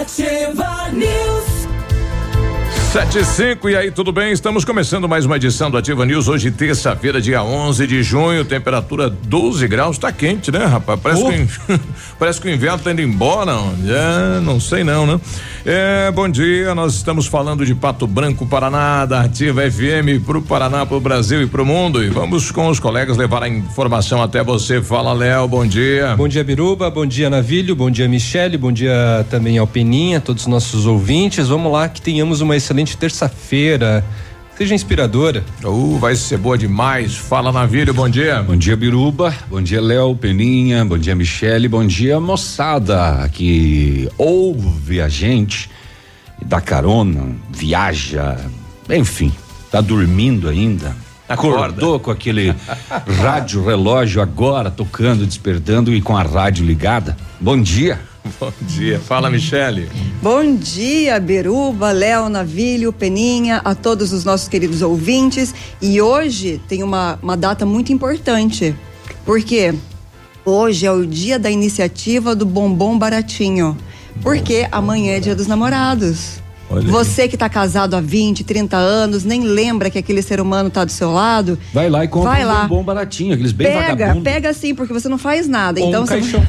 Ativa News. Sete e cinco, e aí, tudo bem? Estamos começando mais uma edição do Ativa News, hoje terça-feira, dia 11 de junho, temperatura 12 graus, tá quente, né, rapaz? Parece, Oh. que, o- parece que o inverno tá indo embora, é, não sei não, né? É, bom dia, nós estamos falando de Pato Branco, Paraná, da Ativa FM pro Paraná, pro Brasil e pro mundo, e vamos com os colegas levar a informação até você. Fala, Léo, bom dia. Bom dia, Biruba. Bom dia, Navilho. Bom dia, Michele. Bom dia também ao Peninha, todos os nossos ouvintes. Vamos lá, que tenhamos uma excelente terça-feira. Seja inspiradora. Uh, vai ser boa demais. Fala, Navírio, bom dia. Bom dia, Biruba. Bom dia, Léo, Peninha. Bom dia, Michele. Bom dia, moçada que ouve a gente, dá carona, viaja, enfim, tá dormindo ainda. Acorda. Acordou com aquele rádio relógio agora tocando, despertando e com a rádio ligada. Bom dia. Bom dia. Fala, Michele. Bom dia, Beruba, Léo, Navilho, Peninha, a todos os nossos queridos ouvintes. E hoje tem uma, uma data muito importante, porque hoje é o dia da iniciativa do bombom baratinho. Porque amanhã é dia dos namorados. Olha aí. Você que está casado há 20, 30 anos, nem lembra que aquele ser humano está do seu lado. Vai lá e compra Vai um lá. bombom baratinho, aqueles bem pega, vagabundos. pega sim, porque você não faz nada. Ou então um você caixão.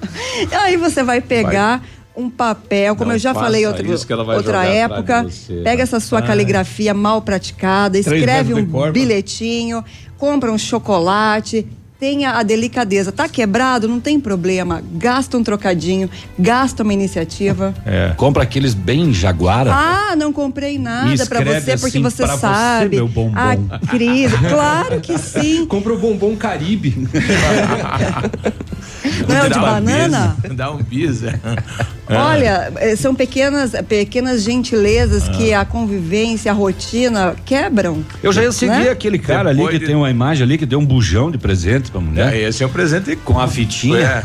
Aí você vai pegar um papel, como Não eu já falei outra, vai outra época. Pega essa sua caligrafia mal praticada, escreve um bilhetinho, compra um chocolate. Tenha a delicadeza. Tá quebrado? Não tem problema. Gasta um trocadinho, gasta uma iniciativa. É. Compra aqueles bem jaguara. Ah, não comprei nada pra escreve você porque assim, você "Pra você, sabe. meu bombom." Ah, Cris, claro que sim. Compra o bombom Caribe. Não é o de um banana? bis, Dá um bis. é. Olha, eh, são pequenas, pequenas gentilezas que Ah. a convivência, a rotina quebram. Eu já ia seguir Né? aquele cara Depois ali que de- tem uma imagem ali que deu um bujão de presente pra mulher. É, esse é um presente Com a fitinha. É.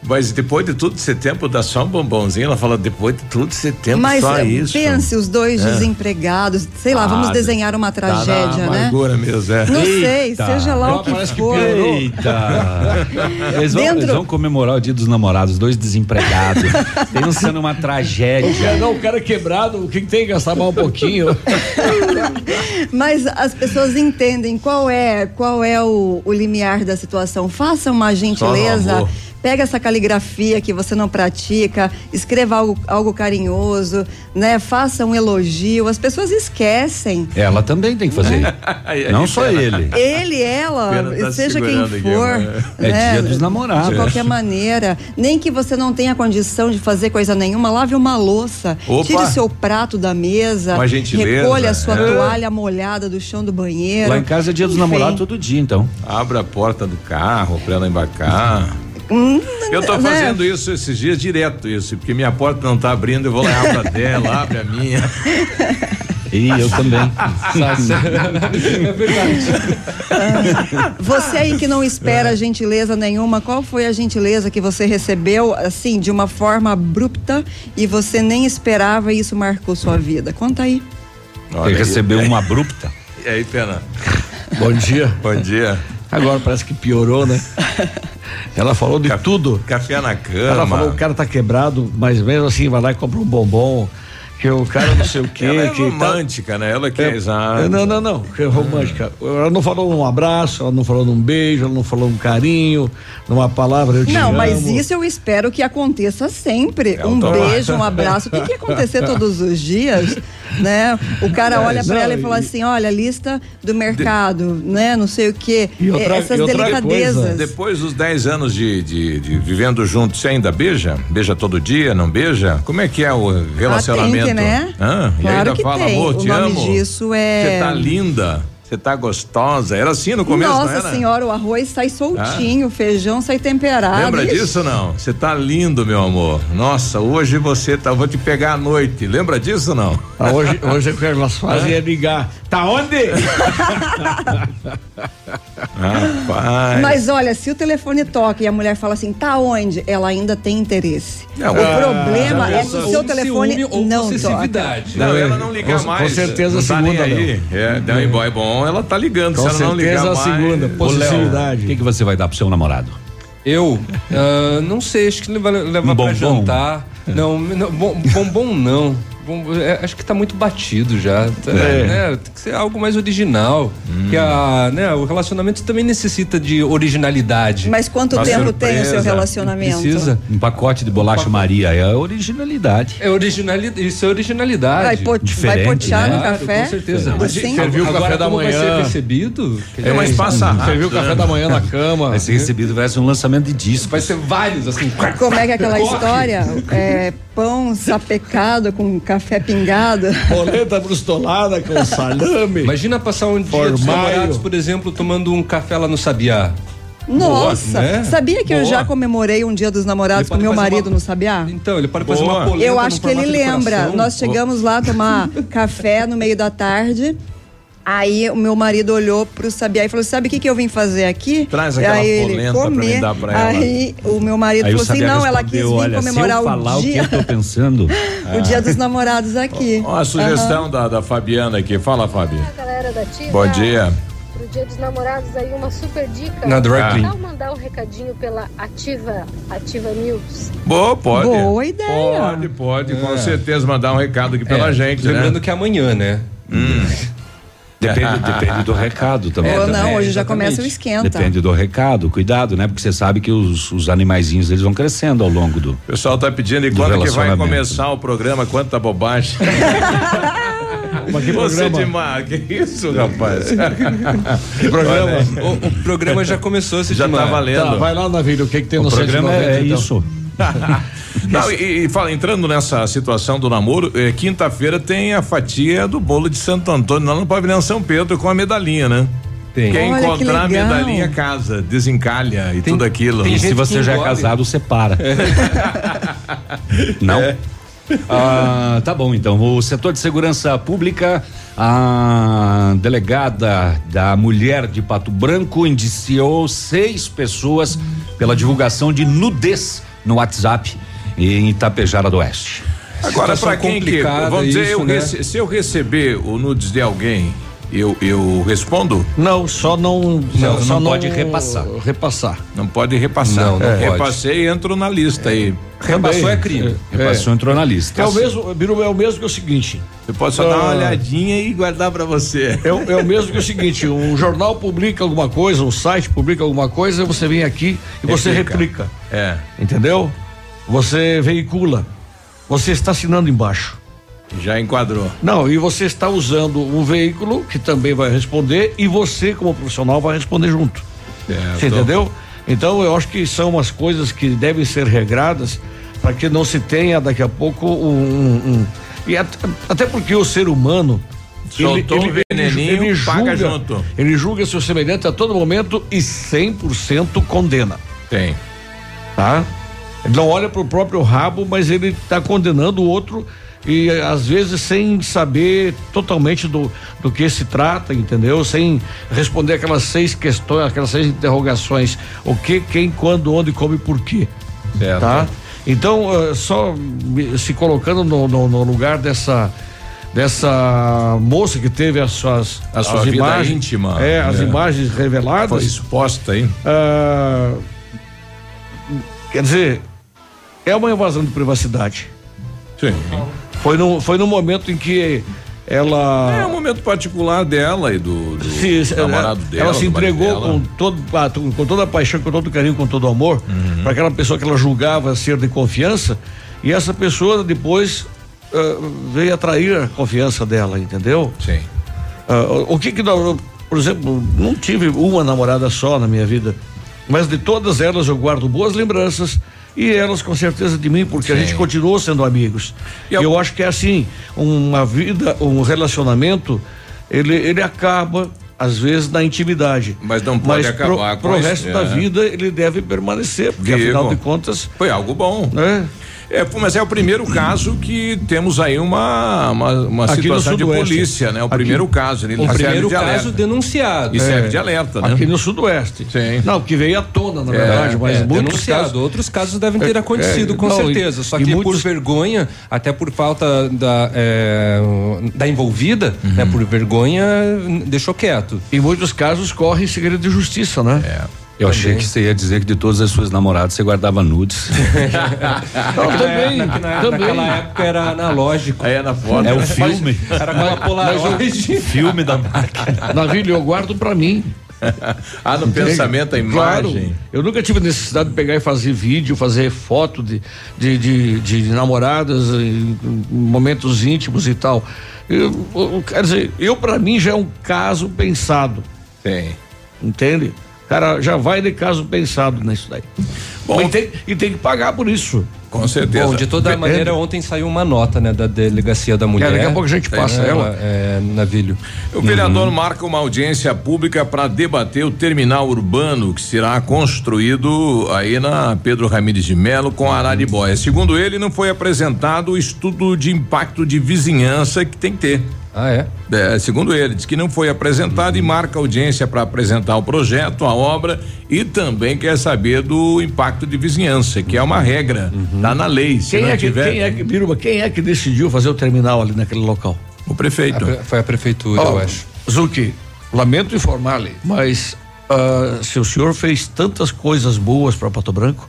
Mas depois de tudo esse tempo dá só um bombonzinho. Ela fala, depois de tudo esse tempo Mas só eh, isso. pense, os dois desempregados, sei lá, vamos Ah, desenhar uma Tá na tragédia, né? amargura mesmo, é. Não sei, Eita. seja lá o que que for. piorou. Eita! Eles vão, Dentro- eles vão comemorar o dia dos namorados, dois desempregados. Pensando uma tragédia. Não, o cara é quebrado, o que tem que gastar mais um pouquinho? Mas as pessoas entendem qual é qual é o, o limiar da situação. Faça uma Só gentileza. Pega essa caligrafia que você não pratica, escreva algo, algo carinhoso, né? Faça um elogio. As pessoas esquecem. Ela também tem que fazer. Aí, Não só ele. Ele, ela, tá seja quem segurando aqui, for. mas- É né? dia dos namorados. De qualquer maneira. Nem que você não tenha condição de fazer coisa nenhuma, lave uma louça. Opa! Tire seu prato da mesa. Uma gentileza, Recolha a sua é. toalha molhada do chão do banheiro. Lá em casa é dia dos Enfim. namorados todo dia, então. Abra a porta do carro pra ela embarcar. Hum, Eu tô né? fazendo isso esses dias direto, isso, porque minha porta não tá abrindo, eu vou lá e abro a dela, abre a minha. E eu também. é verdade. Você aí que não espera gentileza nenhuma, qual foi a gentileza que você recebeu, assim, de uma forma abrupta e você nem esperava e isso marcou sua vida? Conta aí. Ele recebeu uma abrupta. E aí, Pena? Bom dia. Bom dia. Agora parece que piorou, né? Ela falou de tudo. Café na cama. Ela falou o cara tá quebrado, mas mesmo assim vai lá e compra um bombom. Que o cara não sei o quê. Ela é que tá- romântica, né? Ela que é, É, exato. Não, não, não. Que é romântica. Ela não falou um abraço, ela não falou num beijo, ela não falou um carinho, numa palavra eu te Não, amo. mas isso eu espero que aconteça sempre. É um automático. beijo, um abraço. Tem que acontecer todos os dias, né? O cara olha pra não, ela e fala assim: olha, lista do mercado, né? Não sei o quê. E outra- Essas e outra delicadezas. coisa, Depois dos 10 anos de, de, de vivendo juntos, você ainda beija? Beija todo dia, não beija? Como é que é o relacionamento? Ah, tem que, né? Hã? e Claro ainda que fala, tem. amor, O te nome amo. disso é- Você tá linda, você tá gostosa. Era assim no começo, não Nossa senhora, o arroz sai soltinho, o feijão sai temperado. Lembra Ixi. disso não? Você tá lindo, meu amor. Nossa, hoje você tá. Vou te pegar à noite. Lembra disso não? Ah, hoje, hoje o que elas fazem é ligar. Tá onde? Rapaz. Mas olha, se o telefone toca e a mulher fala assim, tá onde? Ela ainda tem interesse. Não, o ah, problema já é que o seu telefone ciúme ou não toca. Não, É, ela não liga com- com mais. certeza não a tá segunda aí. É, daí, é bom, ela tá ligando. Com se ela não ligar certeza a mais. segunda. Possessividade. O que, que você vai dar pro seu namorado? Eu ah, não sei, acho que levar, levar Um pra bombom? jantar. Não, não bom- bombom não. Bom, é, acho que tá muito batido já. tá, É. né? Tem que ser algo mais original. Que a, né, o relacionamento também necessita de originalidade. Mas quanto Uma tempo tem o seu surpresa. relacionamento? Precisa. Um pacote de bolacha Maria é a originalidade. É originalidade, isso é originalidade. Vai, pot, vai Diferente, potear né? no café? Com certeza. Assim? Serviu o café da como vai manhã. ser recebido? É, mas passa rápido. Serviu o café né? da manhã na cama. Vai ser recebido, vai ser um lançamento de disco. Vai ser vários, assim. Como é que é aquela história? É, pão sapecado com café pingado. Polenta brustolada com salame. Imagina passar um dia dos Formaio. namorados, por exemplo, tomando um café lá no Sabiá. Nossa! né? Sabia que eu Boa. já comemorei um dia dos namorados com meu fazer marido uma- no Sabiá? Então, ele pode fazer Boa. uma polenta Eu no acho que ele lembra. Nós chegamos lá tomar café no meio da tarde. Aí o meu marido olhou pro Sabiá e falou: Sabe o que, que eu vim fazer aqui? Traz aquela aí ele, polenta pra comer. mim dar pra ela." Aí o meu marido Aí falou assim: Não, ela quis vir olha, comemorar se eu falar o o que dia, eu tô pensando, o dia dos namorados aqui. Ó, a sugestão da, da Fabiana aqui. Fala, Fabi. galera da Ativa. Bom dia. Pro dia dos namorados aí, uma super dica. Na Ah. Clean. Tal mandar um recadinho pela Ativa, Ativa News. Boa, pode. Boa ideia. Pode, pode, com É. certeza mandar um recado aqui pela É, gente, Lembrando né? que é amanhã, né? depende, depende do recado também. Ou não, é, hoje já começa o esquenta. Depende do recado, cuidado, né? Porque você sabe que os, os animaizinhos eles vão crescendo ao longo do. O pessoal tá pedindo e Do quando que vai começar o programa? Quanta bobagem. Mas que Você programa? demais. Que isso, rapaz? Que programa? O, o programa já começou, se Já tá valendo. Tá, vai lá na vida, o que, que tem no O programa 190, é, é então? isso. Não, e, e fala, entrando nessa situação do namoro, eh, quinta-feira tem a fatia do bolo de Santo Antônio lá no pavilhão São Pedro com a medalhinha, né? Tem. Quem Olha que encontrar a legal. medalhinha casa, desencalha e Tem- tudo aquilo. E se você que já é casado, separa. Não? Ah, tá bom, então. O setor de segurança pública, a delegada da mulher de Pato Branco indiciou seis pessoas pela divulgação de nudez no WhatsApp em Itapejara do Oeste. Agora, pra quem que. Vamos dizer, isso, eu né? rece- se eu receber o nudes de alguém, eu, eu respondo? Não, só não. Não, só não pode repassar. Repassar. Não pode repassar. Não, não É. pode. Repassei e entro na lista aí. Repassou é crime. Repassou entrou na lista. É o mesmo, Biru, é o mesmo que o seguinte. Você pode só dar uma Ah. olhadinha e guardar pra você. É, o- é o mesmo que o seguinte, um jornal publica alguma coisa, um site publica alguma coisa, você vem aqui e você Replica. replica. É. Entendeu? Você veicula. Você está assinando embaixo. Já enquadrou. Não, e você está usando um veículo que também vai responder e você, como profissional, vai responder junto. Certo. Você entendeu? Então eu acho que são umas coisas que devem ser regradas para que não se tenha daqui a pouco um. um- um- e at- até porque o ser humano. Soltou um veneninho, paga julga, junto. Ele julga seu semelhante a todo momento e 100% condena, Tem. tá? Ele não olha para o próprio rabo, mas ele está condenando o outro e às vezes sem saber totalmente do, do que se trata, entendeu? Sem responder aquelas seis questões, aquelas seis interrogações: o que, quem, quando, onde, como e por quê, Certo. tá? Então, eh, só se colocando no, no- no lugar dessa dessa moça que teve as suas A sua as vida imagens, íntima. é, as É. imagens reveladas, Foi exposta aí. ah, quer dizer, é uma invasão de privacidade. Sim. Foi no, foi no momento em que ela. É um momento particular dela e do, do se- se- namorado ela, dela. ela se entregou com, todo, ah, com toda a paixão, com todo o carinho, com todo o amor, Uhum. para aquela pessoa que ela julgava ser de confiança, e essa pessoa depois ah, veio atrair a confiança dela, entendeu? Sim. O o que que nós, por exemplo, não tive uma namorada só na minha vida, mas de todas elas eu guardo boas lembranças e elas com certeza de mim, porque a Sim. gente continuou sendo amigos. E a- eu acho que é assim, uma vida, um relacionamento, ele, ele acaba às vezes na intimidade. Mas não pode pro- acabar com pro resto é. da vida ele deve permanecer, porque Vivo. afinal de contas, Foi algo bom. né? É, mas é o primeiro caso que temos aí uma, uma, uma situação de polícia, né? O Aqui. primeiro caso. Ele O serve primeiro de caso denunciado. E serve É. de alerta, né? Aqui no Sudoeste. Sim. Não, que veio à tona, na É, verdade, mas É, muitos denunciado. casos. Outros casos devem ter É, acontecido, é, com não, certeza. Só que muitos- por vergonha, até por falta da, é, da envolvida, né, Uhum. por vergonha, deixou quieto. Em muitos casos corre segredo de justiça, né? É. Eu achei que você ia dizer que de todas as suas namoradas você guardava nudes. Não, também, Na- na- também. Naquela época era analógico. Aí é na foto. É o filme. Era com uma Polaroid. filme da máquina. Navilho, eu guardo pra mim. Ah, no pensamento, a Claro, imagem. eu nunca tive necessidade de pegar e fazer vídeo, fazer foto de, de, de, de namoradas momentos íntimos e tal. Eu, eu- quer dizer, eu para mim já é um caso pensado, Tem. entende? O cara já vai de caso pensado nisso daí. Bom, e, tem, e tem que pagar por isso. Com certeza. Bom, de toda Depende. maneira, ontem saiu uma nota, né, da delegacia da mulher. daqui a pouco a gente passa É, ela. É, navilho. O vereador marca uma audiência pública para debater o terminal urbano que será construído aí na Pedro Ramires de Melo com Araribóia. Segundo ele, não foi apresentado o estudo de impacto de vizinhança que tem que ter. Ah, é? É, segundo ele, diz que não foi apresentado e marca audiência para apresentar o projeto, a obra e também quer saber do impacto de vizinhança, que é uma regra, tá na lei. Se Quem não é, que, tiver, quem, é que, Biruba, quem é que decidiu fazer o terminal ali naquele local? o prefeito. A foi a prefeitura, eu Ó, acho. Zuki, lamento informar-lhe, mas ah, se o senhor fez tantas coisas boas para Pato Branco,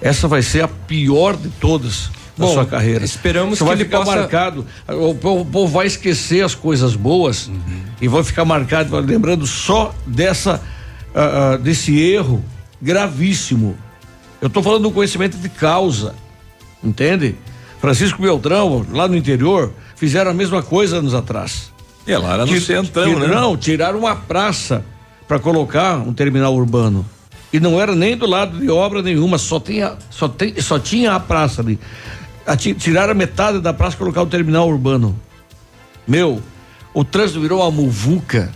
essa vai ser a pior de todas da Bom, sua carreira. esperamos Você que vai ele ficar possa- marcado, o povo, vai esquecer as coisas boas Uhum. e vai ficar marcado, lembrando só dessa ah, ah, desse erro gravíssimo. Eu estou falando do conhecimento de causa, entende? Francisco Beltrão, lá no interior, fizeram a mesma coisa anos atrás. É lá era no Que- centrão, que né? Não, tiraram uma praça para colocar um terminal urbano. E não era nem do lado de obra nenhuma, só tinha, só tem, só tinha a praça ali. Tiraram metade da praça e colocar o terminal urbano. Meu, o trânsito virou uma muvuca.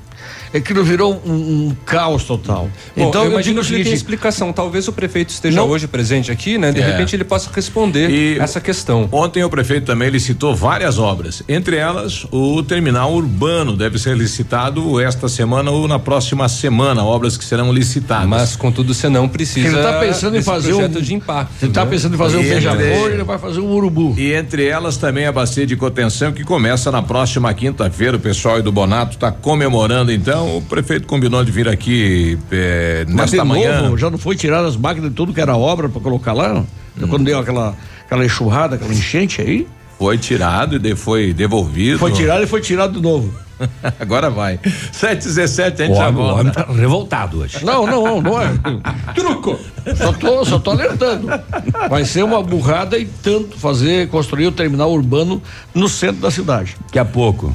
Aquilo virou um, um caos total. Bom, então eu imagino digo o que ele tem explicação. Talvez o prefeito esteja Não. hoje presente aqui, né? De É. repente ele possa responder E- essa questão. Ontem o prefeito também licitou várias obras, entre elas o terminal urbano deve ser licitado esta semana ou na próxima semana, obras que serão licitadas. Mas, contudo, você não precisa. ele está pensando em fazer projeto um de impacto. Ele está né? pensando em fazer um E ele- beija-flor, ele vai fazer um urubu. E entre elas também a bacia de contenção que começa na próxima quinta-feira. O pessoal aí do Bonato está comemorando, então o prefeito combinou de vir aqui eh, Mas de nesta manhã. novo, já não foi tirado as máquinas de tudo que era obra para colocar lá? Quando deu aquela, aquela enxurrada, aquela enchente aí? Foi tirado e de- foi devolvido. Foi tirado e foi tirado de novo. Agora vai. 717 a gente O já homem, o homem volta. tá revoltado hoje. Não, não, não, não é. Truco! Só tô, só tô alertando. Vai ser uma burrada e tanto fazer, construir o terminal urbano no centro da cidade. Daqui a pouco.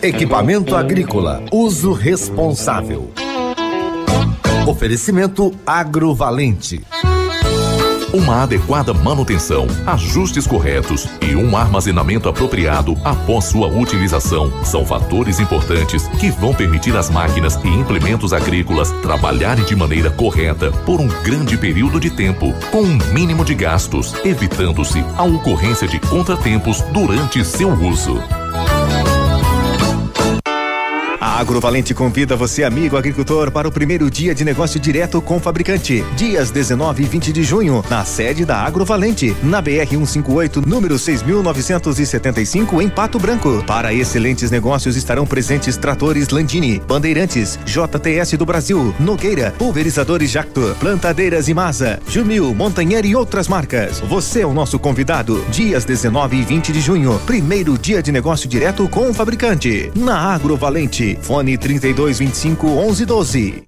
Equipamento agrícola, uso responsável. Oferecimento agrovalente. Uma adequada manutenção, ajustes corretos e um armazenamento apropriado após sua utilização são fatores importantes que vão permitir às máquinas e implementos agrícolas trabalharem de maneira correta por um grande período de tempo, com um mínimo de gastos, evitando-se a ocorrência de contratempos durante seu uso. A Agrovalente convida você, amigo agricultor, para o primeiro dia de negócio direto com o fabricante. Dias 19 e 20 de junho, na sede da Agrovalente, na BR 158, número 6975, em Pato Branco. Para excelentes negócios estarão presentes tratores Landini, Bandeirantes, JTS do Brasil, Nogueira, Pulverizadores Jacto, Plantadeiras Imasa, Jumil, Montanheiro e outras marcas. Você é o nosso convidado. Dias 19 e 20 de junho, primeiro dia de negócio direto com o fabricante. Na Agrovalente, fone 3225 1112.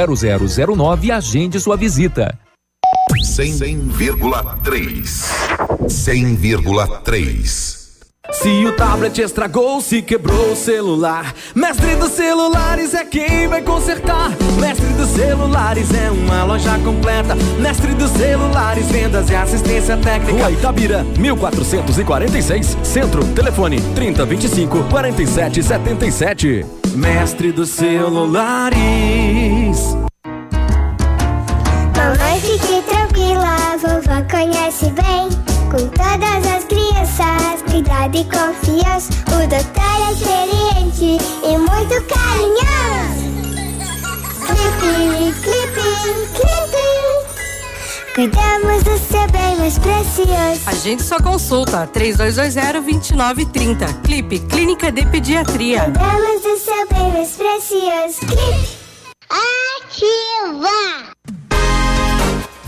0009 e agende sua visita. 100,3. 100,3. Se o tablet estragou, se quebrou o celular, Mestre dos Celulares é quem vai consertar. Mestre dos Celulares é uma loja completa. Mestre dos Celulares, vendas e assistência técnica. Rua Itabira, 1446, Centro, telefone 3025 4777. Mestre dos Celulares. Vovó conhece bem. Com todas as crianças, cuidado e confiança. O doutor é experiente e muito carinhoso. Clipe, clipe, clipe. Cuidamos do seu bem mais precioso. Agende sua consulta 3220-2930. Clipe Clínica de Pediatria. Cuidamos do seu bem mais precioso. Clipe. Ativa!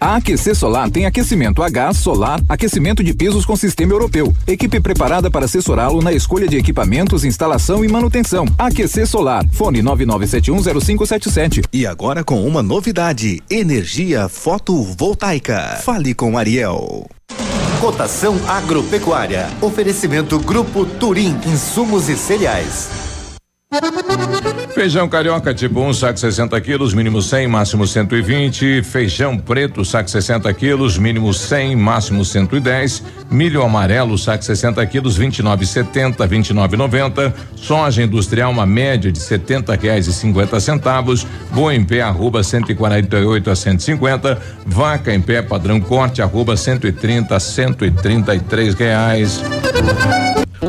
A Aquecer Solar tem aquecimento a gás, solar, aquecimento de pisos com sistema europeu. Equipe preparada para assessorá-lo na escolha de equipamentos, instalação e manutenção. Aquecer Solar. Fone 99710577. E agora com uma novidade: energia fotovoltaica. Fale com Ariel. Cotação agropecuária. Oferecimento Grupo Turim, insumos e cereais. Feijão carioca tipo 1, um, saco 60 quilos, mínimo 100, máximo 120. Feijão preto, saco 60 quilos, mínimo 100, máximo 110. Milho amarelo, saco 60 quilos, 29,70, 29,90. Soja industrial, uma média de 70 reais e 50 centavos. Boa em pé, arroba 148 a 150. Vaca em pé, padrão corte, arroba 130 a 133 reais.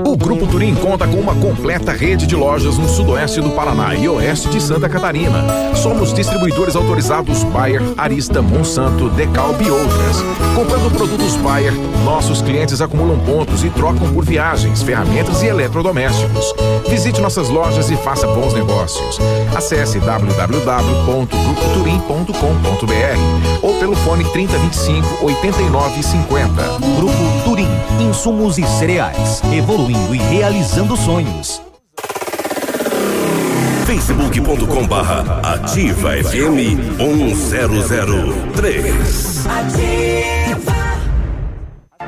O Grupo Turim conta com uma completa rede de lojas no sudoeste do Paraná e oeste de Santa Catarina. Somos distribuidores autorizados Bayer, Arista, Monsanto, Decalb e outras. Comprando produtos Bayer, nossos clientes acumulam pontos e trocam por viagens, ferramentas e eletrodomésticos. Visite nossas lojas e faça bons negócios. Acesse www.grupoturim.com.br ou pelo fone 3025 8950. Grupo Turim, insumos e cereais. Evoluindo e realizando sonhos. facebook.com barra ativa FM 1003. Ativa.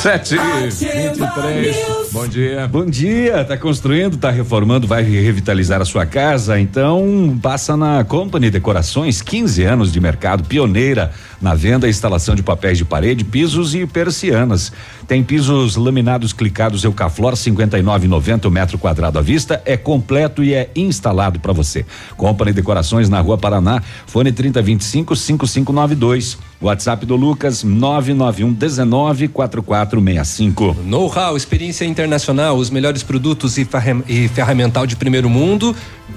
Sete vinte três. Bom dia. Bom dia. Tá construindo, tá reformando, vai revitalizar a sua casa? Então passa na Company Decorações, 15 anos de mercado, pioneira na venda e instalação de papéis de parede, pisos e persianas. Tem pisos laminados clicados Eucaflor 59,90 metro quadrado à vista, é completo e é instalado para você. Company Decorações na Rua Paraná, fone 3025 5592. WhatsApp do Lucas 991 19 4465. Know-how, experiência internacional, os melhores produtos e, e ferramental de primeiro mundo.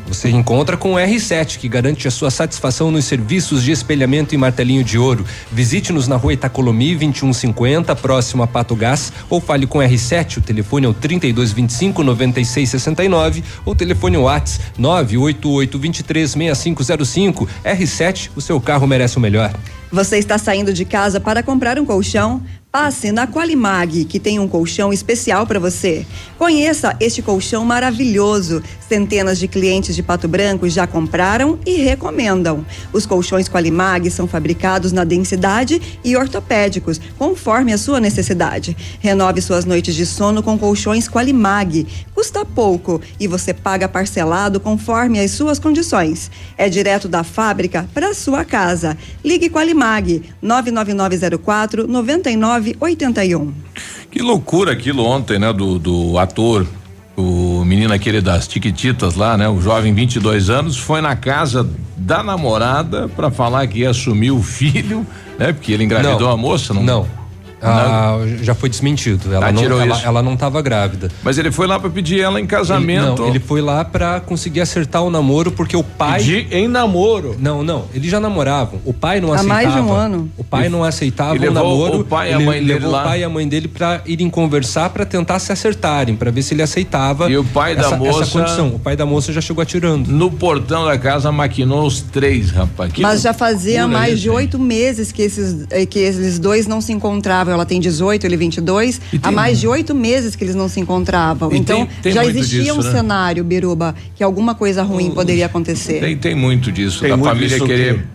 Você encontra com o R7, que garante a sua satisfação nos serviços de espelhamento e martelinho de ouro. Visite-nos na rua Itacolomi 2150, próximo a Pato Gás, ou fale com o R7. O telefone é o 3225 9669 ou telefone Whats 988 23 6505. R7, o seu carro merece o melhor. Você está saindo de casa para comprar um colchão? Passe na Qualimag, que tem um colchão especial para você. Conheça este colchão maravilhoso. Centenas de clientes de Pato Branco já compraram e recomendam. Os colchões Qualimag são fabricados na densidade e ortopédicos, conforme a sua necessidade. Renove suas noites de sono com colchões Qualimag. Custa pouco e você paga parcelado conforme as suas condições. É direto da fábrica para sua casa. Ligue Qualimag 99904 9981. Que loucura aquilo ontem, né? Do, do ator, o menino aquele das Tiquititas lá, né? O jovem 22 anos foi na casa da namorada para falar que ia assumir o filho, né? Porque ele engravidou Não. a moça, não? Não. Ah, já foi desmentido. Ela, Ah, não, tirou ela, isso. ela não estava grávida. Mas ele foi lá para pedir ela em Ele, casamento. não, ele foi lá pra conseguir acertar o namoro porque o pai. Pedir em namoro. Não, não. Eles já namoravam. O pai não Há aceitava. mais de um ano. O pai não aceitava E o namoro. o pai e a ele mãe dele levou lá. o pai e a mãe dele pra irem conversar pra tentar se acertarem, pra ver se ele aceitava. E o pai da essa, moça- Essa condição. O pai da moça já chegou atirando. No portão da casa maquinou os três, rapaz. Que Mas já fazia loucura mais isso, de oito meses que esses, eh, que esses dois não se encontravam. Ela tem 18, ele 22. E Há tem- mais de oito meses que eles não se encontravam. E então, tem- tem já existia disso, um né? cenário, Biruba, que alguma coisa ruim poderia acontecer. Tem, tem muito disso, Tem da muito família disso querer.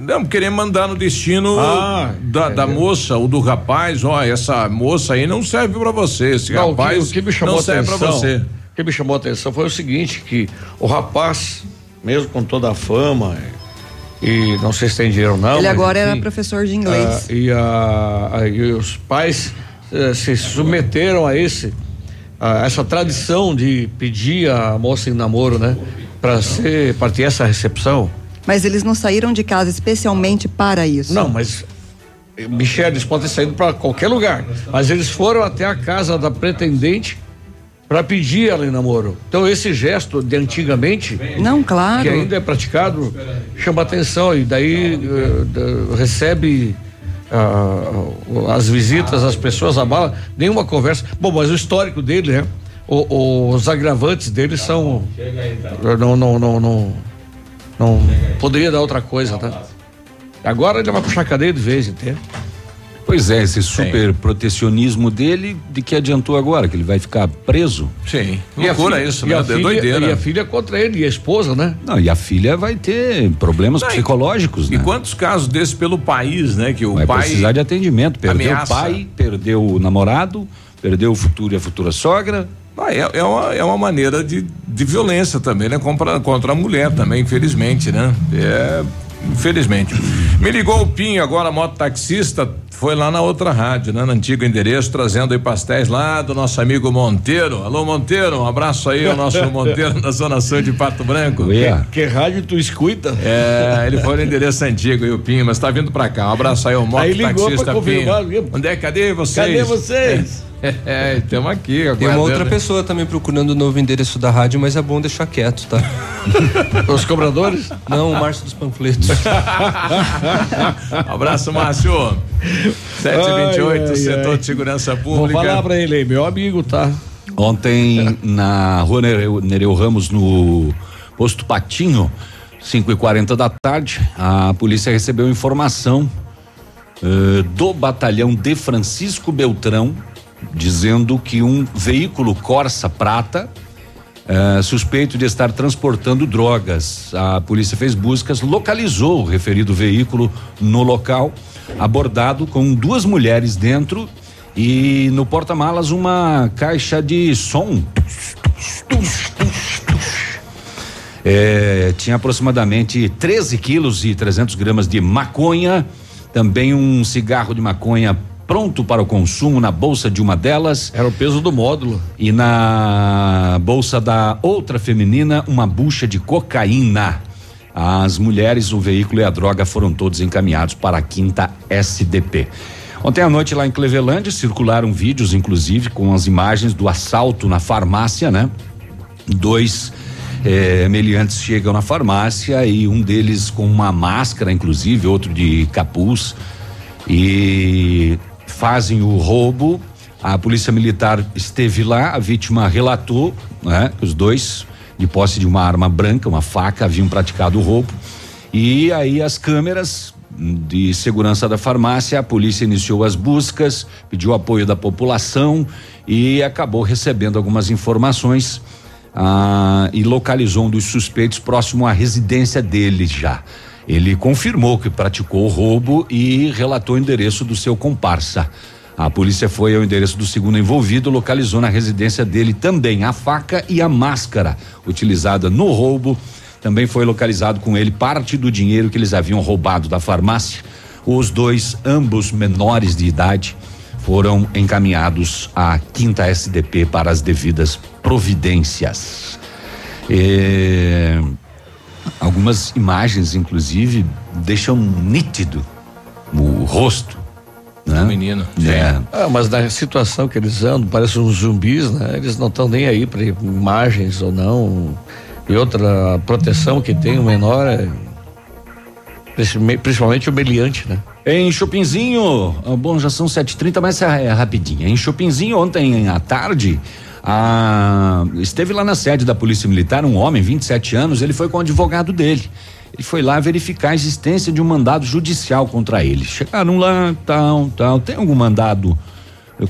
Não, querer mandar no destino Ah, da, da moça ou do rapaz, ó, essa moça aí não serve pra você, esse Não, o que- rapaz o que me chamou não a serve atenção, pra você. O que me chamou a atenção foi o seguinte, que o rapaz, mesmo com toda a fama, e não sei se tem dinheiro ou não. ele agora era enfim, professor de inglês. ah, e, a- e os pais eh, se submeteram a esse a essa tradição de pedir a moça em namoro, né? Para ser para ter essa recepção. Mas eles não saíram de casa especialmente para isso. Não, mas eh, Michel, eles podem ter saído para qualquer lugar, mas eles foram até a casa da pretendente para pedir ela em namoro. Então esse gesto de antigamente, Não, claro. que ainda é praticado, chama atenção e daí eh, da- recebe ah, as visitas, as pessoas, a bala, nenhuma conversa. Bom, mas o histórico dele, né? O- os agravantes dele são não não não não não poderia dar outra coisa, tá? Agora ele vai puxar cadeia de vez, entende? Pois é, esse super protecionismo dele, de que adiantou agora? Que ele vai ficar preso? Sim. E Loucura filha- isso, e né? a É filha- doideira. E a filha contra ele, e a esposa, né? Não, e a filha vai ter problemas Não, e- psicológicos, E né? quantos casos desses pelo país, né? Que o Vai pai. precisar de atendimento. Perdeu ameaça. o pai, perdeu o namorado, perdeu o futuro e a futura sogra. Ah, é, é uma, é uma maneira de, de violência também, né? Contra, contra a mulher também, infelizmente, né? É. Infelizmente. Me ligou o Pinho, agora mototaxista, foi lá na outra rádio, né? No antigo endereço, trazendo aí pastéis lá do nosso amigo Monteiro. Alô, Monteiro, um abraço aí ao nosso Monteiro na Zona Sul de Pato Branco. Ué. Que rádio tu escuta? É, ele foi no endereço antigo aí, o Pinho, mas tá vindo pra cá. Um abraço aí ao Aí ligou confirmar, Pinho. Onde é? Cadê vocês? Cadê vocês? É, estamos aqui. Tem uma outra pessoa também procurando o novo endereço da rádio, mas é bom deixar quieto, tá? Os cobradores? Não, o Márcio dos Panfletos. Abraço, Márcio. 728, Ai, ai, setor ai. de segurança Vou pública. falar pra ele aí, meu amigo, tá? Ontem, na rua Nereu, Nereu Ramos, no posto Patinho, 5 e 40 da tarde, a polícia recebeu informação eh, do batalhão de Francisco Beltrão, dizendo que um veículo Corsa Prata, eh, suspeito de estar transportando drogas. A polícia fez buscas, localizou o referido veículo no local, abordado com duas mulheres dentro e no porta-malas uma caixa de som. É, tinha aproximadamente 13 quilos e 300 gramas de maconha, também um cigarro de maconha pronto para o consumo na bolsa de uma delas. Era o peso do módulo. E na bolsa da outra feminina, uma bucha de cocaína. As mulheres, o veículo e a droga foram todos encaminhados para a quinta SDP. Ontem à noite, lá em Cleveland, circularam vídeos, inclusive, com as imagens do assalto na farmácia, né? Dois eh, meliantes chegam na farmácia e um deles com uma máscara, inclusive, outro de capuz, e fazem o roubo. A polícia militar esteve lá, a vítima relatou, né? Os dois, de posse de uma arma branca, uma faca, haviam praticado o roubo. E aí as câmeras de segurança da farmácia, a polícia iniciou as buscas, pediu apoio da população e acabou recebendo algumas informações ah, e localizou um dos suspeitos próximo à residência dele já. Ele confirmou que praticou o roubo e relatou o endereço do seu comparsa. A polícia foi ao endereço do segundo envolvido, localizou na residência dele também a faca e a máscara utilizada no roubo. Também foi localizado com ele parte do dinheiro que eles haviam roubado da farmácia. Os dois, ambos menores de idade, foram encaminhados à quinta SDP para as devidas providências. É, algumas imagens, inclusive, deixam nítido o rosto. Né? menino. É. Ah, mas na situação que eles andam, parecem uns zumbis, né? Eles não estão nem aí para imagens ou não. E outra proteção que tem o menor é principalmente- principalmente humilhante, né? Em Chopinzinho, ah, bom, já são 7h30, mas é, é rapidinho. Em Chopinzinho, ontem à tarde, ah, esteve lá na sede da Polícia Militar um homem, 27 anos, ele foi com o advogado dele. Ele foi lá verificar a existência de um mandado judicial contra ele. Chegaram lá, tal, tal. Tem algum mandado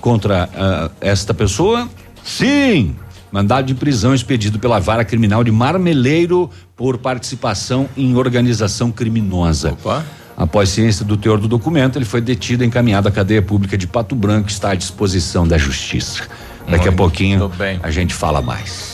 contra ah, esta pessoa? Sim! Mandado de prisão expedido pela vara criminal de Marmeleiro por participação em organização criminosa. Opa. Após ciência do teor do documento, ele foi detido e encaminhado à cadeia pública de Pato Branco, está à disposição da justiça. Daqui a pouquinho a gente fala mais.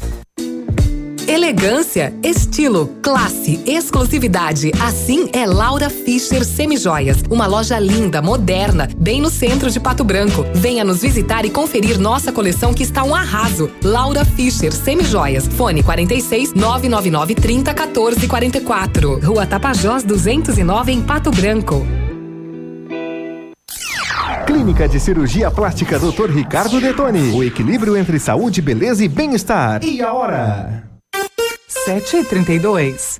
Elegância, estilo, classe, exclusividade. Assim é Laura Fischer Semijoias. Uma loja linda, moderna, bem no centro de Pato Branco. Venha nos visitar e conferir nossa coleção que está um arraso. Laura Fischer Semijoias. Fone 46 999 30 14 44. Rua Tapajós 209 em Pato Branco. Clínica de Cirurgia Plástica Dr. Ricardo Detoni. O equilíbrio entre saúde, beleza e bem-estar. E a hora? 7 e 32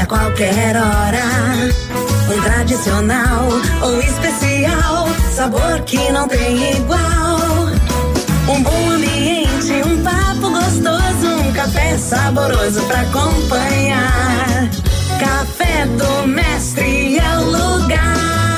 A qualquer hora. Um tradicional ou especial, sabor que não tem igual. Um bom ambiente, um papo gostoso, um café saboroso pra acompanhar. Café do Mestre é o lugar.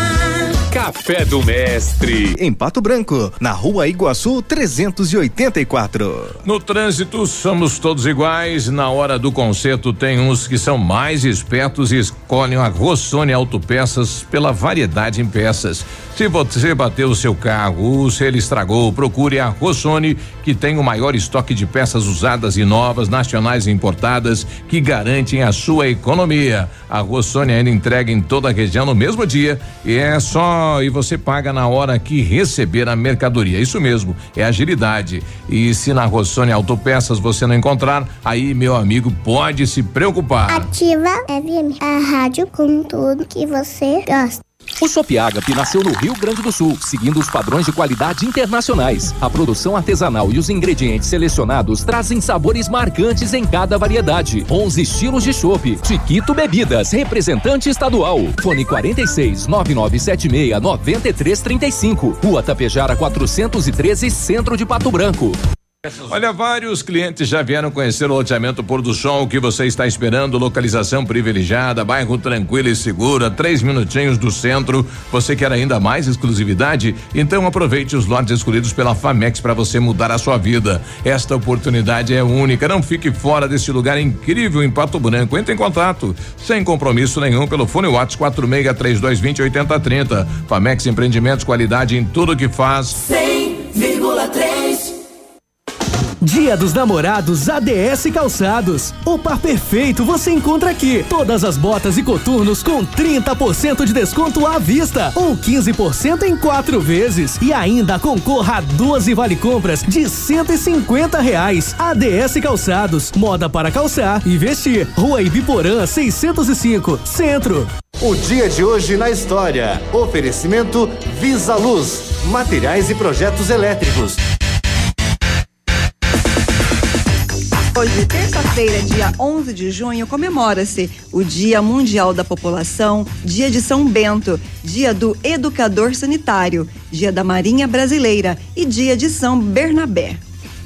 Café do Mestre. Em Pato Branco, na rua Iguaçu 384. No trânsito, somos todos iguais. Na hora do conserto, tem uns que são mais espertos e escolhem a Rossoni Autopeças pela variedade em peças. Se você bateu o seu carro, se ele estragou, procure a Rossoni, que tem o maior estoque de peças usadas e novas, nacionais e importadas, que garantem a sua economia. A Rossoni ainda entrega em toda a região no mesmo dia e é só e você paga na hora que receber a mercadoria. Isso mesmo, é agilidade. E se na Rossoni Autopeças você não encontrar, aí meu amigo pode se preocupar. Ativa a rádio com tudo que você gosta. O Shop Agape nasceu no Rio Grande do Sul, seguindo os padrões de qualidade internacionais. A produção artesanal e os ingredientes selecionados trazem sabores marcantes em cada variedade. 11 estilos de chopp. Chiquito Bebidas, representante estadual. Fone 46 9976 9335. Rua Tapejara 413, Centro de Pato Branco. Olha, vários clientes já vieram conhecer o loteamento Pôr do Sol. O que você está esperando? Localização privilegiada, bairro tranquilo e seguro, três minutinhos do centro. Você quer ainda mais exclusividade? Então aproveite os lotes escolhidos pela Famex para você mudar a sua vida. Esta oportunidade é única. Não fique fora deste lugar incrível em Pato Branco. Entre em contato, sem compromisso nenhum, pelo fone WhatsApp 46 3220 8030. Famex Empreendimentos, qualidade em tudo que faz. 100,3 Dia dos Namorados ADS Calçados. O par perfeito você encontra aqui. Todas as botas e coturnos com 30% de desconto à vista ou 15% em quatro vezes. E ainda concorra a 12 vale compras de 150 reais. ADS Calçados. Moda para calçar e vestir. Rua Ibiporã 605, Centro. O dia de hoje na história. Oferecimento Visa Luz. Materiais e projetos elétricos. Hoje, terça-feira, dia 11 de junho, comemora-se o Dia Mundial da População, Dia de São Bento, Dia do Educador Sanitário, Dia da Marinha Brasileira e Dia de São Bernabé.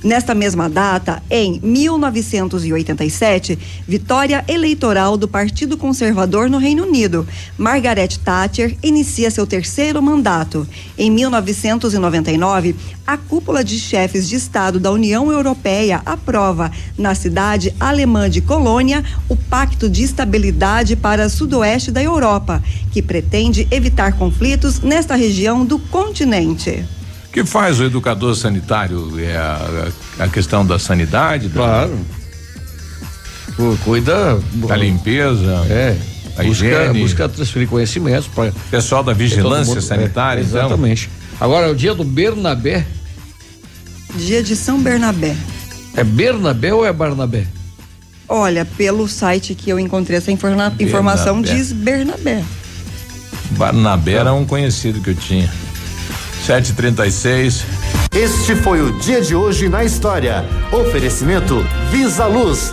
Nesta mesma data, em 1987, vitória eleitoral do Partido Conservador no Reino Unido. Margaret Thatcher inicia seu terceiro mandato. Em 1999, a cúpula de chefes de Estado da União Europeia aprova, na cidade alemã de Colônia, o Pacto de Estabilidade para Sudoeste da Europa, que pretende evitar conflitos nesta região do continente. O que faz o educador sanitário? É a, a questão da sanidade? Claro. Cuida da limpeza. É. A busca, higiene. busca transferir conhecimentos para Pessoal da vigilância sanitária, é, então? Exatamente. Agora, é o dia do Bernabé. Dia de São Bernabé. É Bernabé ou é Barnabé? Olha, pelo site que eu encontrei essa informa- informação, Bernabé. diz Bernabé. Barnabé era um conhecido que eu tinha. 736. Este foi o dia de hoje na história. Oferecimento Visa Luz.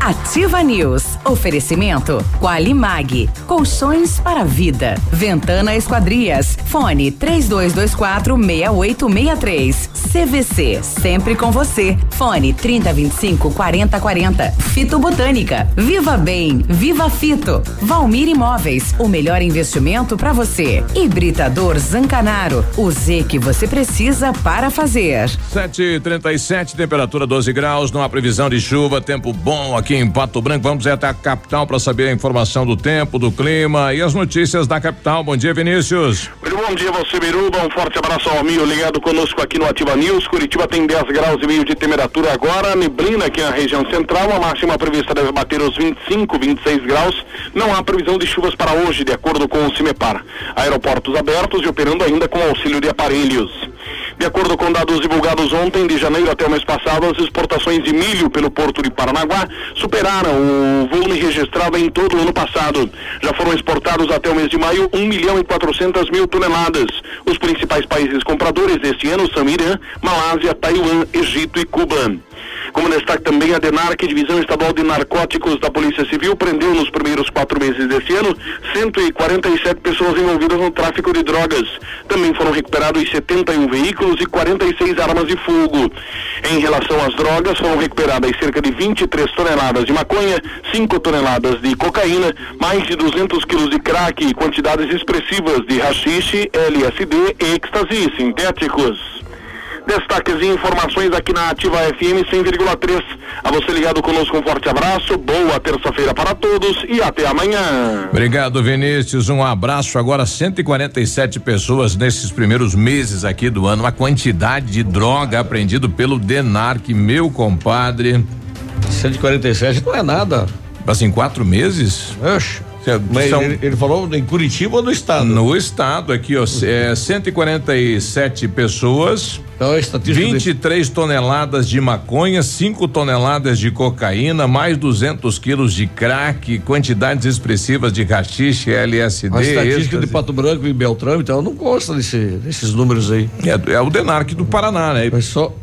Ativa News. Oferecimento Qualimag. Colchões para vida. Ventana Esquadrias. Fone 3224 6863. CVC. Sempre com você. Fone 3025 4040. Fito Botânica. Viva Bem. Viva Fito. Valmir Imóveis. O melhor investimento para você. Hibridador Zancanaro. O Z que você precisa para fazer. 737, temperatura 12 graus, não há previsão de chuva, tempo bom aqui em Pato Branco. Vamos até a capital para saber a informação do tempo, do clima e as notícias da capital. Bom dia, Vinícius. Muito bom dia, você, Biruba. Um forte abraço ao amigo ligado conosco aqui no Ativa News. Curitiba tem 10 graus e meio de temperatura agora. Neblina aqui na região central. A máxima prevista deve bater os 25, 26 graus. Não há previsão de chuvas para hoje, de acordo com o CIMEPAR. Aeroportos abertos e operando ainda com auxílio de aparelhos. De acordo com dados divulgados ontem, de janeiro até o mês passado, as exportações de milho pelo Porto de Paranaguá superaram o volume registrado em todo o ano passado. Já foram exportados até o mês de maio 1 milhão e 400 mil toneladas. Os principais países compradores deste ano são Irã, Malásia, Taiwan, Egito e Cuba. Como destaque também, a DENARC, Divisão Estadual de Narcóticos da Polícia Civil, prendeu nos primeiros quatro meses deste ano 147 pessoas envolvidas no tráfico de drogas. Também foram recuperados 71 veículos e 46 armas de fogo. Em relação às drogas, foram recuperadas cerca de 23 toneladas de maconha, 5 toneladas de cocaína, mais de 200 quilos de crack e quantidades expressivas de rachixe, LSD e êxtase sintéticos. Destaques e informações aqui na Ativa FM 100,3. A você ligado conosco, um forte abraço, boa terça-feira para todos e até amanhã. Obrigado, Vinícius. Um abraço. Agora, 147 pessoas nesses primeiros meses aqui do ano. Uma quantidade de droga apreendido pelo DENARC, meu compadre. 147 não é nada. Assim, quatro meses? Oxe. Mas São- ele, ele falou em Curitiba ou no estado? No estado aqui, ó, é 147 pessoas. Então, a estatística 23 toneladas de maconha, 5 toneladas de cocaína, mais 200 quilos de crack, quantidades expressivas de rachixe, LSD. A estatística de êxtase. Pato Branco e Beltrame, então não consta desse, desses números aí. É, é o Denarc do Paraná, né? É só.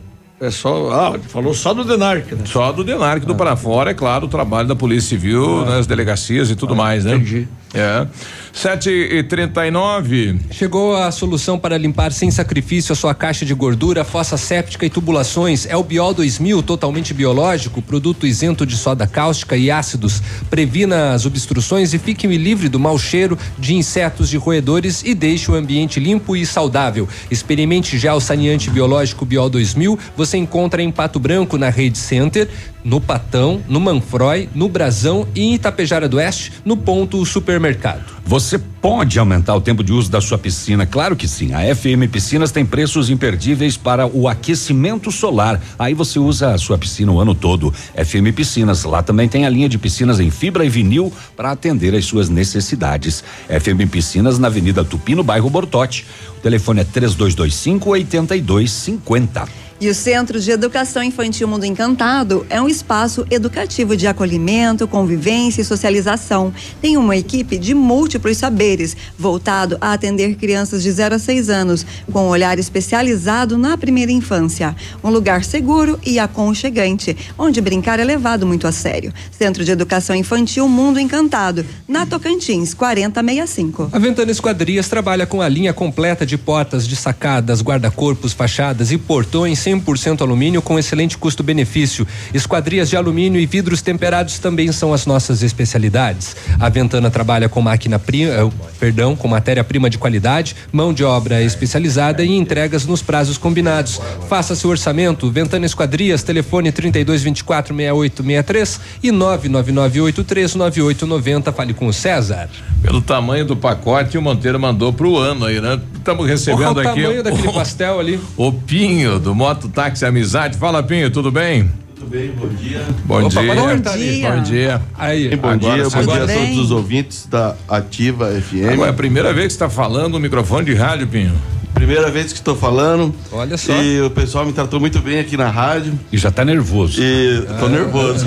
É só. Ah, falou só do Denarc, né? Só do Denarc do para fora, é claro, o trabalho da Polícia Civil, nas delegacias e tudo mais, né? entendi. É. 7 e 39 Chegou a solução para limpar sem sacrifício a sua caixa de gordura, fossa séptica e tubulações. É o Biol 2000, totalmente biológico, produto isento de soda cáustica e ácidos. Previna as obstruções e fique livre do mau cheiro de insetos e roedores e deixe o ambiente limpo e saudável. Experimente já o saneante biológico Biol 2000. Você encontra em Pato Branco, na Rede Center, no Patão, no Manfroy, no Brasão e em Itapejara do Oeste, no ponto supermercado. Você pode aumentar o tempo de uso da sua piscina? Claro que sim. A FM Piscinas tem preços imperdíveis para o aquecimento solar. Aí você usa a sua piscina o ano todo. FM Piscinas, lá também tem a linha de piscinas em fibra e vinil para atender às suas necessidades. FM Piscinas na Avenida Tupi, no bairro Bortote. Telefone é 3225 8250. E o Centro de Educação Infantil Mundo Encantado é um espaço educativo de acolhimento, convivência e socialização. Tem uma equipe de múltiplos saberes, voltado a atender crianças de 0 a 6 anos, com um olhar especializado na primeira infância. Um lugar seguro e aconchegante, onde brincar é levado muito a sério. Centro de Educação Infantil Mundo Encantado, na Tocantins, 4065. A Ventana Esquadrias trabalha com a linha completa de portas de sacadas, guarda-corpos, fachadas e portões 100% alumínio com excelente custo-benefício. Esquadrias de alumínio e vidros temperados também são as nossas especialidades. A Ventana trabalha com máquina prima, eh, perdão, com matéria-prima de qualidade, mão de obra especializada e entregas nos prazos combinados. Faça seu orçamento. Ventana Esquadrias, telefone 3224 6863 e 999839890. Fale com o César. Pelo tamanho do pacote, o Monteiro mandou pro ano aí, né? Estamos recebendo Olha o aqui. tamanho daquele pastel ali. O Pinho, do Moto Táxi Amizade. Fala, Pinho, tudo bem? Tudo bem, bom dia. Bom Opa, dia. Bom dia. Bom dia. Aí, Bom Agora dia, bom dia a todos os ouvintes da Ativa FM. Agora é a primeira vez que você está falando no microfone de rádio, Pinho. Primeira vez que estou falando. Olha só. E o pessoal me tratou muito bem aqui na rádio. E já tá nervoso. E tô Ah. nervoso.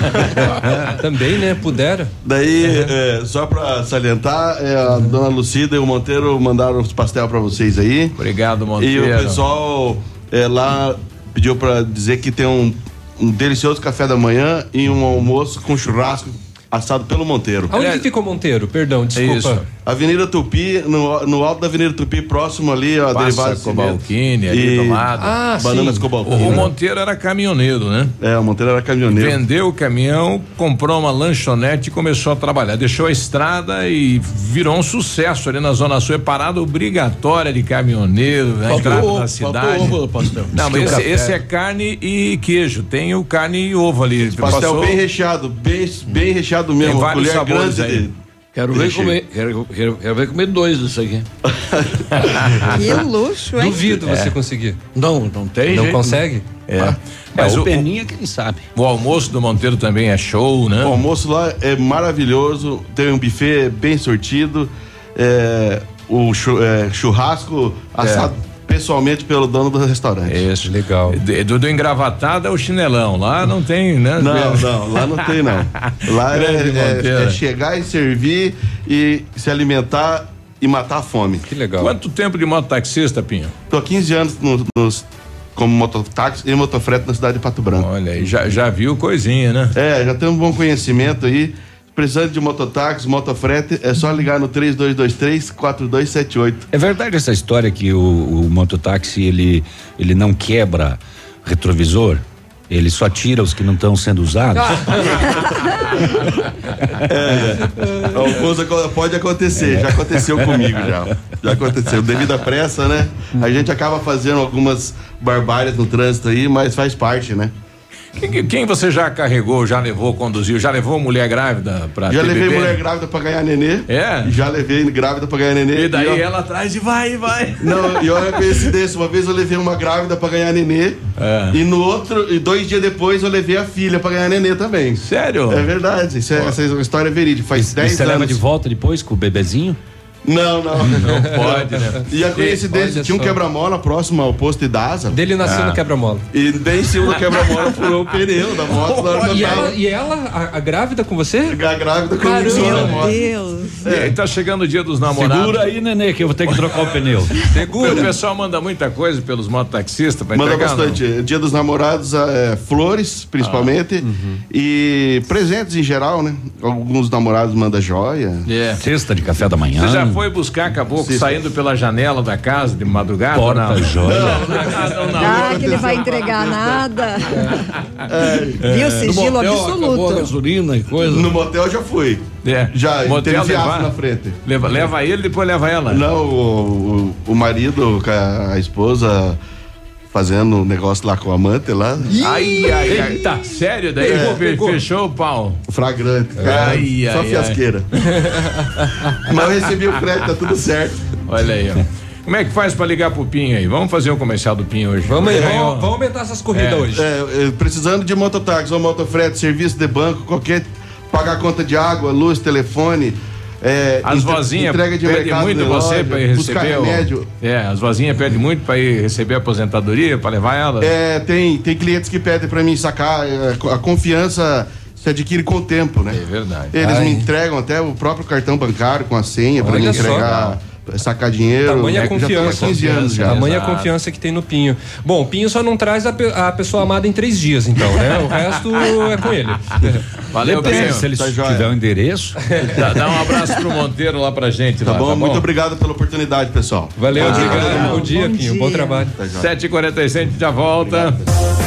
Também, né? Pudera. Daí, é, só pra salientar, é, a dona Lucida e o Monteiro mandaram os pastel pra vocês aí. Obrigado, E Monteiro. o pessoal é, lá pediu pra dizer que tem um, um delicioso café da manhã e um almoço com churrasco assado pelo Monteiro. Aonde que fica o Monteiro? Perdão, desculpa. Isso. Avenida Tupi, no, no alto da Avenida Tupi, próximo ali, ó, Passa derivado Cobalcine ali do lado. Ah, Bananas sim. Cobalcine. O Monteiro era caminhoneiro, né? É, o Monteiro era caminhoneiro. Vendeu o caminhão, comprou uma lanchonete e começou a trabalhar. Deixou a estrada e virou um sucesso ali na Zona Sul. É parada obrigatória de caminhoneiro na Faltou entrada ovo, da cidade. ovo pastel. Não, mas o esse, esse é carne e queijo. Tem o carne e ovo ali. Pastel Passou- bem recheado, bem, bem recheado mesmo. Tem vários colher grande aí. de- Quero ver comer, quero, quero, quero ver comer dois disso aqui. Que luxo, hein? Duvido É. você conseguir. Não, não tem Não jeito. consegue? É. É, Mas o o, Peninha quem sabe. o almoço do Monteiro também é show, né? O almoço lá é maravilhoso, tem um buffet bem sortido, é, o é, churrasco assado pessoalmente pelo dono do restaurante. Isso. Legal. De- Do, do engravatado é o chinelão. Lá não tem, né? Não, não, lá não tem não. Lá é, é- é chegar e servir e se alimentar e matar a fome. Que legal. Quanto tempo de mototaxista, Pinho? Tô há 15 anos no- nos, como mototáxi e motofrete na cidade de Pato Branco. Olha aí, já, já viu coisinha, né? É, já tem um bom conhecimento aí. Precisando de mototáxi, motofrete, é só ligar no 3223-4278. É verdade essa história que o, o mototáxi ele, ele não quebra retrovisor? Ele só tira os que não estão sendo usados? É, co- pode acontecer, já aconteceu comigo já. Já aconteceu. Devido à pressa, né? A gente acaba fazendo algumas barbáries no trânsito aí, mas faz parte, né? Quem, quem você já carregou, já levou, conduziu? Já levou mulher grávida pra Já ter levei bebê? mulher grávida pra ganhar nenê. É? E já levei grávida pra ganhar nenê. E daí ó- ela atrás e vai, vai. Não, e olha a coincidência. Uma vez eu levei uma grávida pra ganhar nenê. É. E no outro, e dois dias depois eu levei a filha pra ganhar nenê também. Sério? É verdade. Isso é, essa história é verídica. Faz 10 E você anos. leva de volta depois com o bebezinho? Não, não. Não pode, né? E a coincidência, tinha um quebra-mola próximo ao posto Idasa. Dele nasceu Ah. no quebra-mola. E bem em cima do quebra-mola furou o pneu da moto. na hora que eu E ela, e ela a, a grávida com você? A grávida em cima da Meu. Deus. E aí tá chegando o dia dos namorados. Segura aí, nenê, que eu vou ter que trocar o pneu. O pessoal manda muita coisa pelos mototaxistas pra Manda entregar, não? bastante. Dia dos namorados, é, flores, principalmente. E presentes em geral, né? Alguns namorados mandam joia. É. Cesta de café da manhã. Você já foi buscar caboclo Sim. saindo pela janela da casa de madrugada? ou não? Porta-joia. Não, não, não, não. Ah, que ele vai entregar nada. Viu? No Sigilo motel, acabou a absoluto. gasolina e coisa. No motel já fui. É. Já, Motel teve levar? na frente. Leva, leva ele, depois leva ela. Não, o, o, o marido a esposa fazendo um negócio lá com a amante lá. Ai, ai, ai. Tá, sério? Daí É. fe- fechou o pau. Flagrante. Cara, Ai, só ai, fiasqueira. Mas eu recebi o crédito, tá tudo certo. Olha aí, ó. Como é que faz pra ligar pro Pinho aí? Vamos fazer o comercial do Pinho hoje. Vamos aí, É. vamos, vamos aumentar essas corridas É. hoje. É, é, precisando de mototáxi ou motofrete, serviço de banco, qualquer. Pagar conta de água, luz, telefone. É, As entre- vozinhas entrega de muito você ir buscar receber o... É, as vozinhas pedem muito pra ir receber a aposentadoria, pra levar ela. É, tem, tem clientes que pedem pra mim sacar. é, A confiança se adquire com o tempo, né? É verdade. Eles Ai. me entregam até o próprio cartão bancário com a senha Olha me só. Sacar dinheiro. Tamanha É que já tô há confiança. 15 anos já. Tamanha Exato. confiança que tem no Pinho. Bom, o Pinho só não traz a, pe- a pessoa amada em três dias, então, né? O resto é com ele. Valeu, Depende, Pinho. se ele Tá tiver o endereço. Dá, dá um abraço pro Monteiro lá pra gente. Tá lá, bom? Muito obrigado pela oportunidade, pessoal. Valeu, Bom obrigado. mundo. Bom dia, Bom Pinho. dia. Bom trabalho. Tá joia. 7h47 já volta. Ativa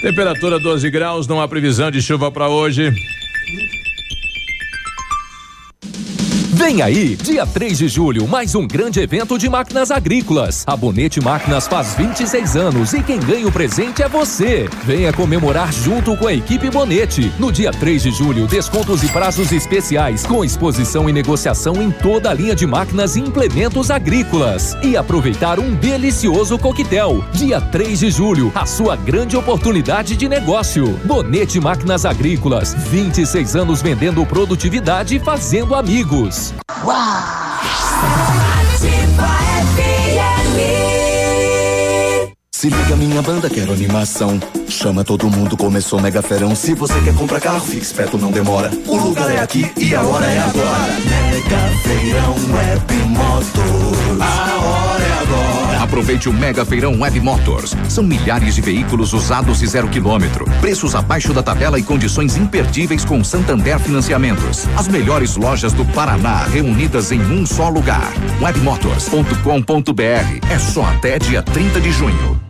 Temperatura 12 graus, não há previsão de chuva pra hoje. Vem aí, dia 3 de julho, mais um grande evento de máquinas agrícolas. A Bonete Máquinas faz 26 anos e quem ganha o presente é você. Venha comemorar junto com a equipe Bonete. No dia 3 de julho, descontos e prazos especiais, com exposição e negociação em toda a linha de máquinas e implementos agrícolas. E aproveitar um delicioso coquetel. Dia 3 de julho, a sua grande oportunidade de negócio. Bonete Máquinas Agrícolas, 26 anos vendendo produtividade e fazendo amigos. Se liga minha banda, quero animação. Chama todo mundo, começou mega ferão. Se você quer comprar carro, fique esperto, não demora. O lugar é aqui e a hora é agora. Mega feirão web motos. A hora é. Aproveite o Mega Feirão Web Motors. São milhares de veículos usados e zero quilômetro. Preços abaixo da tabela e condições imperdíveis com Santander Financiamentos. As melhores lojas do Paraná reunidas em um só lugar. Webmotors.com.br. É só até dia 30 de junho.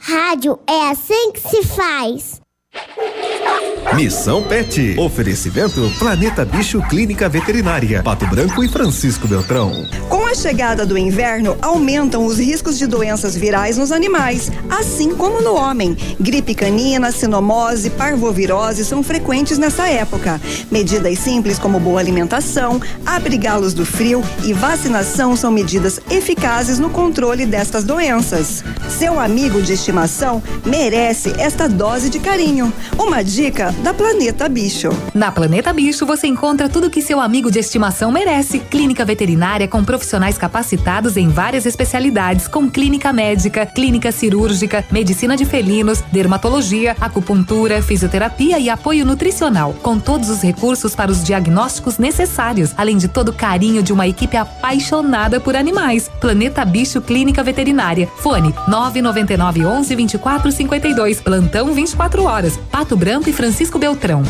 Rádio é assim que se faz. Missão Pet. Oferecimento Planeta Bicho Clínica Veterinária. Pato Branco e Francisco Beltrão. Com a chegada do inverno, aumentam os riscos de doenças virais nos animais, assim como no homem. Gripe canina, sinomose, parvovirose são frequentes nessa época. Medidas simples como boa alimentação, abrigá-los do frio e vacinação são medidas eficazes no controle destas doenças. Seu amigo de estimação merece esta dose de carinho. Uma dica da Planeta Bicho. Na Planeta Bicho você encontra tudo que seu amigo de estimação merece. Clínica veterinária com profissionais capacitados em várias especialidades, com clínica médica, clínica cirúrgica, medicina de felinos, dermatologia, acupuntura, fisioterapia e apoio nutricional, com todos os recursos para os diagnósticos necessários, além de todo o carinho de uma equipe apaixonada por animais. Planeta Bicho Clínica Veterinária. Fone 999 11 24 52. Plantão 24 horas. Pato Branco e Francisco Beltrão.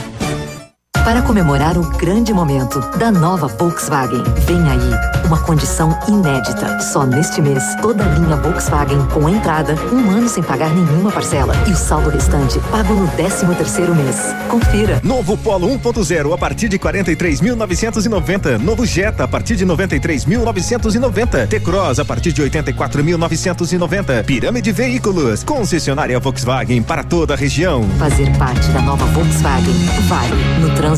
Para comemorar o grande momento da nova Volkswagen, vem aí uma condição inédita. Só neste mês, toda a linha Volkswagen com entrada, um ano sem pagar nenhuma parcela e o saldo restante pago no 13 terceiro mês. Confira. Novo Polo 1.0 a partir de 43.990. Novo Jetta a partir de 93.990. T-Cross a partir de 84.990. Pirâmide Veículos. Concessionária Volkswagen para toda a região. Fazer parte da nova Volkswagen vale no trânsito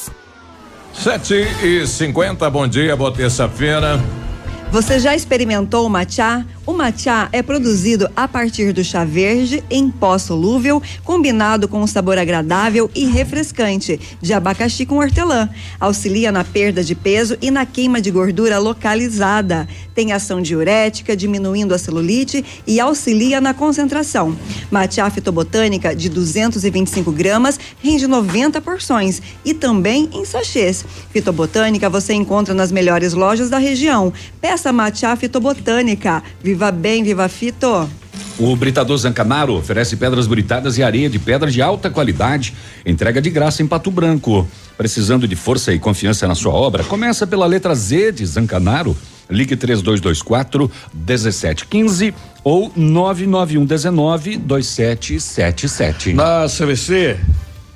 Sete e cinquenta, bom dia, boa terça-feira. Você já experimentou o matcha? O matcha é produzido a partir do chá verde em pó solúvel, combinado com um sabor agradável e refrescante de abacaxi com hortelã. Auxilia na perda de peso e na queima de gordura localizada. Tem ação diurética, diminuindo a celulite e auxilia na concentração. Matcha fitobotânica de 225 gramas rende 90 porções e também em sachês. Fitobotânica você encontra nas melhores lojas da região. Peça matcha fitobotânica. Viva bem, viva fito! O Britador Zancanaro oferece pedras britadas e areia de pedra de alta qualidade. Entrega de graça em Pato Branco. Precisando de força e confiança na sua obra? Começa pela letra Z de Zancanaro. Ligue 3224 1715 ou 991 19 2777. Na CVC,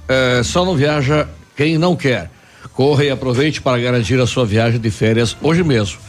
é, só não viaja quem não quer. Corra e aproveite para garantir a sua viagem de férias hoje mesmo.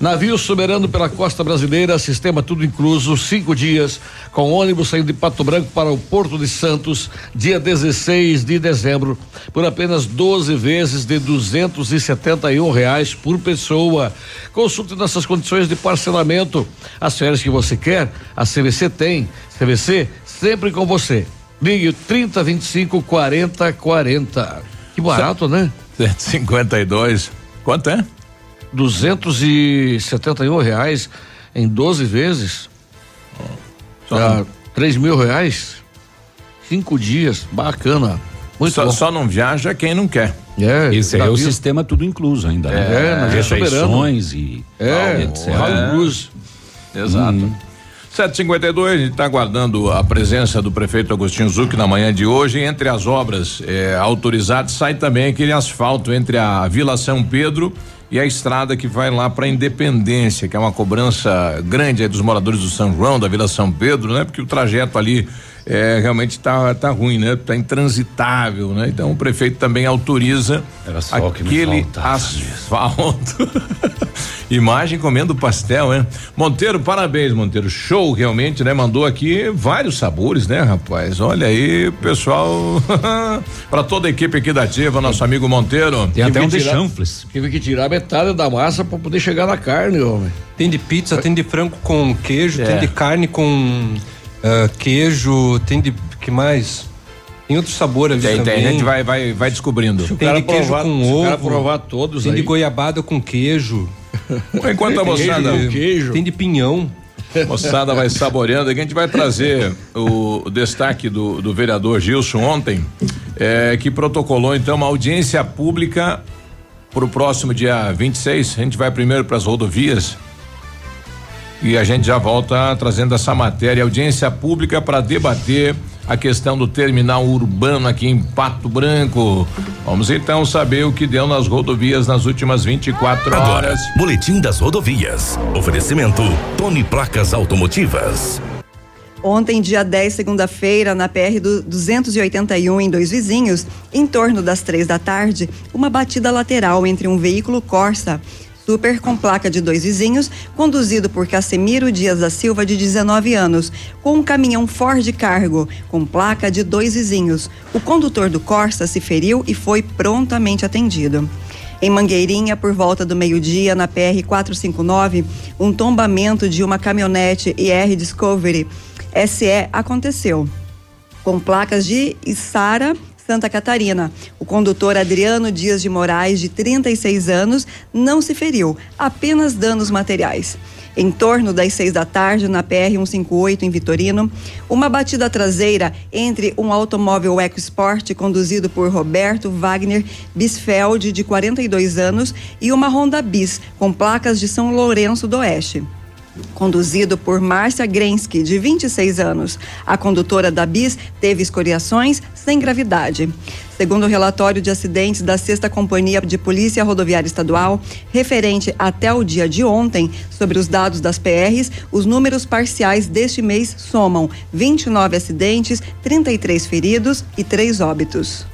Navio soberano pela costa brasileira, sistema tudo incluso, cinco dias, com ônibus saindo de Pato Branco para o Porto de Santos, dia 16 de dezembro, por apenas 12 vezes de duzentos e setenta e um reais por pessoa. Consulte nossas condições de parcelamento. As férias que você quer, a CVC tem. CVC sempre com você. Ligue 30 25 40 40. Que barato, né? 152. Quanto é? 271 reais em 12 vezes. Só Dá 3 mil reais. Cinco dias. Bacana. Muito só, bom. só não viaja quem não quer. É, Esse aí é o sistema tudo incluso ainda, né? É, navio refeições e É, etc. Rally Cruz. Exato. Hum. 752, a gente está aguardando a presença do prefeito Agostinho Zuc na manhã de hoje. Entre as obras eh, autorizadas, sai também aquele asfalto entre a Vila São Pedro e a estrada que vai lá para Independência, que é uma cobrança grande dos moradores do São João, da Vila São Pedro, né? Porque o trajeto ali eh, realmente tá, tá ruim, né? Tá intransitável, né? Então o prefeito também autoriza Era só o que me aquele asfalto. Imagem comendo pastel, né? Monteiro, parabéns, Monteiro. Show, realmente, né? Mandou aqui vários sabores, né, rapaz? Olha aí, pessoal. para toda a equipe aqui da Ativa, nosso amigo Monteiro. Tive que tirar- Tive que tirar metade da massa para poder chegar na carne, homem. Tem de pizza, tem de frango com queijo, É. tem de carne com ah, queijo, tem de que mais? Tem outro sabor ali Tem, também. tem. A gente vai, vai, vai descobrindo. Tem de queijo provar- com se ovo. cara provar todos Tem de aí. goiabada com queijo. Enquanto a Tem moçada. de- Tem de pinhão. A moçada vai saboreando. Aqui a gente vai trazer o, o destaque do, do vereador Gilson ontem, é, que protocolou então uma audiência pública para o próximo dia 26. A gente vai primeiro para as rodovias. E a gente já volta trazendo essa matéria, audiência pública para debater a questão do terminal urbano aqui em Pato Branco. Vamos então saber o que deu nas rodovias nas últimas 24 Agora, horas. Boletim das Rodovias. Oferecimento Tony Placas Automotivas. Ontem, dia 10, segunda-feira, na PR do 281, em Dois Vizinhos, em torno das três da tarde, uma batida lateral entre um veículo Corsa Super com placa de dois vizinhos, conduzido por Casemiro Dias da Silva, de 19 anos, com um caminhão Ford Cargo, com placa de dois vizinhos. O condutor do Corsa se feriu e foi prontamente atendido. Em Mangueirinha, por volta do meio-dia, na PR 459, um tombamento de uma caminhonete IR Discovery SE aconteceu, com placas de Içara, Santa Catarina. O condutor Adriano Dias de Moraes, de 36 anos, não se feriu, apenas danos materiais. Em torno das seis da tarde, na PR 158 em Vitorino, uma batida traseira entre um automóvel EcoSport conduzido por Roberto Wagner Bisfeld, de 42 anos, e uma Honda Bis com placas de São Lourenço do Oeste conduzido por Márcia Grensky, de 26 anos. A condutora da BIS teve escoriações sem gravidade. Segundo o relatório de acidentes da Sexta Companhia de Polícia Rodoviária Estadual, referente até o dia de ontem, sobre os dados das PRs, os números parciais deste mês somam 29 acidentes, 33 feridos e 3 óbitos.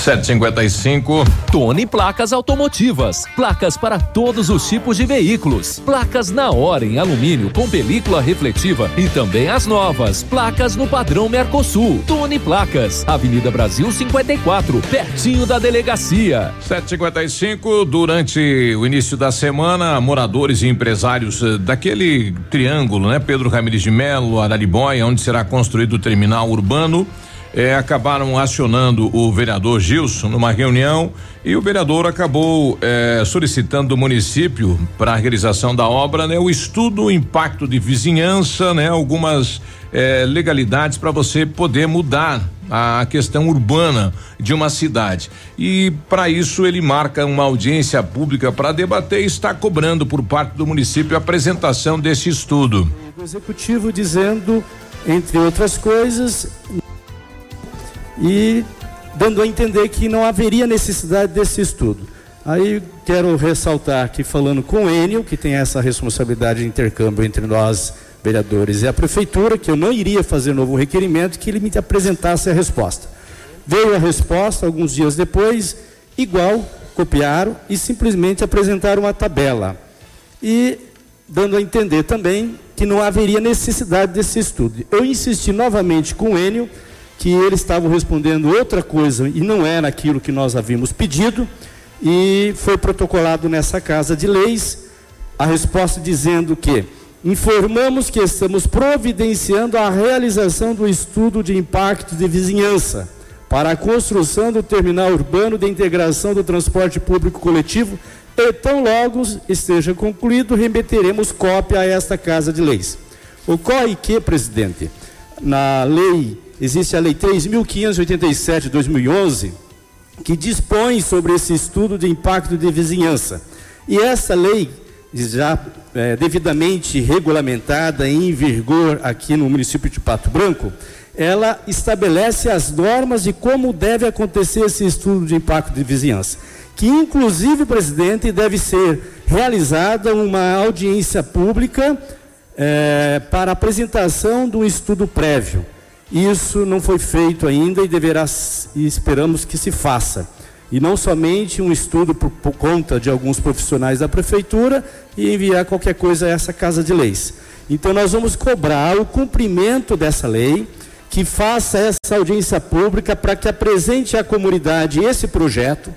755. Tony Placas Automotivas. Placas para todos os tipos de veículos. Placas na hora em alumínio com película refletiva e também as novas. Placas no padrão Mercosul. Tony Placas. Avenida Brasil 54, pertinho da delegacia. 755, durante o início da semana, moradores e empresários eh, daquele triângulo, né? Pedro Ramirez de Melo, Araribóia, onde será construído o terminal urbano, eh, acabaram acionando o vereador Gilson numa reunião e o vereador acabou eh, solicitando do município para a realização da obra, né? O estudo, o impacto de vizinhança, né? Algumas eh, legalidades para você poder mudar a questão urbana de uma cidade. E para isso ele marca uma audiência pública para debater e está cobrando por parte do município a apresentação desse estudo. do executivo dizendo, entre outras coisas, e dando a entender que não haveria necessidade desse estudo. Aí quero ressaltar que falando com o Enio, que tem essa responsabilidade de intercâmbio entre nós vereadores e a prefeitura, que eu não iria fazer novo requerimento, que ele me apresentasse a resposta. Veio a resposta alguns dias depois, igual, copiaram e simplesmente apresentaram uma tabela. E dando a entender também que não haveria necessidade desse estudo. Eu insisti novamente com o Enio que eles estavam respondendo outra coisa e não era aquilo que nós havíamos pedido, e foi protocolado nessa Casa de Leis a resposta dizendo que informamos que estamos providenciando a realização do estudo de impacto de vizinhança para a construção do terminal urbano de integração do transporte público coletivo e tão logo esteja concluído, remeteremos cópia a esta Casa de Leis. Ocorre que, presidente, na lei, existe a lei 3.587 de 2011, que dispõe sobre esse estudo de impacto de vizinhança. E essa lei, já é, devidamente regulamentada em vigor aqui no município de Pato Branco, ela estabelece as normas de como deve acontecer esse estudo de impacto de vizinhança. Que, inclusive, presidente, deve ser realizada uma audiência pública é, para apresentação de um estudo prévio. Isso não foi feito ainda e deverá e esperamos que se faça. E não somente um estudo por, por, conta de alguns profissionais da prefeitura e enviar qualquer coisa a essa casa de leis. Então nós vamos cobrar o cumprimento dessa lei, que faça essa audiência pública para que apresente à comunidade esse projeto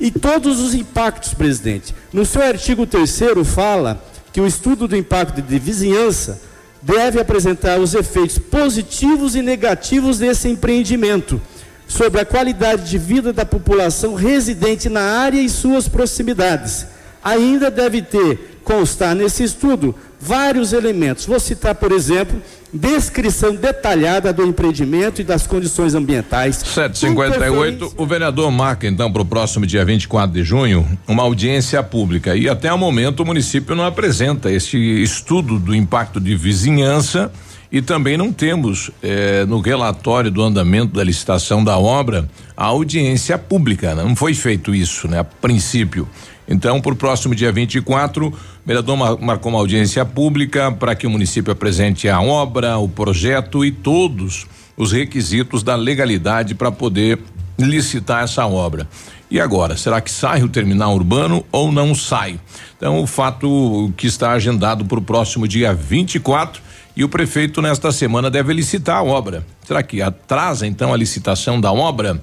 e todos os impactos, presidente. No seu artigo 3 fala que o estudo do impacto de vizinhança deve apresentar os efeitos positivos e negativos desse empreendimento sobre a qualidade de vida da população residente na área e suas proximidades. Ainda deve ter constar nesse estudo vários elementos. Vou citar, por exemplo, descrição detalhada do empreendimento e das condições ambientais. 758, o vereador marca então para o próximo dia 24 de junho uma audiência pública e até o momento o município não apresenta esse estudo do impacto de vizinhança e também não temos eh, no relatório do andamento da licitação da obra a audiência pública. Né? Não foi feito isso, né? A princípio. Então, para o próximo dia 24, o vereador marcou uma audiência pública para que o município apresente a obra, o projeto e todos os requisitos da legalidade para poder licitar essa obra. E agora, será que sai o terminal urbano ou não sai? Então, o fato que está agendado para o próximo dia 24 e o prefeito nesta semana deve licitar a obra. Será que atrasa então a licitação da obra?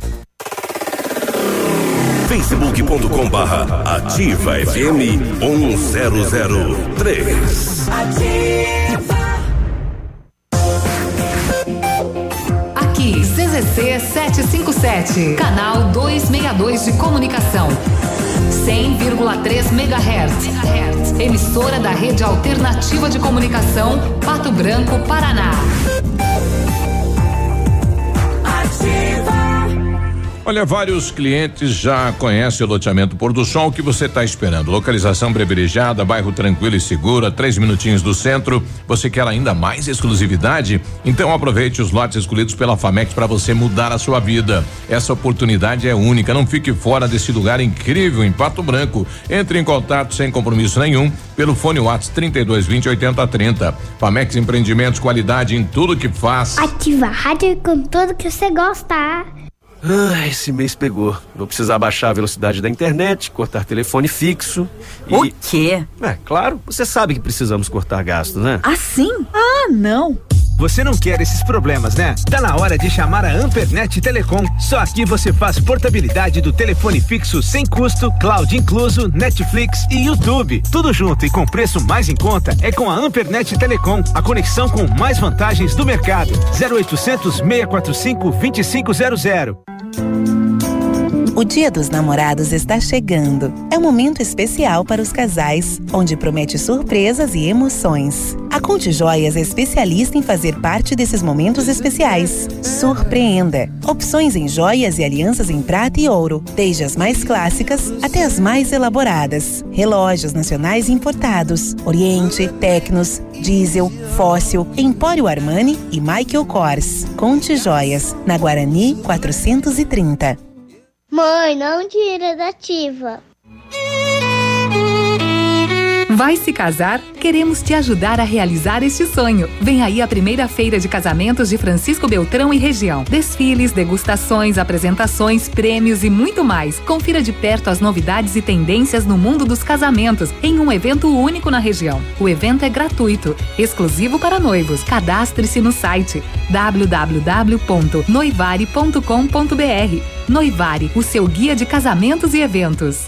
facebook.com barra ativa FM 1003. Ativa. Aqui, CZC 757, canal 262 de comunicação. 100,3 MHz. Emissora da Rede Alternativa de Comunicação, Pato Branco, Paraná. Olha, vários clientes já conhecem o loteamento Pôr do Sol. Que você está esperando? Localização privilegiada, bairro tranquilo e seguro, a três minutinhos do centro. Você quer ainda mais exclusividade? Então aproveite os lotes escolhidos pela Famex para você mudar a sua vida. Essa oportunidade é única. Não fique fora desse lugar incrível em Pato Branco. Entre em contato sem compromisso nenhum pelo fone WhatsApp 32 20 80 30. Famex Empreendimentos, qualidade em tudo que faz. Ativa a rádio com tudo que você gosta. Ah, esse mês pegou. Vou precisar baixar a velocidade da internet, cortar telefone fixo. E... O quê? É, claro. Você sabe que precisamos cortar gastos, né? Assim? Ah, não. Você não quer esses problemas, né? Tá na hora de chamar a Ampernet Telecom. Só aqui você faz portabilidade do telefone fixo sem custo, cloud incluso, Netflix e YouTube. Tudo junto e com preço mais em conta é com a Ampernet Telecom, a conexão com mais vantagens do mercado. 0800 645 2500. O Dia dos Namorados está chegando. É um momento especial para os casais, onde promete surpresas e emoções. A Conte Joias é especialista em fazer parte desses momentos especiais. Surpreenda! Opções em joias e alianças em prata e ouro, desde as mais clássicas até as mais elaboradas. Relógios nacionais importados, Oriente, Tecnos, Diesel, Fóssil, Empório Armani e Michael Kors. Conte Joias, na Guarani 430. Mãe, não tira da ativa. Vai se casar? Queremos te ajudar a realizar este sonho. Vem aí a primeira feira de casamentos de Francisco Beltrão e região. Desfiles, degustações, apresentações, prêmios e muito mais. Confira de perto as novidades e tendências no mundo dos casamentos em um evento único na região. O evento é gratuito, exclusivo para noivos. Cadastre-se no site www.noivare.com.br. Noivare, o seu guia de casamentos e eventos.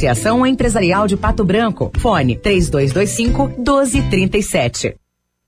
Associação Empresarial de Pato Branco. Fone 3225 1237.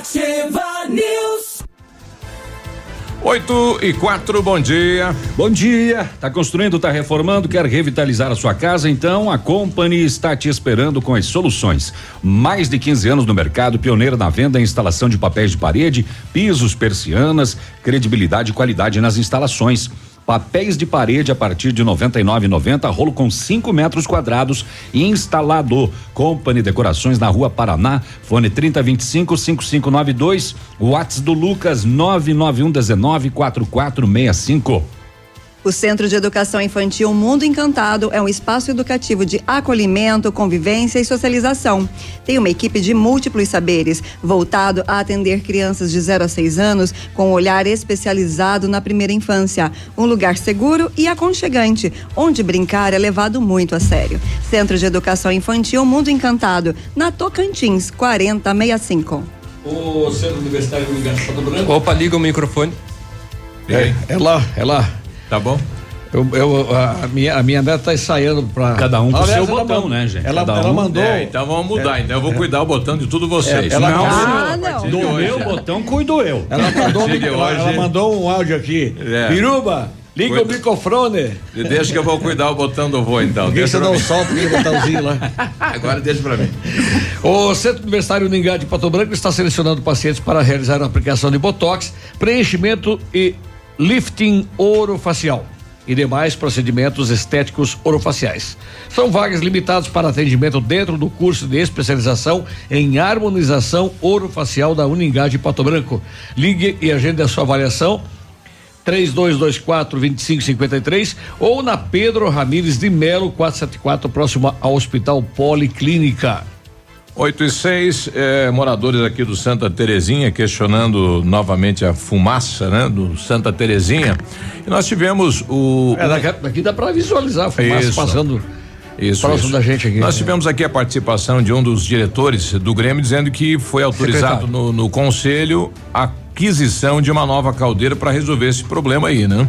Ativa News. 8 e 4, bom dia. Bom dia. Tá construindo, tá reformando, quer revitalizar a sua casa? Então a Company está te esperando com as soluções. Mais de 15 anos no mercado, pioneira na venda e instalação de papéis de parede, pisos, persianas, credibilidade e qualidade nas instalações. Papéis de parede a partir de 99,90, rolo com 5 metros quadrados instalado. Company Decorações na Rua Paraná, fone 3025 5592, WhatsApp do Lucas 991 19 4465. O Centro de Educação Infantil Mundo Encantado é um espaço educativo de acolhimento, convivência e socialização. Tem uma equipe de múltiplos saberes, voltado a atender crianças de 0 a 6 anos com um olhar especializado na primeira infância. Um lugar seguro e aconchegante, onde brincar é levado muito a sério. Centro de Educação Infantil Mundo Encantado, na Tocantins, 4065. O Centro Universitário do Ligado Pato Branco. Opa, liga o microfone. É, é lá, é lá. Tá bom? Eu, eu, a, minha, a minha neta tá ensaiando pra. Cada um com Aliás, seu ela botão, mandou- né, gente? Ela, Cada ela um. mandou. É, então vamos mudar. então eu vou cuidar o botão de tudo vocês. É, ela- não, Ah, não. Do hoje, meu é. botão cuido eu. Ela mandou, de ela, mandou um áudio aqui. É. Biruba, liga Cuida. o microfone. Deixa que eu vou cuidar o botão do vô, então. Deixa pra não mim. solta aquele botãozinho lá? Agora deixa pra mim. O Centro Universitário Uningá de Pato Branco está selecionando pacientes para realizar a aplicação de botox, preenchimento e lifting orofacial e demais procedimentos estéticos orofaciais. São vagas limitadas para atendimento dentro do curso de especialização em harmonização orofacial da Uningá de Pato Branco. Ligue e agende a sua avaliação 3224-2553 ou na Pedro Ramires de Melo 474, próximo ao Hospital Policlínica. 8 e 6, eh, moradores aqui do Santa Terezinha questionando novamente a fumaça, né? Do Santa Terezinha. E nós tivemos o. É, daqui, daqui dá para visualizar a fumaça Isso. passando Isso, próximo isso. da gente aqui. Nós tivemos aqui a participação de um dos diretores do Grêmio dizendo que foi autorizado no, no conselho a aquisição de uma nova caldeira para resolver esse problema aí, né?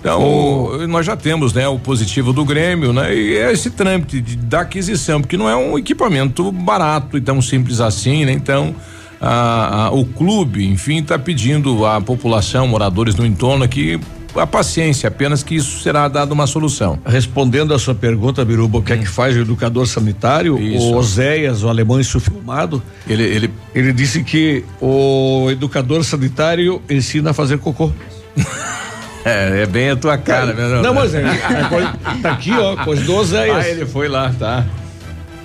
Então, nós já temos, né, o positivo do Grêmio, né? E é esse trâmite de, da aquisição, porque não é um equipamento barato e tão simples assim, né? Então, a- a- o clube, enfim, está pedindo à população, moradores no entorno aqui, a paciência, apenas que isso será dado uma solução. Respondendo a sua pergunta, Biruba, o que é que faz o educador sanitário? Isso. O Oséias, o alemão insufilmado, ele, ele, ele disse que o educador sanitário ensina a fazer cocô. É, é bem a tua cara, meu Não, mas é, é tá aqui, ó, coisa do Oséias. Ah, ele foi lá, tá.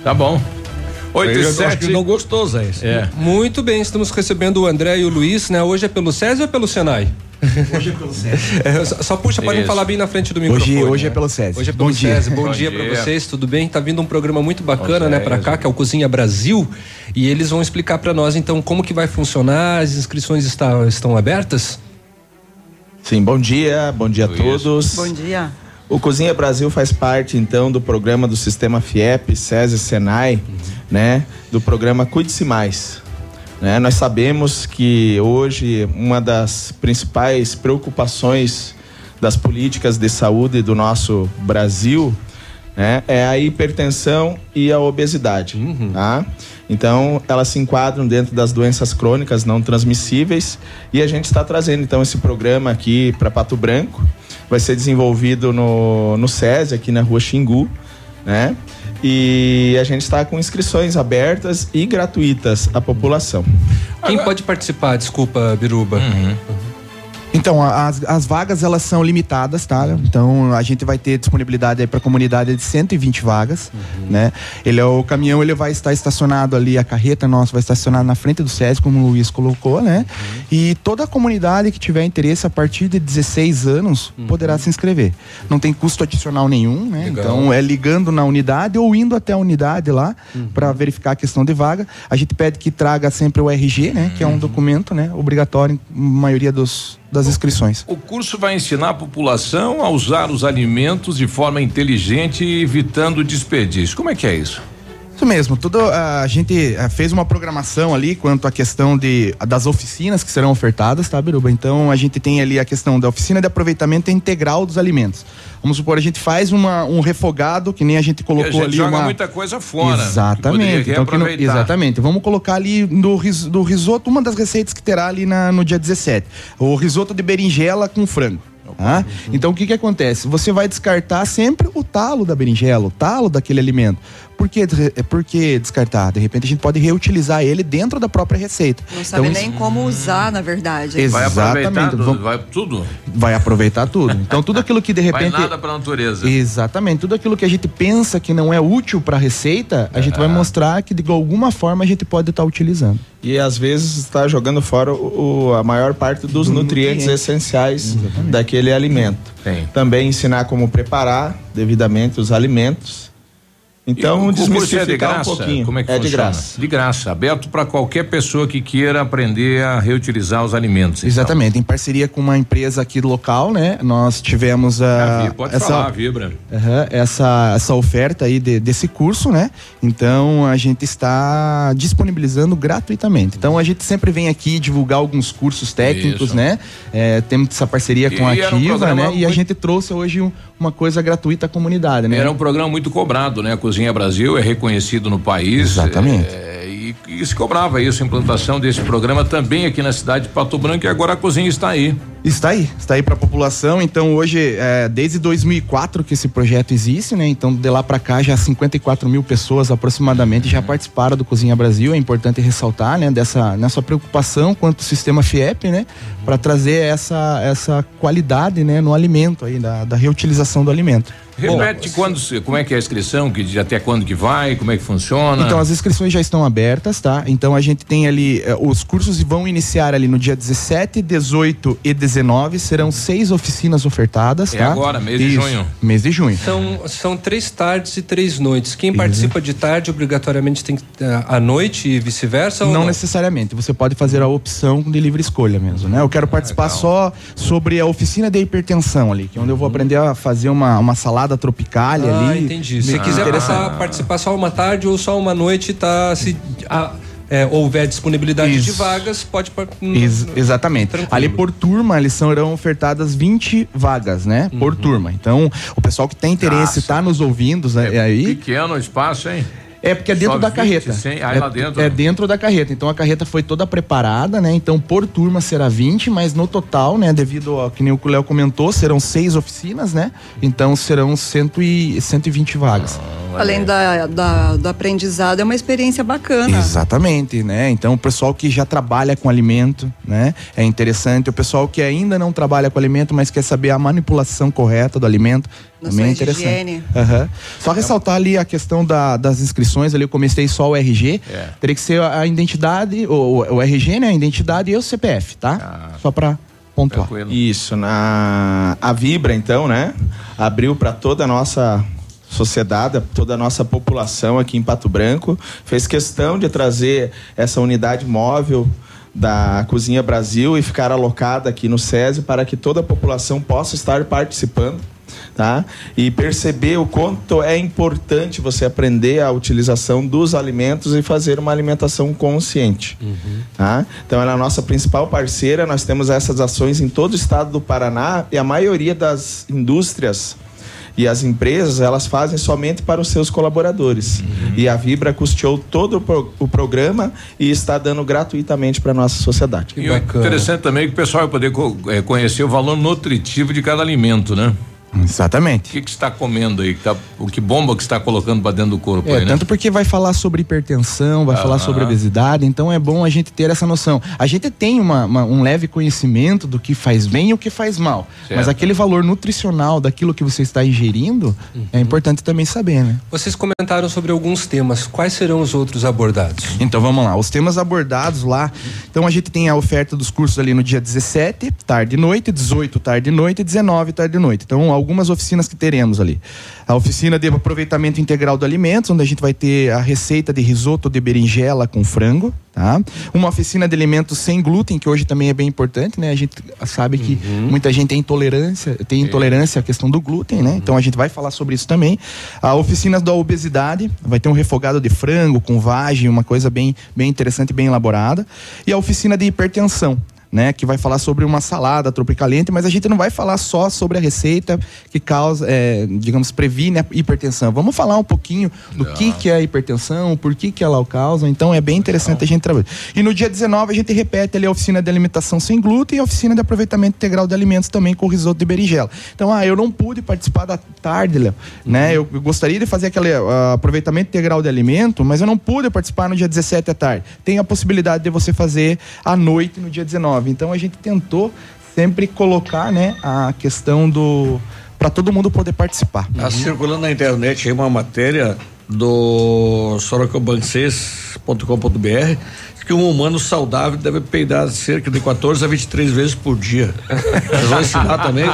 Tá bom. 8 Ele e acho 7. que não gostou, Oséias. É. Muito bem, estamos recebendo o André e o Luiz, né? Hoje é pelo SESI ou é pelo Senai? Hoje é pelo SESI. É, só, só puxa, podem falar bem na frente do Hoje- microfone. hoje é né? pelo SESI. Hoje é pelo Bom dia. SESI. Bom, Bom dia, pra dia. vocês, tudo bem? Tá vindo um programa muito bacana, Bom né, dia, pra cá, que é o Cozinha Brasil. E eles vão explicar pra nós, então, como que vai funcionar, as inscrições está- estão abertas? Sim, bom dia, bom dia a todos. Bom dia. O Cozinha Brasil faz parte, então, do programa do Sistema FIEP, SESI, SENAI, né? Do programa Cuide-se Mais. Né? Nós sabemos que hoje uma das principais preocupações das políticas de saúde do nosso Brasil né, é a hipertensão e a obesidade. Tá? Então, elas se enquadram dentro das doenças crônicas não transmissíveis e a gente está trazendo então esse programa aqui para Pato Branco. Vai ser desenvolvido no, no SESI, aqui na rua Xingu, né? E a gente está com inscrições abertas e gratuitas à população. Quem pode participar? Desculpa, Biruba. Então, as, as vagas elas são limitadas, tá? Então, a gente vai ter disponibilidade aí para a comunidade de 120 vagas, né? Ele é o caminhão, ele vai estar estacionado ali, a carreta nossa vai estar estacionada na frente do SESC, como o Luiz colocou, né? E toda a comunidade que tiver interesse a partir de 16 anos poderá se inscrever. Não tem custo adicional nenhum, né? Legal. Então, é ligando na unidade ou indo até a unidade lá para verificar a questão de vaga. A gente pede que traga sempre o RG, né? Que é um documento, né? Obrigatório em maioria dos, das inscrições. O curso vai ensinar a população a usar os alimentos de forma inteligente evitando desperdício. Como é que é isso? Isso mesmo, tudo ah, a gente ah, fez uma programação ali quanto à questão de das oficinas que serão ofertadas, tá, Biruba? Então a gente tem ali a questão da oficina de aproveitamento integral dos alimentos. Vamos supor, a gente faz uma, um refogado, que nem a gente colocou Porque a gente ali joga uma muita coisa fora. Exatamente. que Então, que no- exatamente. Vamos colocar ali no ris- do risoto, uma das receitas que terá ali na- no dia 17. O risoto de berinjela com frango. tá? Então o que que acontece? Você vai descartar sempre o talo da berinjela, o talo daquele alimento. Por que, de- por que descartar? De repente a gente pode reutilizar ele dentro da própria receita. Não sabe Então, nem como usar, na verdade. Ex- Vai aproveitar Exatamente. tudo, Vamos- vai tudo. vai aproveitar tudo. Então tudo aquilo que de repente Vai nada pra natureza. Exatamente. Tudo aquilo que a gente pensa que não é útil para a receita, a gente vai mostrar que de alguma forma a gente pode estar utilizando. E às vezes está jogando fora o, o- a maior parte dos Do nutrientes nutriente. essenciais daquele alimento. Também ensinar como preparar devidamente os alimentos. Então, curso é desmistificar de graça? um pouquinho. Como é que é de funciona? graça. De graça, aberto para qualquer pessoa que queira aprender a reutilizar os alimentos. então. Exatamente. Em parceria com uma empresa aqui local, né? Nós tivemos a. Vi- Pode falar, vibra. Aham, essa, essa oferta aí de- desse curso, né? Então a gente está disponibilizando gratuitamente. Então a gente sempre vem aqui divulgar alguns cursos técnicos, Isso. né? É, temos essa parceria com a E era um Ativa, programa né? E a gente trouxe hoje um- uma coisa gratuita à comunidade, né? Era um programa muito cobrado, né? A Cozinha Brasil é reconhecido no país. Exatamente. é, e, e se cobrava isso, a implantação desse programa também aqui na cidade de Pato Branco e agora a cozinha está aí. Está aí, está aí para a população. Então hoje, é, desde 2004 que esse projeto existe, né? Então de lá para cá já 54 mil pessoas aproximadamente já participaram do Cozinha Brasil. É importante ressaltar, né? Dessa nessa preocupação quanto ao sistema FIEP, né? Para trazer essa essa qualidade, né? No alimento aí da, da reutilização do alimento. Repete quando, se- como é que é a inscrição, que de até quando que vai, como é que funciona. Então as inscrições já estão abertas, tá? Então a gente tem ali eh, os cursos vão iniciar ali no dia 17, 18 e 19, serão seis oficinas ofertadas, É tá? agora, mês de Isso, junho. Mês de junho. São, são três tardes e três noites. Quem participa de tarde obrigatoriamente tem que eh, à noite e vice-versa? ou Não, necessariamente, você pode fazer a opção de livre escolha mesmo, né? Eu quero participar só sobre a oficina de hipertensão ali, que é onde eu vou aprender a fazer uma, uma salada tropical Ah, ali. entendi. Se quiser passar, participar só uma tarde ou só uma noite, tá? Se a- é, houver disponibilidade de Isso. vagas, pode. Ex- exatamente. Tranquilo. Ali por turma, eles serão ofertadas 20 vagas, né? Por Uhum. turma. Então, o pessoal que tem interesse, tá nos ouvindo é, aí. Pequeno o espaço, hein? É porque é dentro Só da 20, carreta. 100, aí é, lá dentro. é dentro da carreta. Então a carreta foi toda preparada, né? Então por turma será 20, mas no total, né? Devido ao que nem o Léo comentou, serão seis oficinas, né? Então serão cento e, 120 vagas. Além da, da- do aprendizado, é uma experiência bacana. Exatamente, né? Então o pessoal que já trabalha com alimento, né? É interessante. O pessoal que ainda não trabalha com alimento, mas quer saber a manipulação correta do alimento, também é interessante. Aham. Só ressaltar ali a questão da- das inscrições, ali eu comecei só o RG. É. Teria que ser a identidade, o, o RG, né? A identidade e o CPF, tá? Só pra pontuar. Isso, na a Vibra então, né? Abriu para toda a nossa sociedade, toda a nossa população aqui em Pato Branco, fez questão de trazer essa unidade móvel da Cozinha Brasil e ficar alocada aqui no SESI para que toda a população possa estar participando. Tá? E perceber o quanto é importante você aprender a utilização dos alimentos e fazer uma alimentação consciente. Tá? Então ela é a nossa principal parceira, nós temos essas ações em todo o estado do Paraná e a maioria das indústrias e as empresas, elas fazem somente para os seus colaboradores. E a Vibra custeou todo o, pro- o programa e está dando gratuitamente para a nossa sociedade. E o interessante também é que o pessoal vai poder co- eh, conhecer o valor nutritivo de cada alimento, né? Exatamente. O que que está comendo aí? Que tá, o que bomba que está colocando para dentro do corpo É, aí, né? tanto porque vai falar sobre hipertensão, vai falar Aham. sobre obesidade, então é bom a gente ter essa noção. A gente tem uma- uma- um leve conhecimento do que faz bem e o que faz mal, Certo. mas aquele valor nutricional daquilo que você está ingerindo Uhum. é importante também saber, né? Vocês comentaram sobre alguns temas. Quais serão os outros abordados? Então vamos lá, os temas abordados lá. Então a gente tem a oferta dos cursos ali no dia 17, tarde e noite, 18, tarde e noite, 19, tarde e noite. Então algumas oficinas que teremos ali. A oficina de aproveitamento integral do alimentos, onde a gente vai ter a receita de risoto de berinjela com frango, tá? Uma oficina de alimentos sem glúten, que hoje também é bem importante, né? A gente sabe que muita gente tem intolerância, tem intolerância à questão do glúten, né? Então a gente vai falar sobre isso também. A oficina da obesidade, vai ter um refogado de frango com vagem, uma coisa bem, bem interessante, bem elaborada. E a oficina de hipertensão. Né, que vai falar sobre uma salada tropicalente, mas a gente não vai falar só sobre a receita que causa, é, digamos, previne a hipertensão. Vamos falar um pouquinho do que, que é a hipertensão, por que, que ela causa. Então é bem interessante a gente trabalhar. E no dia 19 a gente repete ali a oficina de alimentação sem glúten e a oficina de aproveitamento integral de alimentos também com risoto de berinjela. Então, ah, eu não pude participar da tarde, Léo, né? Eu, eu gostaria de fazer aquele ah, aproveitamento integral de alimento, mas eu não pude participar no dia 17 à tarde. Tem a possibilidade de você fazer à noite no dia 19. Então a gente tentou sempre colocar, né, a questão do para todo mundo poder participar. Tá circulando na internet aí uma matéria do sorocobancenses.com.br que um humano saudável deve peidar cerca de 14 a 23 vezes por dia. Vocês vão ensinar também?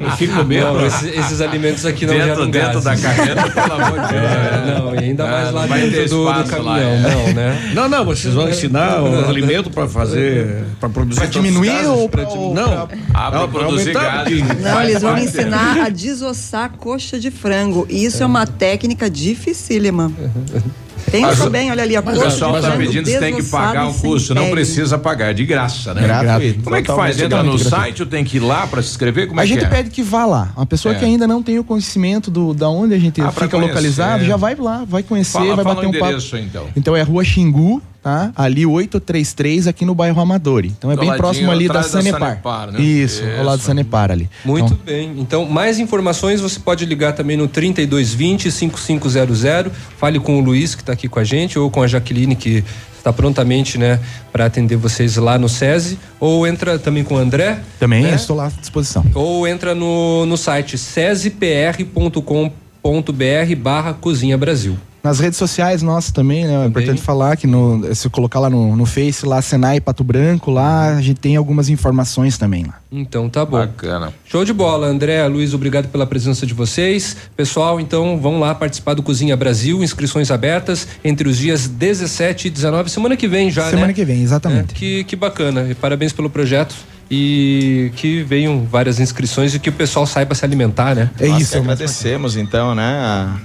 Eu fico mesmo. Não, esses, esses alimentos aqui não Dentro- geram dentro gases. da carreta, pelo amor de Deus. É, não, e ainda mais Ah, lá dentro ter do, do espaço caminhão, lá, é. não, né? Não, não, vocês vão ensinar o alimento para fazer, para produzir tantos diminuir gases, ou pra- diminuir? Não, Ah, pra produzir porque- Não, eles vão ensinar a desossar coxa de frango. E isso é, uma técnica dificílima. Pensa bem, olha ali, a O coxa pessoal está pedindo se tem que pagar o sem custo. Não precisa pagar, é de graça, né? Gratuito. Como é que faz? Totalmente Entra no site ou tem que ir lá para se inscrever? Como é a gente que é? pede que vá lá. Uma pessoa É. que ainda não tem o conhecimento do da onde a gente Ah, fica localizado, já vai lá, vai conhecer, Fala- vai fala bater o um papo. então. Então é Rua Xingu, tá? Ali 833 aqui no bairro Amadori. Então é Do bem próximo ali da atrás da Sanepar. Sanepar, né? Isso, ao lado Isso. da Sanepar ali. Muito Então, bem. Então, mais informações você pode ligar também no 3220 5500. Fale com o Luiz, que está aqui com a gente, ou com a Jaqueline, que está prontamente, né, para atender vocês lá no SESI. Ou entra também com o André. também né? estou lá à disposição. Ou entra no, no site sesipr.com.br barra Cozinha Brasil. Nas redes sociais nossas também, né? É importante falar que no, se colocar lá no, no Face, lá Senai Pato Branco, lá a gente tem algumas informações também lá. Então tá bom. Bacana. Show de bola, André, Luiz, obrigado pela presença de vocês. Pessoal, então vão lá participar do Cozinha Brasil, inscrições abertas entre os dias 17 e 19, semana que vem já, Semana né? que vem, exatamente. É, que, que bacana, e parabéns pelo projeto e que venham várias inscrições e que o pessoal saiba se alimentar, né? É Nós isso, que agradecemos então, né, a,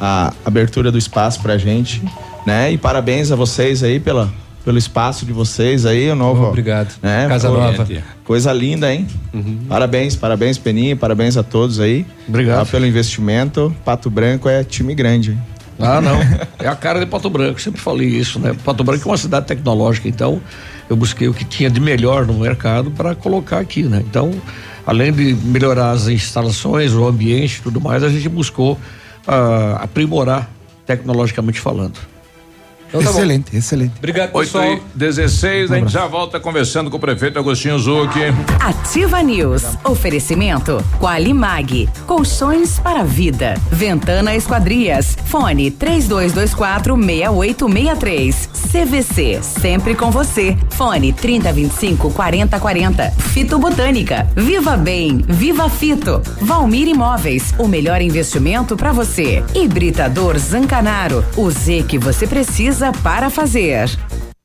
a abertura do espaço pra gente, né? E parabéns a vocês aí pela pelo espaço de vocês aí, o novo. Obrigado. Né, Casa pô, Nova. Coisa linda, hein? Parabéns, parabéns, Peninha, parabéns a todos aí. Obrigado. Tá, pelo investimento. Pato Branco é time grande, hein? Ah, não. É a cara de Pato Branco, sempre falei isso, né? Pato Branco é uma cidade tecnológica, então eu busquei o que tinha de melhor no mercado para colocar aqui, né? Então, além de melhorar as instalações, o ambiente e tudo mais, a gente buscou ah, aprimorar tecnologicamente falando. Então tá bom. excelente, excelente. Obrigado, 8 pessoal. e 16, a gente já volta conversando com o prefeito Agostinho Zucchi. Ativa News. Oferecimento Qualimag. Colchões para vida. Ventana Esquadrias. Fone 3224 6863. CVC. Sempre com você. Fone 3025 4040. Fito Botânica. Viva Bem. Viva Fito. Valmir Imóveis. O melhor investimento para você. Hibridador Zancanaro. O Z que você precisa para fazer.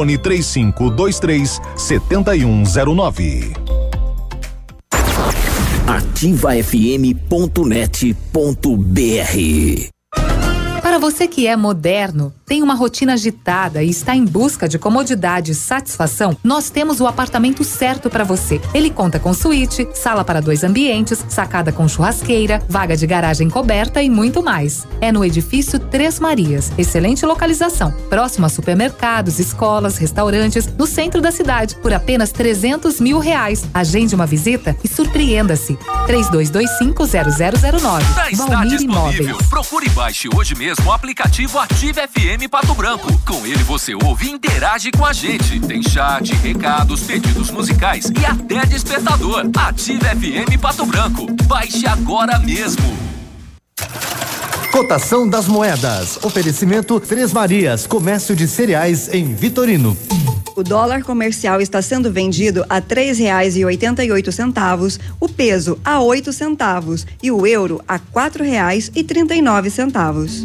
Fone 3523 7109. ativafm.net.br Para você que é moderno, tem uma rotina agitada e está em busca de comodidade e satisfação, nós temos o apartamento certo para você. Ele conta com suíte, sala para dois ambientes, sacada com churrasqueira, vaga de garagem coberta e muito mais. É no edifício Três Marias. Excelente localização, próximo a supermercados, escolas, restaurantes, no centro da cidade, por apenas 300 mil reais. Agende uma visita e surpreenda-se. 32250009. Já está Valmir disponível. Imóveis. Procure e baixe hoje mesmo o aplicativo Ative FM Pato Branco. Com ele você ouve e interage com a gente. Tem chat, recados, pedidos musicais e até despertador. Ative FM Pato Branco. Baixe agora mesmo. Cotação das moedas. Oferecimento Três Marias, comércio de cereais em Vitorino. O dólar comercial está sendo vendido a três reais e oitenta e oito centavos, o peso a oito centavos e o euro a quatro reais e trinta e nove centavos.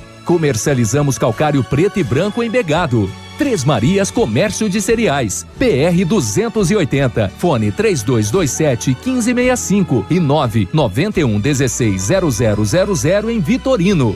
Comercializamos calcário preto e branco embegado. Três Marias Comércio de Cereais. PR 280. Fone 3227 1565 e 991 16 0000 em Vitorino.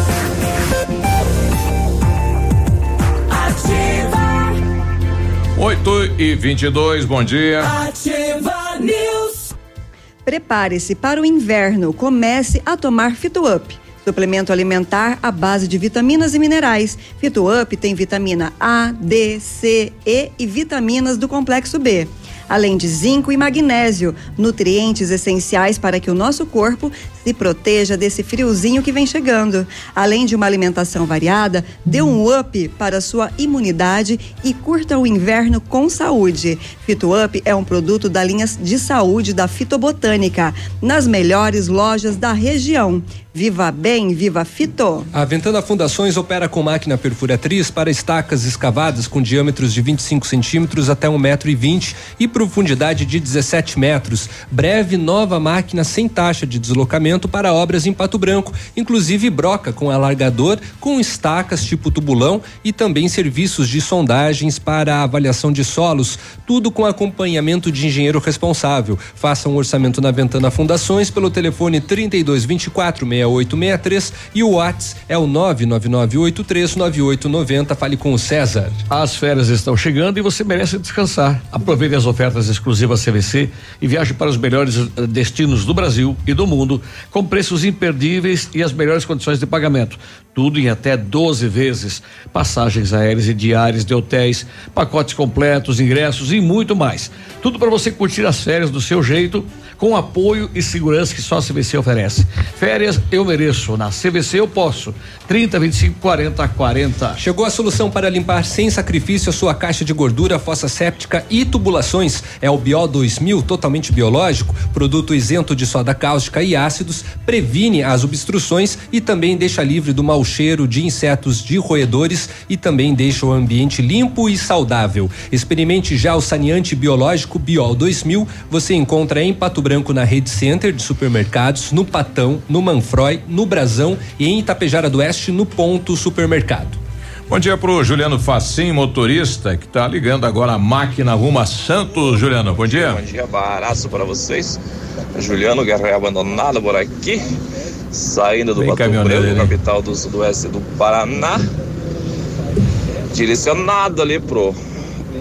8 e 22 bom dia. Ativa News. Prepare-se para o inverno. Comece a tomar Fito Up. Suplemento alimentar à base de vitaminas e minerais. Fito Up tem vitamina A, D, C, E e vitaminas do complexo B. Além de zinco e magnésio, nutrientes essenciais para que o nosso corpo se proteja desse friozinho que vem chegando. Além de uma alimentação variada, dê um up para sua imunidade e curta o inverno com saúde. Fito Up é um produto da linha de saúde da Fitobotânica, nas melhores lojas da região. Viva bem, viva Fito! A Ventana Fundações opera com máquina perfuratriz para estacas escavadas com diâmetros de 25 centímetros até 1,20m e profundidade de 17 metros. Breve nova máquina sem taxa de deslocamento para obras em Pato Branco, inclusive broca com alargador, com estacas tipo tubulão e também serviços de sondagens para avaliação de solos, tudo com acompanhamento de engenheiro responsável. Faça um orçamento na Ventana Fundações pelo telefone 3224 6863 e o WhatsApp é o 999839890. Fale com o César. As férias estão chegando e você merece descansar. Aproveite as ofertas exclusivas CVC e viaje para os melhores eh, destinos do Brasil e do mundo com preços imperdíveis e as melhores condições de pagamento. Tudo em até 12 vezes. Passagens aéreas e diárias de hotéis, pacotes completos, ingressos e muito mais. Tudo para você curtir as férias do seu jeito, com apoio e segurança que só a CVC oferece. Férias eu mereço, na CVC eu posso. 30, 25, 40, 40. Chegou a solução para limpar sem sacrifício a sua caixa de gordura, fossa séptica e tubulações. É o Bio 2000, totalmente biológico, produto isento de soda cáustica e ácidos, previne as obstruções e também deixa livre do mau cheiro de insetos de roedores e também deixa o ambiente limpo e saudável. Experimente já o saneante biológico Biol 2000. Você encontra em Pato Branco na Rede Center de supermercados, no Patão, no Manfroy, no Brasão e em Itapejara do Oeste no Ponto Supermercado. Bom dia pro Juliano Facim, motorista, que tá ligando agora a máquina rumo a Santos. Juliano, bom dia. Bom dia, baraço para vocês. Juliano Guerreiro abandonado por aqui, saindo do caminhoneiro, Branco, capital do sudoeste do Paraná, direcionado ali pro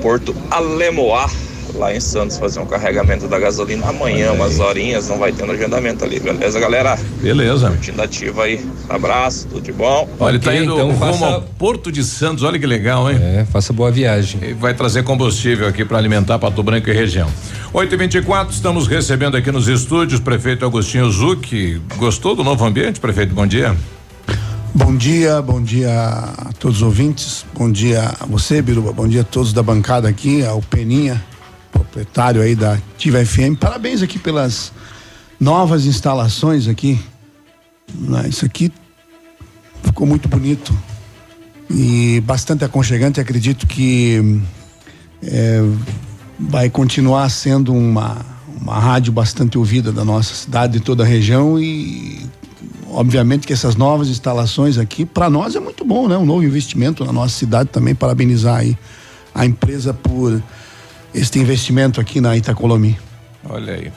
Porto Alemoá, lá em Santos, fazer um carregamento da gasolina amanhã, umas horinhas, não vai tendo agendamento ali, beleza, galera? Beleza. Curtindo ativa aí. Abraço, tudo de bom. Olha, ele tá Ok, indo então rumo faça- ao Porto de Santos, olha que legal, hein? É, faça boa viagem. E vai trazer combustível aqui para alimentar Pato Branco e região. 8 e 24 estamos recebendo aqui nos estúdios prefeito Agostinho Zucchi. Gostou do novo ambiente, prefeito? Bom dia. Bom dia, bom dia a todos os ouvintes, bom dia a você, Biruba, bom dia a todos da bancada aqui, ao Peninha, proprietário aí da Ativa FM. Parabéns aqui pelas novas instalações aqui. né? Isso aqui ficou muito bonito e bastante aconchegante. Acredito que é, vai continuar sendo uma, uma rádio bastante ouvida da nossa cidade e toda a região e obviamente que essas novas instalações aqui para nós é muito bom, né? Um novo investimento na nossa cidade também parabenizar aí a empresa por este investimento aqui na Itacolomi. Olha aí.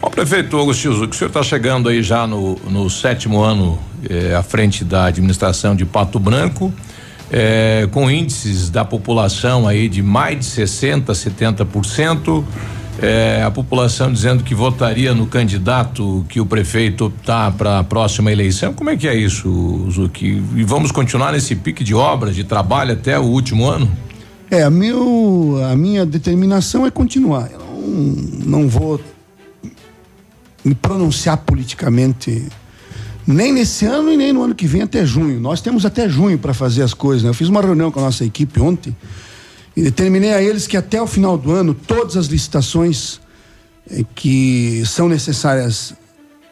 Bom, prefeito Agostinho Zucchi, o senhor está chegando aí já no, no sétimo ano eh, à frente da administração de Pato Branco, eh, com índices da população aí de mais de 60, 70%. eh, a população dizendo que votaria no candidato que o prefeito optar para a próxima eleição. Como é que é isso, Zucchi? E vamos continuar nesse pique de obras, de trabalho até o último ano? É, a, meu, a minha determinação é continuar. Eu não, não vou me pronunciar politicamente nem nesse ano e nem no ano que vem até junho. Nós temos até junho para fazer as coisas. né? Eu fiz uma reunião com a nossa equipe ontem e determinei a eles que até o final do ano todas as licitações eh, que são necessárias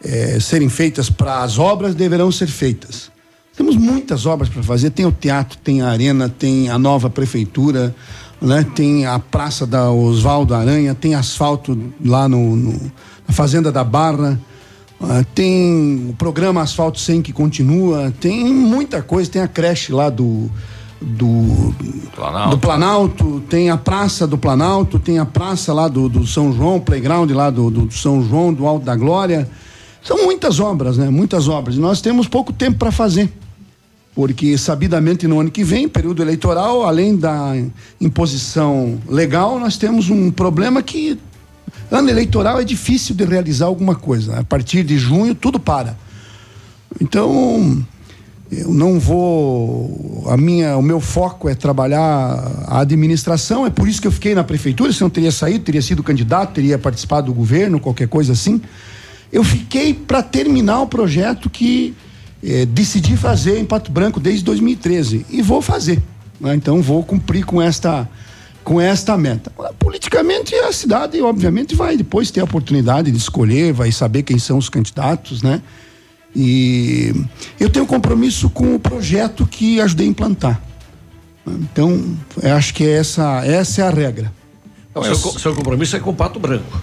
eh, serem feitas para as obras deverão ser feitas. Temos muitas obras para fazer. Tem o teatro, tem a arena, tem a nova prefeitura, né? Tem a praça da Oswaldo Aranha, tem asfalto lá no, no- na fazenda da Barra. ah, tem o programa Asfalto 100 que continua, tem muita coisa, tem a creche lá do do Planalto. do Planalto, tem a praça do Planalto, tem a praça lá do, do São João, playground lá do, do São João, do Alto da Glória. São muitas obras, né? Muitas obras. E nós temos pouco tempo para fazer. Porque, sabidamente, no ano que vem, período eleitoral, além da imposição legal, nós temos um problema que ano eleitoral é difícil de realizar alguma coisa. A partir de junho, tudo para. Então, eu não vou. A minha, o meu foco é trabalhar a administração. É por isso que eu fiquei na prefeitura. Se eu não teria saído, teria sido candidato, teria participado do governo, qualquer coisa assim. Eu fiquei para terminar o projeto que eh, decidi fazer em Pato Branco desde 2013 e vou fazer. né? Então vou cumprir com esta com esta meta. Politicamente a cidade obviamente vai depois ter a oportunidade de escolher, vai saber quem são os candidatos, né? E eu tenho compromisso com o projeto que ajudei a implantar. Então, eu acho que essa, essa é a regra. Não, seu, seu compromisso é com o Pato Branco.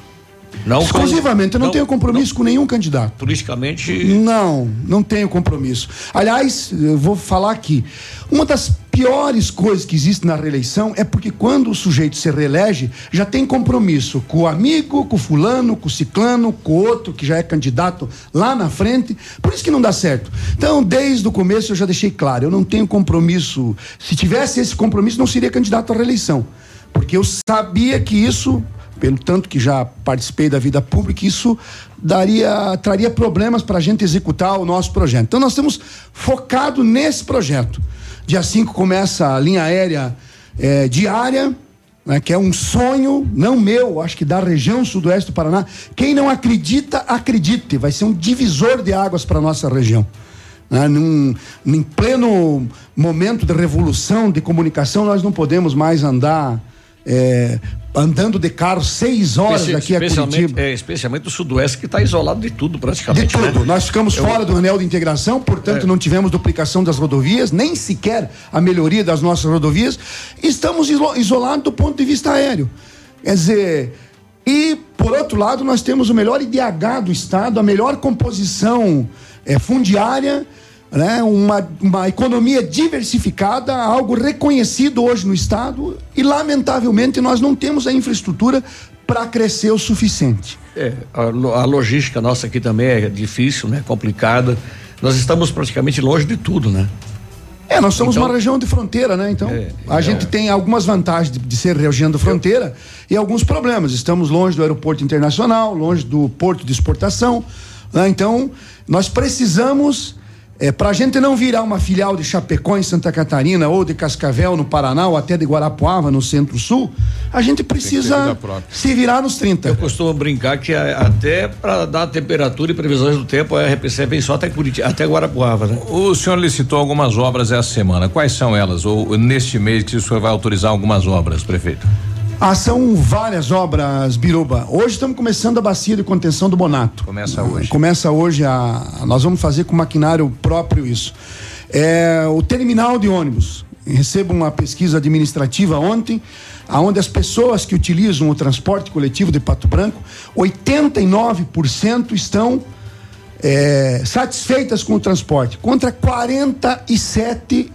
Não Exclusivamente, eu não, tenho compromisso com nenhum candidato. Politicamente. Não, não tenho compromisso. Aliás, eu vou falar aqui. Uma das piores coisas que existe na reeleição é porque quando o sujeito se reelege, já tem compromisso com o amigo, com o fulano, com o ciclano, com o outro que já é candidato lá na frente. Por isso que não dá certo. Então, desde o começo eu já deixei claro, eu não tenho compromisso. Se tivesse esse compromisso, não seria candidato à reeleição. Porque eu sabia que isso pelo tanto que já participei da vida pública, isso daria, traria problemas para a gente executar o nosso projeto. Então nós estamos focado nesse projeto. Dia 5 começa a linha aérea eh, diária, né, que é um sonho, não meu, acho que da região sudoeste do Paraná. Quem não acredita, acredite, vai ser um divisor de águas para nossa região. Né? Num, em pleno momento de revolução de comunicação, nós não podemos mais andar eh, andando de carro seis horas Especi- daqui a Curitiba. é, especialmente o Sudoeste, que está isolado de tudo, praticamente. De tudo. né? Nós ficamos Eu- fora do anel de integração, portanto, É. não tivemos duplicação das rodovias, nem sequer a melhoria das nossas rodovias. Estamos iso- isolados do ponto de vista aéreo. Quer dizer, e por outro lado, nós temos o melhor IDH do Estado, a melhor composição eh, fundiária. Né, uma, uma economia diversificada, algo reconhecido hoje no Estado, e lamentavelmente nós não temos a infraestrutura para crescer o suficiente. É, a, a logística nossa aqui também é difícil, né? Complicada. Nós estamos praticamente longe de tudo, né? É, nós somos Então- uma região de fronteira, né? Então, a gente tem algumas vantagens de, de ser região de fronteira e alguns problemas. Estamos longe do aeroporto internacional, longe do porto de exportação. né? Então, nós precisamos, para a gente não virar uma filial de Chapecó em Santa Catarina ou de Cascavel no Paraná ou até de Guarapuava no Centro-Sul, a gente precisa se virar nos 30. Eu costumo brincar que a- até para dar temperatura e previsões do tempo, a RPC vem só até Curitiba, até Guarapuava, né? O senhor licitou algumas obras essa semana. Quais são elas? Ou neste mês que o senhor vai autorizar algumas obras, prefeito? Ah, são várias obras, Biruba. Hoje estamos começando a bacia de contenção do Bonato. Começa hoje. Começa hoje a. Nós vamos fazer com maquinário próprio isso. É, o terminal de ônibus. Recebo uma pesquisa administrativa ontem, aonde as pessoas que utilizam o transporte coletivo de Pato Branco, 89% estão é, satisfeitas com o transporte, contra 47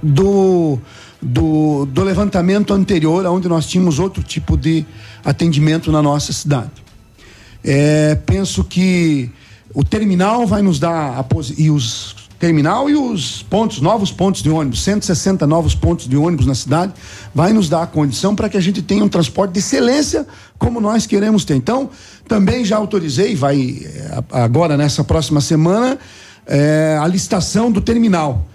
do, do, do levantamento anterior, onde nós tínhamos outro tipo de atendimento na nossa cidade. É, penso que o terminal vai nos dar e os terminal e os pontos, novos pontos de ônibus, 160 novos pontos de ônibus na cidade, vai nos dar a condição para que a gente tenha um transporte de excelência como nós queremos ter. Então, também já autorizei, vai eh, agora nessa próxima semana, eh, a licitação do terminal.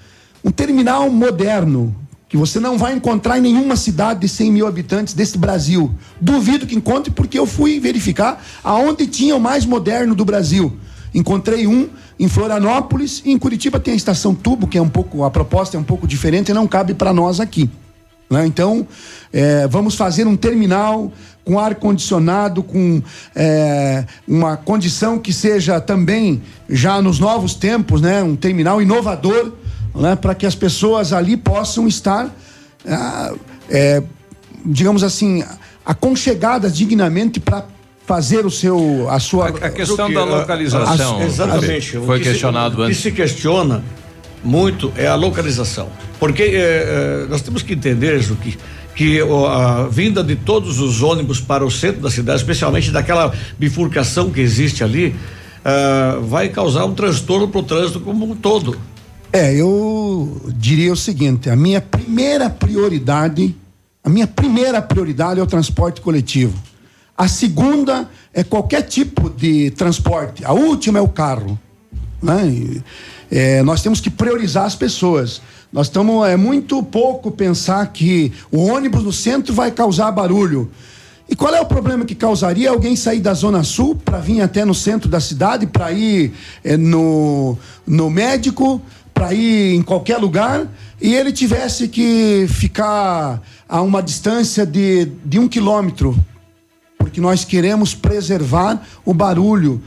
Um terminal moderno, que você não vai encontrar em nenhuma cidade de 100 mil habitantes desse Brasil. Duvido que encontre, porque eu fui verificar aonde tinha o mais moderno do Brasil. Encontrei um em Florianópolis e em Curitiba tem a estação Tubo, que é um pouco, a proposta é um pouco diferente e não cabe para nós aqui. né? Então, eh, vamos fazer um terminal com ar-condicionado, com eh, uma condição que seja também, já nos novos tempos, né? um terminal inovador, né? para que as pessoas ali possam estar, ah, eh, digamos assim, aconchegadas dignamente para fazer o seu, a sua. A questão Porque, da a- localização. a- exatamente. O Foi que se- questionado O antes. que se questiona muito é a localização. Porque eh, eh, nós temos que entender, Ju, que, que o- a vinda de todos os ônibus para o centro da cidade, especialmente daquela bifurcação que existe ali, ah, vai causar um transtorno para o trânsito como um todo. É, eu diria o seguinte: a minha primeira prioridade, a minha primeira prioridade é o transporte coletivo. A segunda é qualquer tipo de transporte. A última é o carro. né? E, é, nós temos que priorizar as pessoas. Nós estamos é muito pouco pensar que o ônibus no centro vai causar barulho. E qual é o problema que causaria alguém sair da Zona Sul para vir até no centro da cidade, para ir eh, no, no médico, para ir em qualquer lugar, e ele tivesse que ficar a uma distância de, de um quilômetro, porque nós queremos preservar o barulho.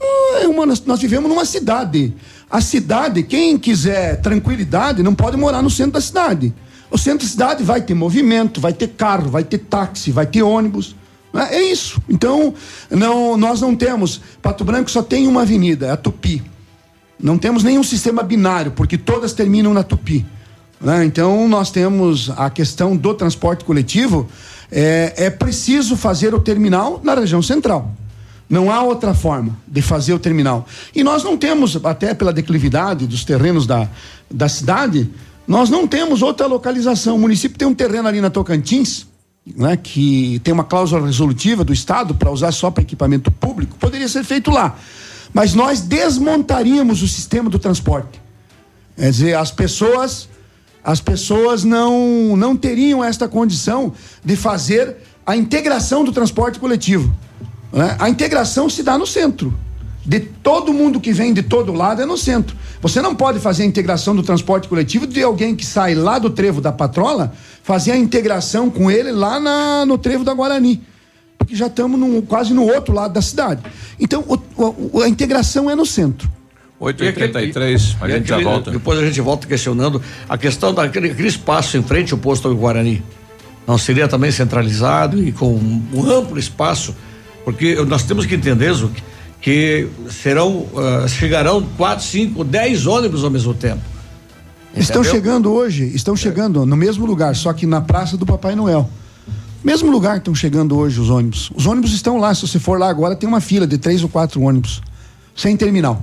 Não é nós vivemos numa cidade. A cidade, quem quiser tranquilidade, não pode morar no centro da cidade. O centro da cidade vai ter movimento, vai ter carro, vai ter táxi, vai ter ônibus. né? É isso. Então, não, nós não temos. Pato Branco só tem uma avenida, é a Tupi. Não temos nenhum sistema binário, porque todas terminam na Tupi. né? Então, nós temos a questão do transporte coletivo. É, é preciso fazer o terminal na região central. Não há outra forma de fazer o terminal. E nós não temos, até pela declividade dos terrenos da, da cidade, nós não temos outra localização. O município tem um terreno ali na Tocantins, né, que tem uma cláusula resolutiva do Estado para usar só para equipamento público, poderia ser feito lá. Mas nós desmontaríamos o sistema do transporte. Quer dizer, as pessoas, as pessoas não, não teriam esta condição de fazer a integração do transporte coletivo. né? A integração se dá no centro. De todo mundo que vem de todo lado é no centro. Você não pode fazer a integração do transporte coletivo de alguém que sai lá do trevo da patrola, fazer a integração com ele lá na- no trevo da Guarani. Porque já estamos num- quase no outro lado da cidade. Então, o- o- a integração é no centro. 8h33, a E gente já aquele- volta. Depois a gente volta questionando a questão daquele aquele espaço em frente ao posto do Guarani. Não seria também centralizado e com um amplo espaço? Porque nós temos que entender, Zuc, que serão, ah, chegarão quatro, cinco, dez ônibus ao mesmo tempo. Estão Entendeu? chegando hoje, estão chegando no mesmo lugar, só que na Praça do Papai Noel. Mesmo lugar estão chegando hoje os ônibus. Os ônibus estão lá, se você for lá agora, tem uma fila de três ou quatro ônibus. Sem terminal.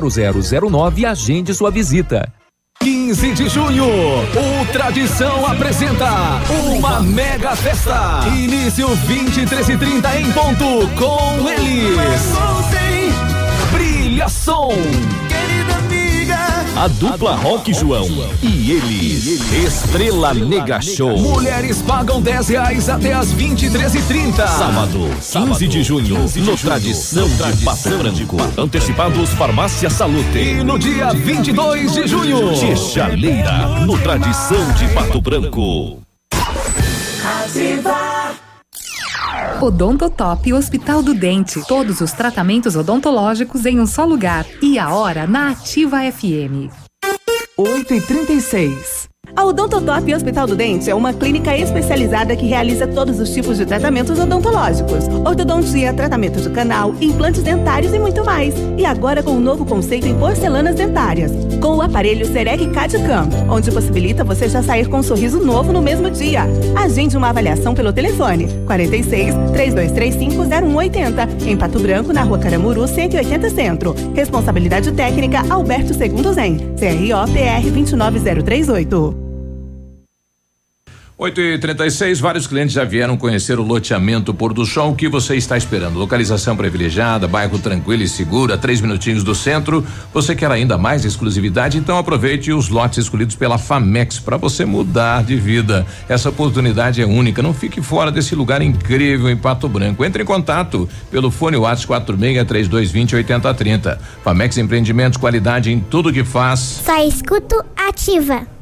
32250009 e agende sua visita. 15 de junho, o Tradição apresenta uma mega festa. Início 23 e 30 em ponto com eles. Brilha Som. A dupla Rock João e eles. Estrela Nega Show. Mulheres pagam 10 reais até as 23 e 30 Sábado, 15 de junho, no Tradição de Pato Branco. Antecipados Farmácia Salute. E no dia 22 de junho, Chaleira, no Tradição de Pato Branco. Odontotop Hospital do Dente. Todos os tratamentos odontológicos em um só lugar. E a hora na Ativa FM. 8 e 36 A Odontotop Hospital do Dente é uma clínica especializada que realiza todos os tipos de tratamentos odontológicos. Ortodontia, tratamento de canal, implantes dentários e muito mais. E agora com um novo conceito em porcelanas dentárias. Com o aparelho Serec CAD-CAM, onde possibilita você já sair com um sorriso novo no mesmo dia. Agende uma avaliação pelo telefone 46 3235 0180 em Pato Branco, na Rua Caramuru, 180 Centro. Responsabilidade técnica Alberto Segundo Zen. CRO PR 29038. 8 e 36 vários clientes já vieram conhecer o loteamento Pôr do Sol. O que você está esperando? Localização privilegiada, bairro tranquilo e seguro, a três minutinhos do centro. Você quer ainda mais exclusividade? Então aproveite os lotes escolhidos pela Famex para você mudar de vida. Essa oportunidade é única. Não fique fora desse lugar incrível em Pato Branco. Entre em contato pelo fone WhatsApp 46 3220 8030. Famex Empreendimentos, qualidade em tudo que faz. Só escuto ativa.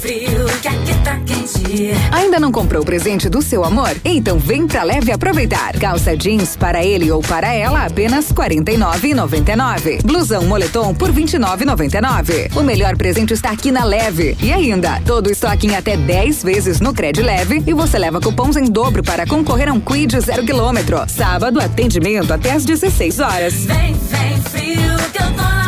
Frio, que aqui tá quente. Ainda não comprou o presente do seu amor? Então vem pra Leve aproveitar. Calça jeans para ele ou para ela apenas R$ 49,99. Blusão moletom por R$ 29,99. O melhor presente está aqui na Leve. E ainda, todo estoque em até 10 vezes no Cred Leve e você leva cupons em dobro para concorrer a um quid zero quilômetro. Sábado, atendimento até às 16 horas. Vem, vem frio que eu tô na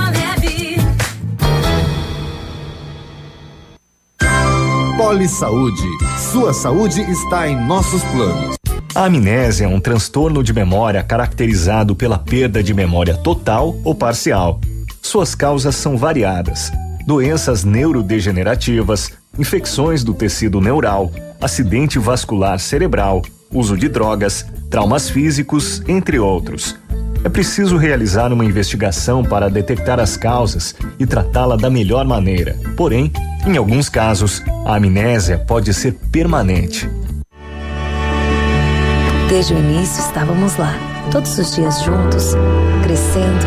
Poli Saúde. Sua saúde está em nossos planos. A amnésia é um transtorno de memória caracterizado pela perda de memória total ou parcial. Suas causas são variadas: doenças neurodegenerativas, infecções do tecido neural, acidente vascular cerebral, uso de drogas, traumas físicos, entre outros. É preciso realizar uma investigação para detectar as causas e tratá-la da melhor maneira. Porém, em alguns casos, a amnésia pode ser permanente. Desde o início estávamos lá, todos os dias juntos, crescendo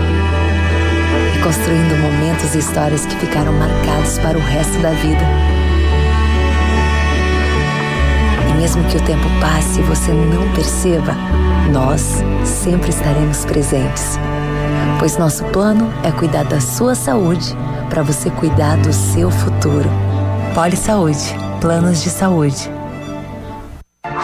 e construindo momentos e histórias que ficaram marcados para o resto da vida. E mesmo que o tempo passe e você não perceba, nós sempre estaremos presentes. Pois nosso plano é cuidar da sua saúde para você cuidar do seu futuro. Poli Saúde, planos de saúde.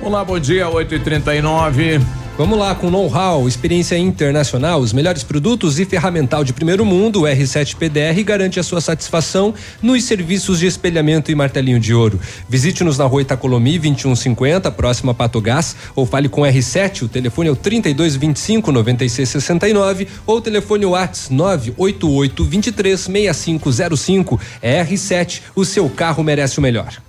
Olá, bom dia, 8 e 39 Vamos lá com know-how, experiência internacional, os melhores produtos e ferramental de primeiro mundo. O R7 PDR garante a sua satisfação nos serviços de espelhamento e martelinho de ouro. Visite-nos na rua Itacolomi 2150, próxima a Patogás, ou fale com R7. O telefone é o 3225 9669 ou o telefone WhatsApp 988 23 6505. É R7, o seu carro merece o melhor.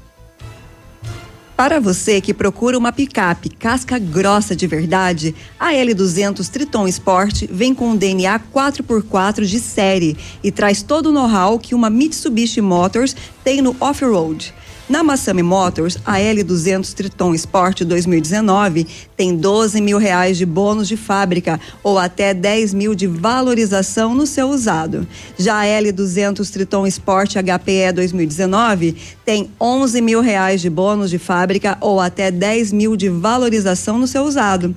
Para você que procura uma picape casca grossa de verdade, a L200 Triton Sport vem com um DNA 4x4 de série e traz todo o know-how que uma Mitsubishi Motors tem no off-road. Na Massami Motors, a L200 Triton Sport 2019 tem 12 mil reais de bônus de fábrica ou até 10 mil de valorização no seu usado. Já a L200 Triton Sport HPE 2019 tem 11 mil reais de bônus de fábrica ou até 10 mil de valorização no seu usado.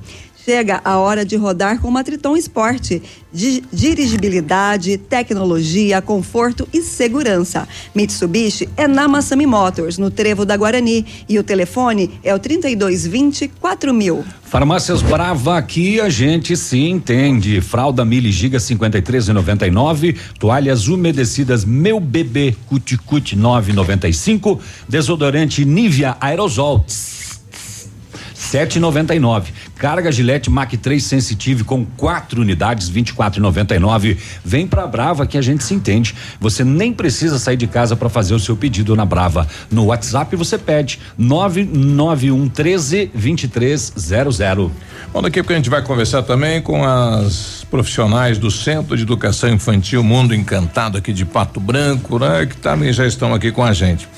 Chega a hora de rodar com uma Triton Sport. Di- dirigibilidade, tecnologia, conforto e segurança. Mitsubishi é na Massami Motors, no Trevo da Guarani. E o telefone é o 3220 4000. Farmácias Brava, aqui a gente se entende. Fralda Mili Giga 53,99. Toalhas umedecidas Meu Bebê Cuti Cuti 9,95. Desodorante Nivea Aerosol 7,99. Carga Gillette Mac 3 Sensitive com quatro unidades, 24,99. Vem pra Brava que a gente se entende. Você nem precisa sair de casa para fazer o seu pedido na Brava. No WhatsApp você pede 991 13 2300. Bom, daqui a pouco a gente vai conversar também com as profissionais do Centro de Educação Infantil Mundo Encantado aqui de Pato Branco, né? Que também já estão aqui com a gente.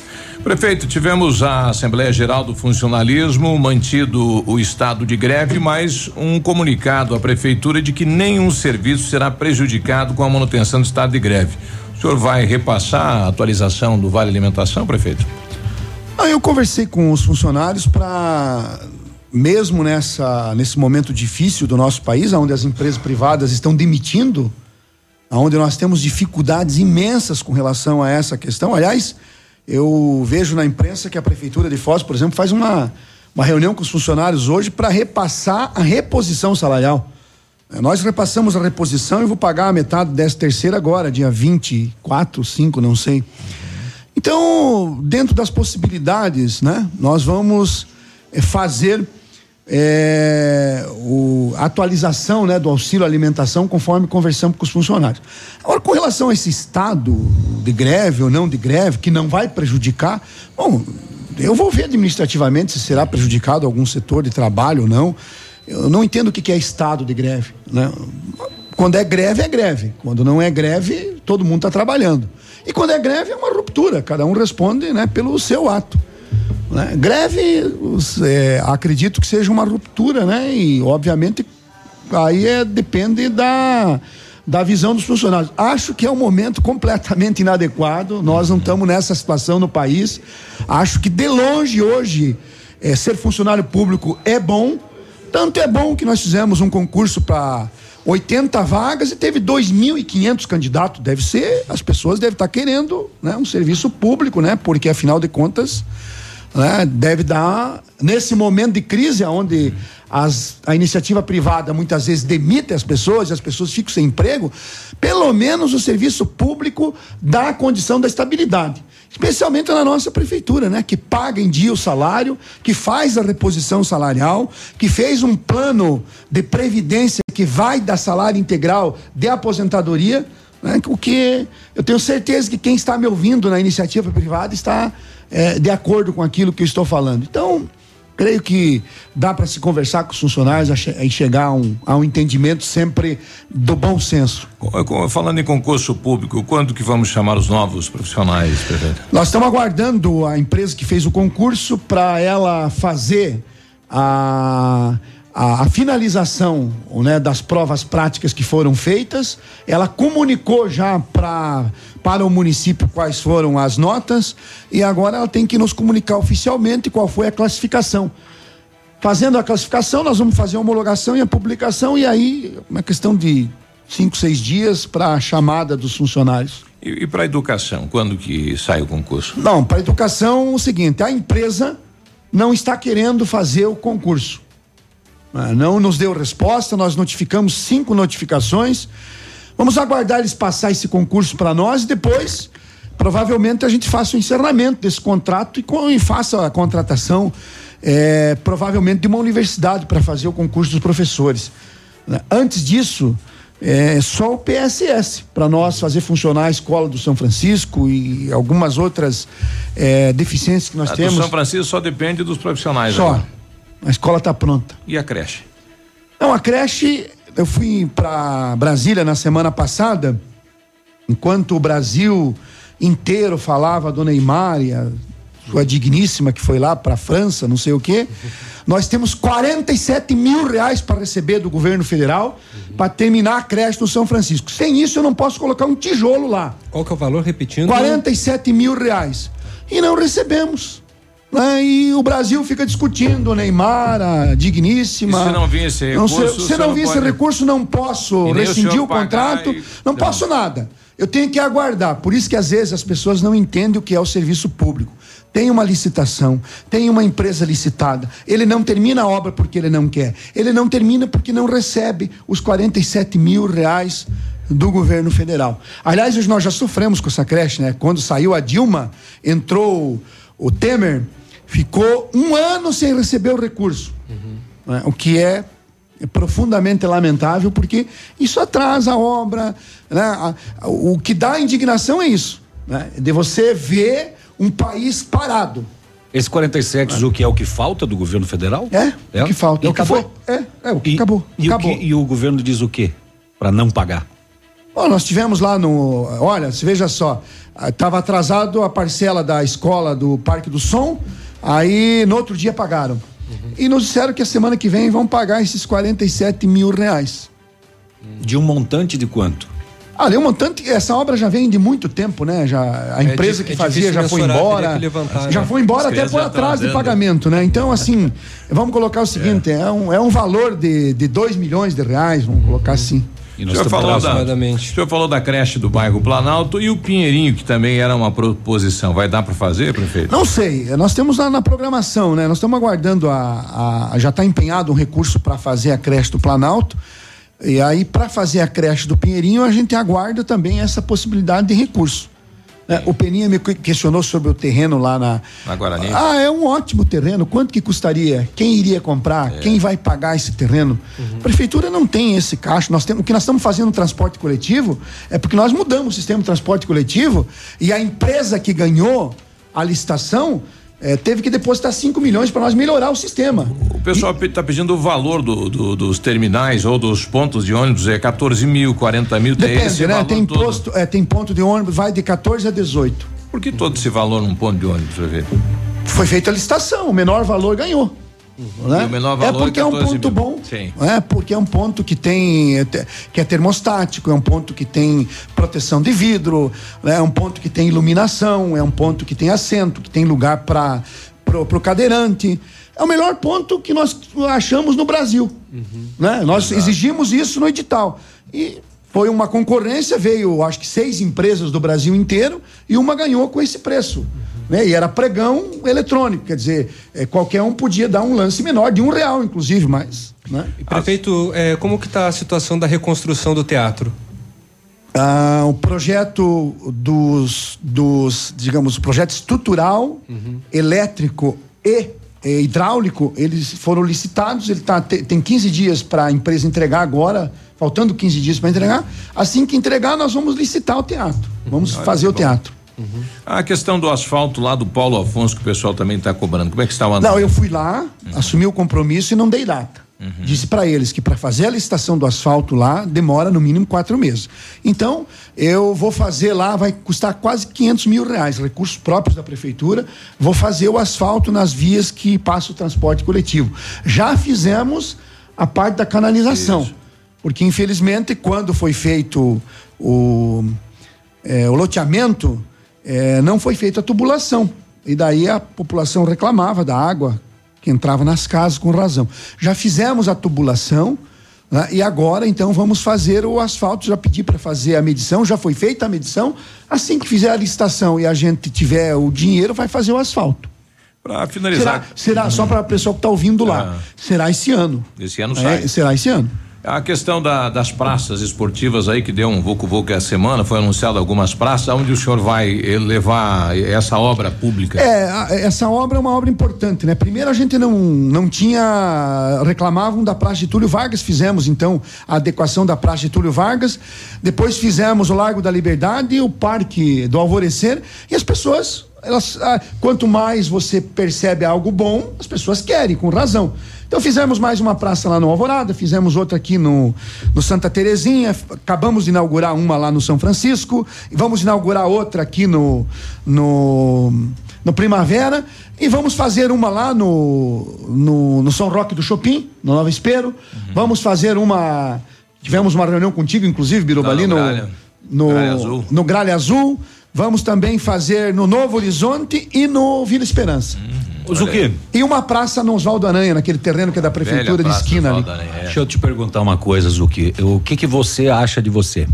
Prefeito, tivemos a Assembleia Geral do Funcionalismo, mantido o estado de greve, mas um comunicado à Prefeitura de que nenhum serviço será prejudicado com a manutenção do estado de greve. O senhor vai repassar a atualização do Vale Alimentação, prefeito? Ah, eu conversei com os funcionários para mesmo nessa nesse momento difícil do nosso país, onde as empresas privadas estão demitindo, onde nós temos dificuldades imensas com relação a essa questão. Aliás, eu vejo na imprensa que a prefeitura de Foz, por exemplo, faz uma uma reunião com os funcionários hoje para repassar a reposição salarial. Eh, Nós repassamos a reposição e vou pagar a metade dessa terceira agora, dia 24, 5, não sei. Então, dentro das possibilidades, né, nós vamos eh, fazer eh, o, a atualização né, do auxílio alimentação conforme conversamos com os funcionários. Agora, com relação a esse estado de greve ou não de greve, que não vai prejudicar, bom, eu vou ver administrativamente se será prejudicado algum setor de trabalho ou não. Eu não entendo o que que é estado de greve. Né? Quando é greve, é greve. Quando não é greve, todo mundo está trabalhando. E quando é greve, é uma ruptura. Cada um responde né, pelo seu ato. Né? Greve, é, acredito que seja uma ruptura, né? E, obviamente, aí é, depende da, da visão dos funcionários. Acho que é um momento completamente inadequado. Nós não estamos nessa situação no país. Acho que de longe hoje É, ser funcionário público é bom, tanto é bom que nós fizemos um concurso para 80 vagas e teve 2.500 candidatos. Deve ser, as pessoas devem estar querendo né, um serviço público, né? Porque afinal de contas, né, deve dar nesse momento de crise onde as, a iniciativa privada muitas vezes demite as pessoas e as pessoas ficam sem emprego, pelo menos o serviço público dá a condição da estabilidade. Especialmente na nossa prefeitura, né? Que paga em dia o salário, que faz a reposição salarial, que fez um plano de previdência que vai dar salário integral de aposentadoria, né? O que eu tenho certeza que quem está me ouvindo na iniciativa privada está é, de acordo com aquilo que eu estou falando. Então, creio que dá para se conversar com os funcionários e chegar a um, a um entendimento sempre do bom senso. Falando em concurso público, quando que vamos chamar os novos profissionais, prefeito? Nós estamos aguardando a empresa que fez o concurso para ela fazer a a, a, finalização né, das provas práticas que foram feitas, ela comunicou já pra, para o município quais foram as notas e agora ela tem que nos comunicar oficialmente qual foi a classificação. Fazendo a classificação, nós vamos fazer a homologação e a publicação, e aí uma questão de cinco, seis dias para a chamada dos funcionários. E, e para a educação, quando que sai o concurso? Não, para a educação, o seguinte: a empresa não está querendo fazer o concurso. Ah, não nos deu resposta, nós notificamos cinco notificações. Vamos aguardar eles passar esse concurso para nós e depois, provavelmente, a gente faça o encerramento desse contrato e, e faça a contratação, é, provavelmente, de uma universidade para fazer o concurso dos professores. Né? Antes disso, é só o PSS para nós fazer funcionar a escola do São Francisco e algumas outras é, deficiências que nós a temos. Do São Francisco só depende dos profissionais. Só. Agora. A escola está pronta. E a creche? Não, a creche, eu fui para Brasília na semana passada, enquanto o Brasil inteiro falava do Neymar e a sua digníssima que foi lá para a França, não sei o quê. Nós temos 47 mil reais para receber do governo federal uhum. para terminar a creche no São Francisco. Sem isso, eu não posso colocar um tijolo lá. Qual que é o valor, repetindo? 47 mil reais. E não recebemos. Né? E o Brasil fica discutindo Neymar, a digníssima. E se não vir esse recurso. Não, se, se não vir esse recurso, não posso rescindir o, o contrato, e... não, não posso nada. Eu tenho que aguardar. Por isso que às vezes as pessoas não entendem o que é o serviço público. Tem uma licitação, tem uma empresa licitada. Ele não termina a obra porque ele não quer. Ele não termina porque não recebe os 47 mil reais do governo federal. Aliás, nós já sofremos com essa creche, né? Quando saiu a Dilma, entrou o Temer ficou um ano sem receber o recurso. Uhum. Né? O que é, é, profundamente lamentável, porque isso atrasa a obra. Né? O que dá indignação é isso: né? de você ver um país parado. Esse 47, é. o que é o que falta do governo federal? É, é? o que falta. E o que acabou. Foi, é, é o que e, acabou. E, acabou. O que, e o governo diz o quê? Para não pagar? Bom, nós tivemos lá no. Olha, veja só. Estava atrasado a parcela da escola do Parque do Som. Aí no outro dia pagaram. Uhum. E nos disseram que a semana que vem vão pagar esses 47 mil reais. De um montante de quanto? Ali, um montante, essa obra já vem de muito tempo, né? Já, a é empresa é que fazia já foi embora. Levantar, já né? foi embora até por atrás de pagamento, né? Então, assim, vamos colocar o seguinte: é, é um, é um valor de 2 milhões de reais, vamos colocar assim. E nós o, senhor falou da, o senhor falou da creche do bairro Planalto e o Pinheirinho, que também era uma proposição. Vai dar para fazer, prefeito? Não sei. Nós temos lá na programação, né? Nós estamos aguardando a, a já está empenhado um recurso para fazer a creche do Planalto. E aí, para fazer a creche do Pinheirinho, a gente aguarda também essa possibilidade de recurso. É, o Peninha me questionou sobre o terreno lá na. Na Guarani? Ah, é um ótimo terreno. Quanto que custaria? Quem iria comprar? É. Quem vai pagar esse terreno? Uhum. A prefeitura não tem esse caixa. Nós temos, o que nós estamos fazendo no transporte coletivo é porque nós mudamos o sistema de transporte coletivo e a empresa que ganhou a licitação é, teve que depositar 5 milhões para nós melhorar o sistema. O pessoal está pedindo o valor do, do, dos terminais ou dos pontos de ônibus, é 14 mil, 40 mil, tem Depende, esse né? Tem, posto, é, tem ponto de ônibus, vai de 14 a 18. Por que todo esse valor num ponto de ônibus, ver? Foi feita a licitação, o menor valor ganhou. Uhum. Né? é porque é, é um ponto mil. bom. Sim. É porque é um ponto que tem que é termostático, é um ponto que tem proteção de vidro, né? é um ponto que tem iluminação, é um ponto que tem assento, que tem lugar para pro, pro cadeirante. é o melhor ponto que nós achamos no Brasil. Né? Nós exigimos isso no edital. E foi uma concorrência, veio acho que seis empresas do Brasil inteiro e uma ganhou com esse preço. Né? E era pregão eletrônico, quer dizer, eh, qualquer um podia dar um lance menor, de um real, inclusive, mas. Né? Prefeito, é, como que está a situação da reconstrução do teatro? Ah, o projeto dos, dos, digamos, o projeto estrutural, elétrico e, eh, hidráulico, eles foram licitados, ele tá, te- tem 15 dias para a empresa entregar agora, faltando 15 dias para entregar. Assim que entregar, nós vamos licitar o teatro. Vamos Olha fazer que o bom. teatro. A questão do asfalto lá do Paulo Afonso, que o pessoal também está cobrando. Como é que está o Não, eu fui lá, assumi o compromisso e não dei data. Uhum. Disse para eles que para fazer a licitação do asfalto lá demora no mínimo quatro meses. Então, eu vou fazer lá, vai custar quase 500 mil reais, recursos próprios da prefeitura. Vou fazer o asfalto nas vias que passa o transporte coletivo. Já fizemos a parte da canalização, porque infelizmente quando foi feito o, é, o loteamento, é, não foi feita a tubulação. E daí a população reclamava da água que entrava nas casas com razão. Já fizemos a tubulação né, e agora então vamos fazer o asfalto. Já pedi para fazer a medição, já foi feita a medição. Assim que fizer a licitação e a gente tiver o dinheiro, vai fazer o asfalto. Para Será, finalizar. será só para a pessoa que está ouvindo lá. Será esse ano. Esse ano É, sai. será esse ano. A questão da- das praças esportivas aí, que deu um vucu-vucu essa semana, foi anunciado algumas praças, onde o senhor vai eh, levar essa obra pública? É, essa obra é uma obra importante, né? Primeiro a gente não, não tinha. reclamavam da Praça de Túlio Vargas, fizemos então a adequação da Praça de Túlio Vargas, depois fizemos o Largo da Liberdade o Parque do Alvorecer, e as pessoas. Elas, ah, quanto mais você percebe algo bom, as pessoas querem, com razão. Então fizemos mais uma praça lá no Alvorada, fizemos outra aqui no, no Santa Terezinha, acabamos de inaugurar uma lá no São Francisco, e vamos inaugurar outra aqui no, no, no Primavera, e vamos fazer uma lá no, no, no São Roque do Chopin, no Nova Espero. Vamos fazer uma. Tivemos uma reunião contigo, inclusive, Biruba, no ali no, Gralha. no, Gralha Azul. no Gralha Azul. Vamos também fazer no Novo Horizonte e no Vila Esperança. O Zucchi. E uma praça no Oswaldo Aranha, naquele terreno que é da prefeitura de esquina ali. Oswaldo Aranha, é. Deixa eu te perguntar uma coisa, Zucchi. O que que você acha de você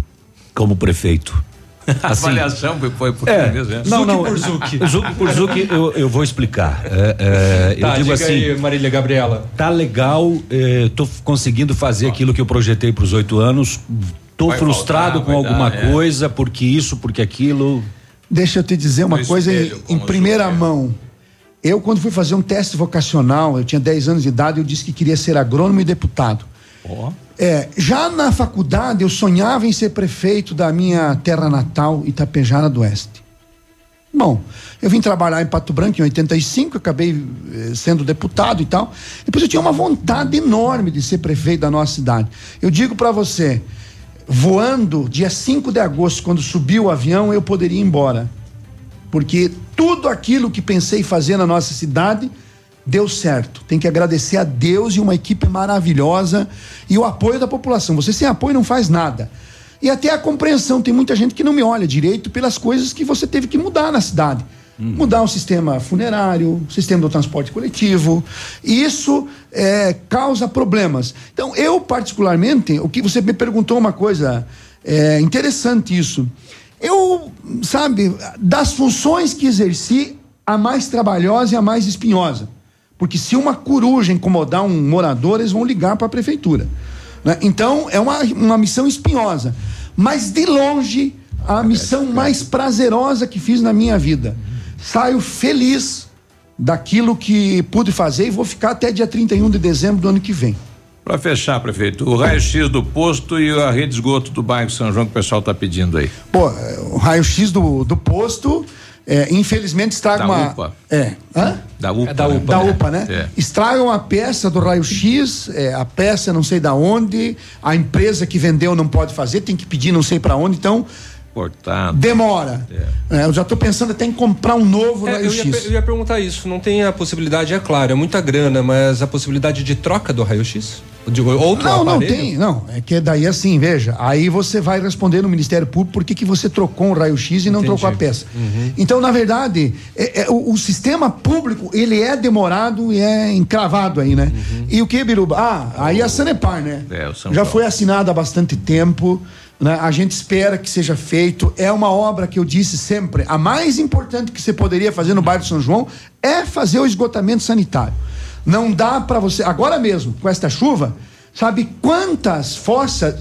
como prefeito? A avaliação foi- por É, mesmo, é. não, não. por Zucchi. Zucchi por Zucchi, eu, eu vou explicar. É, é, Tá, eu digo diga assim. aí, Marília Gabriela. Tá legal, é, tô f- conseguindo fazer aquilo que eu projetei para os oito anos. Tô Vai frustrado faltar, com alguma dar, é. coisa, porque isso, porque aquilo. Deixa eu te dizer uma No coisa em, espelho, em primeira mão. Eu, quando fui fazer um teste vocacional, eu tinha 10 anos de idade, eu disse que queria ser agrônomo e deputado. É, já na faculdade, eu sonhava em ser prefeito da minha terra natal, Itapejara do Oeste. Bom, eu vim trabalhar em Pato Branco em 85, acabei eh, sendo deputado e tal. Depois eu tinha uma vontade enorme de ser prefeito da nossa cidade. Eu digo para você, voando dia 5 de agosto, quando subiu o avião, eu poderia ir embora. Porque tudo aquilo que pensei fazer na nossa cidade deu certo. Tem que agradecer a Deus e uma equipe maravilhosa e o apoio da população. Você sem apoio não faz nada. E até a compreensão. Tem muita gente que não me olha direito pelas coisas que você teve que mudar na cidade. Mudar o sistema funerário, o sistema do transporte coletivo. E isso é, causa problemas. Então, eu, particularmente, o que você me perguntou uma coisa é, interessante isso. Eu, sabe, das funções que exerci, a mais trabalhosa e a mais espinhosa. Porque se uma coruja incomodar um morador, eles vão ligar para a prefeitura. né? Então, é uma, uma missão espinhosa. Mas, de longe, a missão mais prazerosa que fiz na minha vida. Saio feliz daquilo que pude fazer e vou ficar até dia 31 de dezembro do ano que vem. Para fechar, prefeito, o raio-x do posto e a rede de esgoto do bairro São João que o pessoal está pedindo aí. Pô, é, o raio-x do, do posto, é, infelizmente, estraga Da uma. UPA. É. Hã? Da UPA. da né? UPA, da UPA né? É. Estragam uma peça do raio-x, é, a peça não sei da onde, a empresa que vendeu não pode fazer, tem que pedir não sei para onde. Então, Demora. É, eu já estou pensando até em comprar um novo É, eu, ia, raio-x. per- eu ia perguntar isso. Não tem a possibilidade, é claro, é muita grana, mas a possibilidade de troca do raio-x? De outro Não, não aparelho? tem, não. É que daí assim, veja, aí você vai responder no Ministério Público por que, que você trocou um raio-x e não Entendi. trocou a peça. Uhum. Então, na verdade, é- é, o, o sistema público, ele é demorado e é encravado aí, né? Uhum. E o que, Biruba? Ah, aí a Sanepar, né? É, o São Já Paulo. foi assinada há bastante tempo. Né? A gente espera que seja feito. É uma obra que eu disse sempre: a mais importante que você poderia fazer no bairro São João é fazer o esgotamento sanitário. Não dá para você. Agora mesmo, com esta chuva, sabe quantas fossas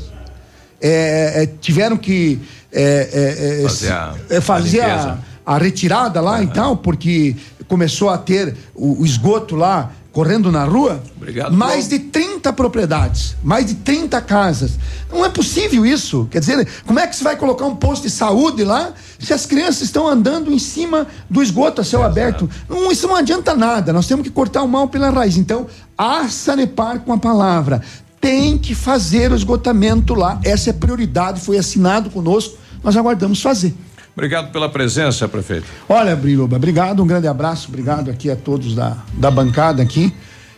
é, é, tiveram que é, é, é, Fazer a- é, fazer a a, a retirada lá e tal, porque começou a ter o, o esgoto lá correndo na rua. Obrigado, Mais de 30 propriedades, mais de 30 casas. Não é possível isso. Quer dizer, como é que você vai colocar um posto de saúde lá se as crianças estão andando em cima do esgoto a céu aberto? Não, isso não adianta nada. Nós temos que cortar o mal pela raiz. Então, a Sanepar com a palavra. Tem que fazer o esgotamento lá. Essa é prioridade, foi assinado conosco. Nós aguardamos fazer. Obrigado pela presença, prefeito. Olha, Briloba, obrigado, um grande abraço, obrigado aqui a todos da, da bancada aqui.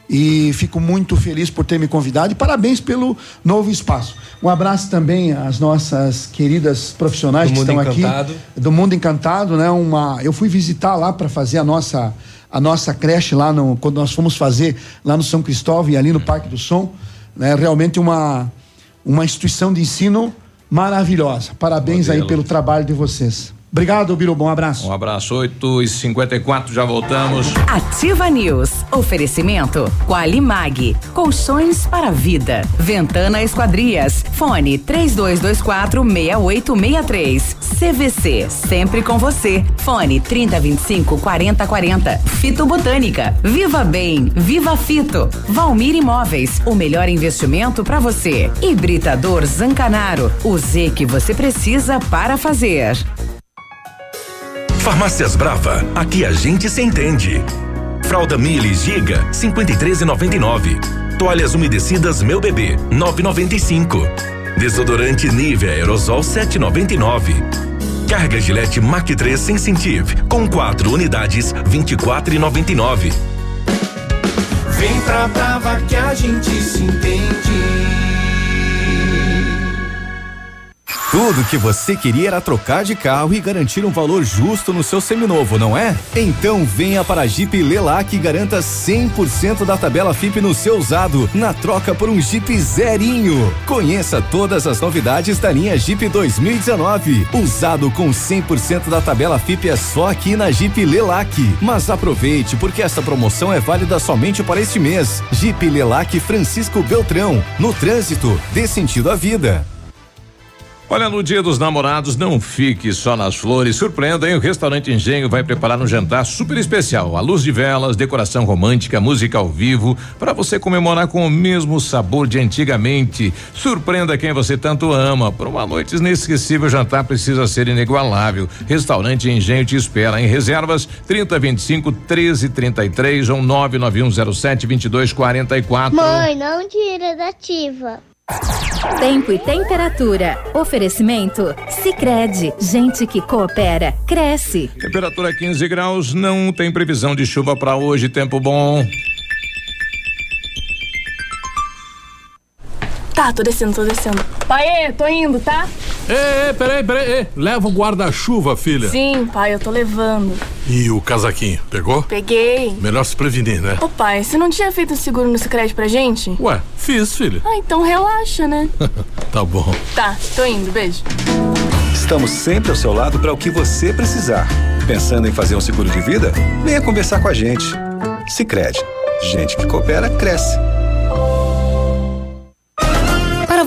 E fico muito feliz por ter me convidado e parabéns pelo novo espaço. Um abraço também às nossas queridas profissionais Do que estão Encantado. aqui. Do Mundo Encantado, né? Uma, eu fui visitar lá para fazer a nossa, a nossa creche lá no, quando nós fomos fazer lá no São Cristóvão e ali no Parque do Som. Né? Realmente uma, uma instituição de ensino maravilhosa. Parabéns Modelo. aí pelo trabalho de vocês. Obrigado, Biruba, um abraço. Um abraço, 8 e 54 já voltamos. Ativa News. Oferecimento Qualimag. Colchões para a vida. Ventana Esquadrias. Fone 3224 6863. CVC. Sempre com você. Fone 3025 4040. Fito Botânica. Viva Bem. Viva Fito. Valmir Imóveis. O melhor investimento para você. Hibridador Zancanaro. O Z que você precisa para fazer. Farmácias Brava, aqui a gente se entende. Fralda Mili Giga, 53,99. Toalhas umedecidas Meu Bebê, 9,95. Desodorante Nivea Aerosol, 7,99. Carga Gillette Mac 3 Sensitive, com quatro unidades, 24,99. Vem pra Brava que a gente se entende. Tudo que você queria era trocar de carro e garantir um valor justo no seu seminovo, não é? Então venha para a Jeep Lelac e garanta 100% da tabela FIP no seu usado, na troca por um Jeep zerinho. Conheça todas as novidades da linha Jeep 2019. Usado com 100% da tabela FIP é só aqui na Jeep Lelac. Mas aproveite, porque essa promoção é válida somente para este mês. Jeep Lelac Francisco Beltrão. No trânsito, dê sentido à vida. Olha, no dia dos namorados, não fique só nas flores. Surpreenda, hein? O restaurante Engenho vai preparar um jantar super especial. A luz de velas, decoração romântica, música ao vivo, para você comemorar com o mesmo sabor de antigamente. Surpreenda quem você tanto ama. Por uma noite inesquecível, o jantar precisa ser inigualável. Restaurante Engenho te espera em reservas 3025 1333 ou 99107 2244. Mãe, não tira da ativa. Tempo e temperatura. Oferecimento? Sicredi Gente que coopera, cresce. Temperatura 15 graus, não tem previsão de chuva para hoje, tempo bom. Tá, tô descendo, tô descendo. Pai, tô indo, tá? Ê, ê, peraí, peraí. ê, Leva o guarda-chuva, filha. Sim, pai, eu tô levando. E o casaquinho, pegou? Peguei. Melhor se prevenir, né? Ô pai, você não tinha feito seguro no Sicredi pra gente? Ué, fiz, filha. Ah, então relaxa, né? tá bom. Tá, tô indo, beijo. Estamos sempre ao seu lado para o que você precisar. Pensando em fazer um seguro de vida? Venha conversar com a gente. Sicredi, gente que coopera cresce.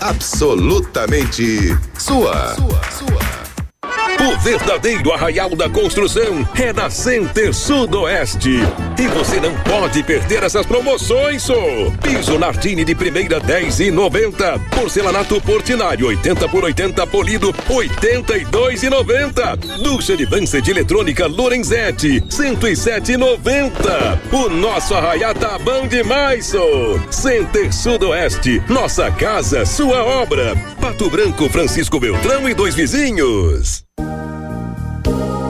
Absolutamente sua. O verdadeiro arraial da construção é na Center Sudoeste. E você não pode perder essas promoções, só. Piso Nartini de primeira 10 e 90. Porcelanato Portinari 80 por 80 polido 82 e 90. Ducha de Vance de eletrônica Lorenzetti 107 e 90. O nosso arraial tá bom demais, só. Center Sudoeste. Nossa casa, sua obra. Pato Branco, Francisco Beltrão e dois vizinhos.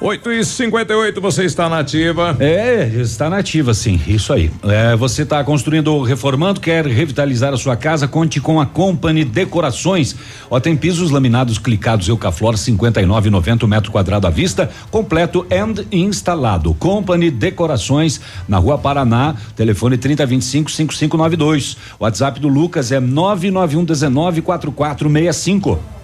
8 e 58 você está na ativa. É, está na ativa, sim. Isso aí. É, você está construindo ou reformando, quer revitalizar a sua casa? Conte com a Company Decorações. Ó, tem pisos laminados clicados Eucaflor 59,90 metro quadrado à vista, completo and instalado. Company Decorações na Rua Paraná, telefone 3025 5592. WhatsApp do Lucas é 991 19 4465.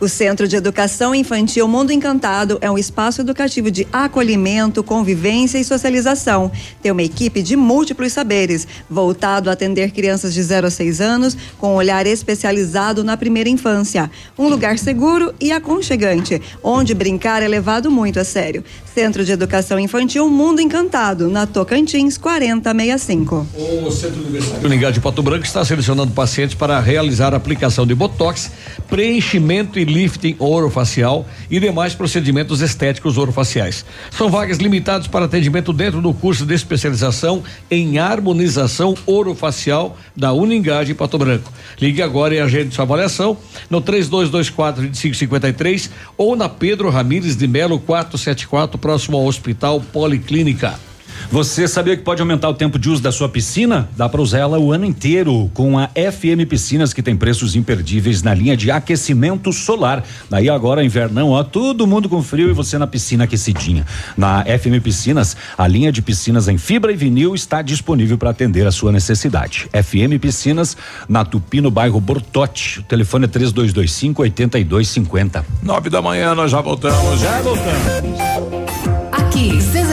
O Centro de Educação Infantil Mundo Encantado é um espaço educativo de acolhimento, convivência e socialização. Tem uma equipe de múltiplos saberes, voltado a atender crianças de 0 a 6 anos, com um olhar especializado na primeira infância. Um lugar seguro e aconchegante, onde brincar é levado muito a sério. Centro de Educação Infantil Mundo Encantado, na Tocantins 4065. O Centro Universitário Uningá de Pato Branco está selecionando pacientes para realizar a aplicação de botox, preenchimento e lifting orofacial e demais procedimentos estéticos orofaciais. São vagas limitadas para atendimento dentro do curso de especialização em harmonização orofacial da Uningá de Pato Branco. Ligue agora e agende sua avaliação no 3224 2553 ou na Pedro Ramires de Melo 474, próximo ao Hospital Policlínica. Você sabia que pode aumentar o tempo de uso da sua piscina? Dá para usar ela o ano inteiro com a FM Piscinas que tem preços imperdíveis na linha de aquecimento solar. Daí agora invernão, ó, todo mundo com frio e você na piscina aquecidinha. Na FM Piscinas, a linha de piscinas em fibra e vinil está disponível para atender a sua necessidade. FM Piscinas na Tupi no bairro Bortote. O telefone é 3225 8250. Nove da manhã nós já voltamos. Já voltamos.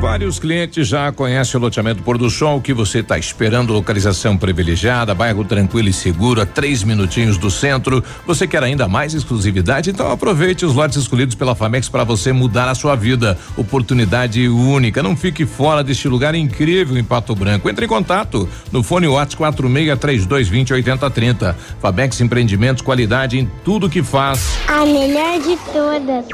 Vários clientes já conhecem o loteamento Pôr do Sol, que você está esperando, localização privilegiada, bairro tranquilo e seguro, a três minutinhos do centro. Você quer ainda mais exclusividade? Então aproveite os lotes escolhidos pela Famex para você mudar a sua vida. Oportunidade única. Não fique fora deste lugar incrível em Pato Branco. Entre em contato no fone WhatsApp 463220 8030. Famex Empreendimentos, qualidade em tudo que faz. A melhor de todas.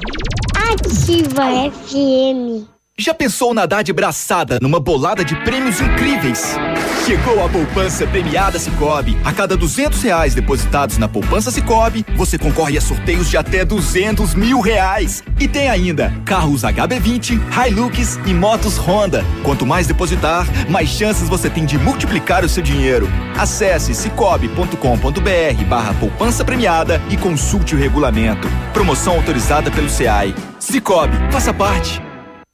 Ativa FM. Já pensou nadar de braçada numa bolada de prêmios incríveis? Chegou a poupança premiada Cicobi. A cada duzentos reais depositados na poupança Cicobi, você concorre a sorteios de até duzentos mil reais. E tem ainda carros HB20, Hilux e motos Honda. Quanto mais depositar, mais chances você tem de multiplicar o seu dinheiro. Acesse cicobi.com.br barra poupança premiada e consulte o regulamento. Promoção autorizada pelo SEAI. Cicobi, faça parte.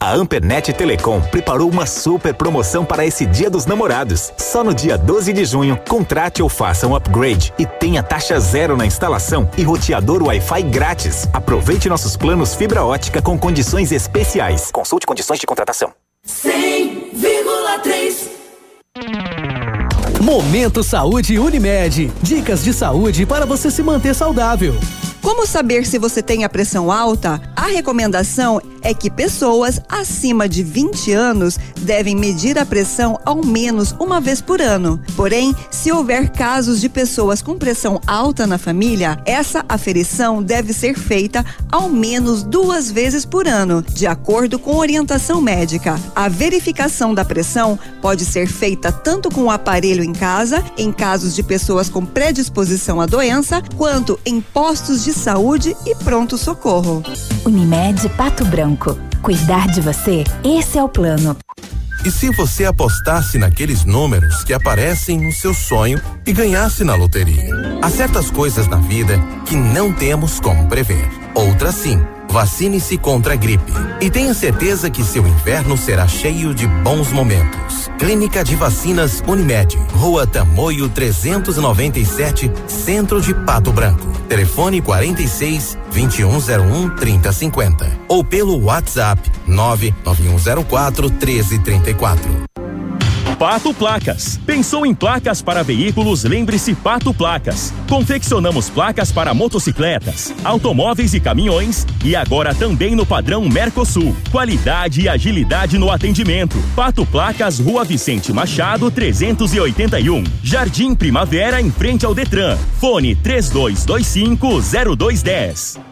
A Ampernet Telecom preparou uma super promoção para esse Dia dos Namorados. Só no dia 12 de junho, contrate ou faça um upgrade e tenha taxa zero na instalação e roteador Wi-Fi grátis. Aproveite nossos planos fibra ótica com condições especiais. Consulte condições de contratação. 100,3 Momento Saúde Unimed. Dicas de saúde para você se manter saudável. Como saber se você tem a pressão alta? A recomendação é que pessoas acima de 20 anos devem medir a pressão ao menos uma vez por ano. Porém, se houver casos de pessoas com pressão alta na família, essa aferição deve ser feita ao menos duas vezes por ano, de acordo com orientação médica. A verificação da pressão pode ser feita tanto com o aparelho em casa, em casos de pessoas com predisposição à doença, quanto em postos de saúde e pronto-socorro. Unimed Pato Branco. Cuidar de você, esse é o plano. E se você apostasse naqueles números que aparecem no seu sonho e ganhasse na loteria? Há certas coisas na vida que não temos como prever. Outras sim. Vacine-se contra a gripe. E tenha certeza que seu inverno será cheio de bons momentos. Clínica de Vacinas Unimed. Rua Tamoio 397, Centro de Pato Branco. Telefone 46 2101 3050. Ou pelo WhatsApp 99104 1334. Pato Placas. Pensou em placas para veículos? Lembre-se Pato Placas. Confeccionamos placas para motocicletas, automóveis e caminhões e agora também no padrão Mercosul. Qualidade e agilidade no atendimento. Pato Placas, Rua Vicente Machado, 381. Jardim Primavera, em frente ao Detran. Fone 3225 0210.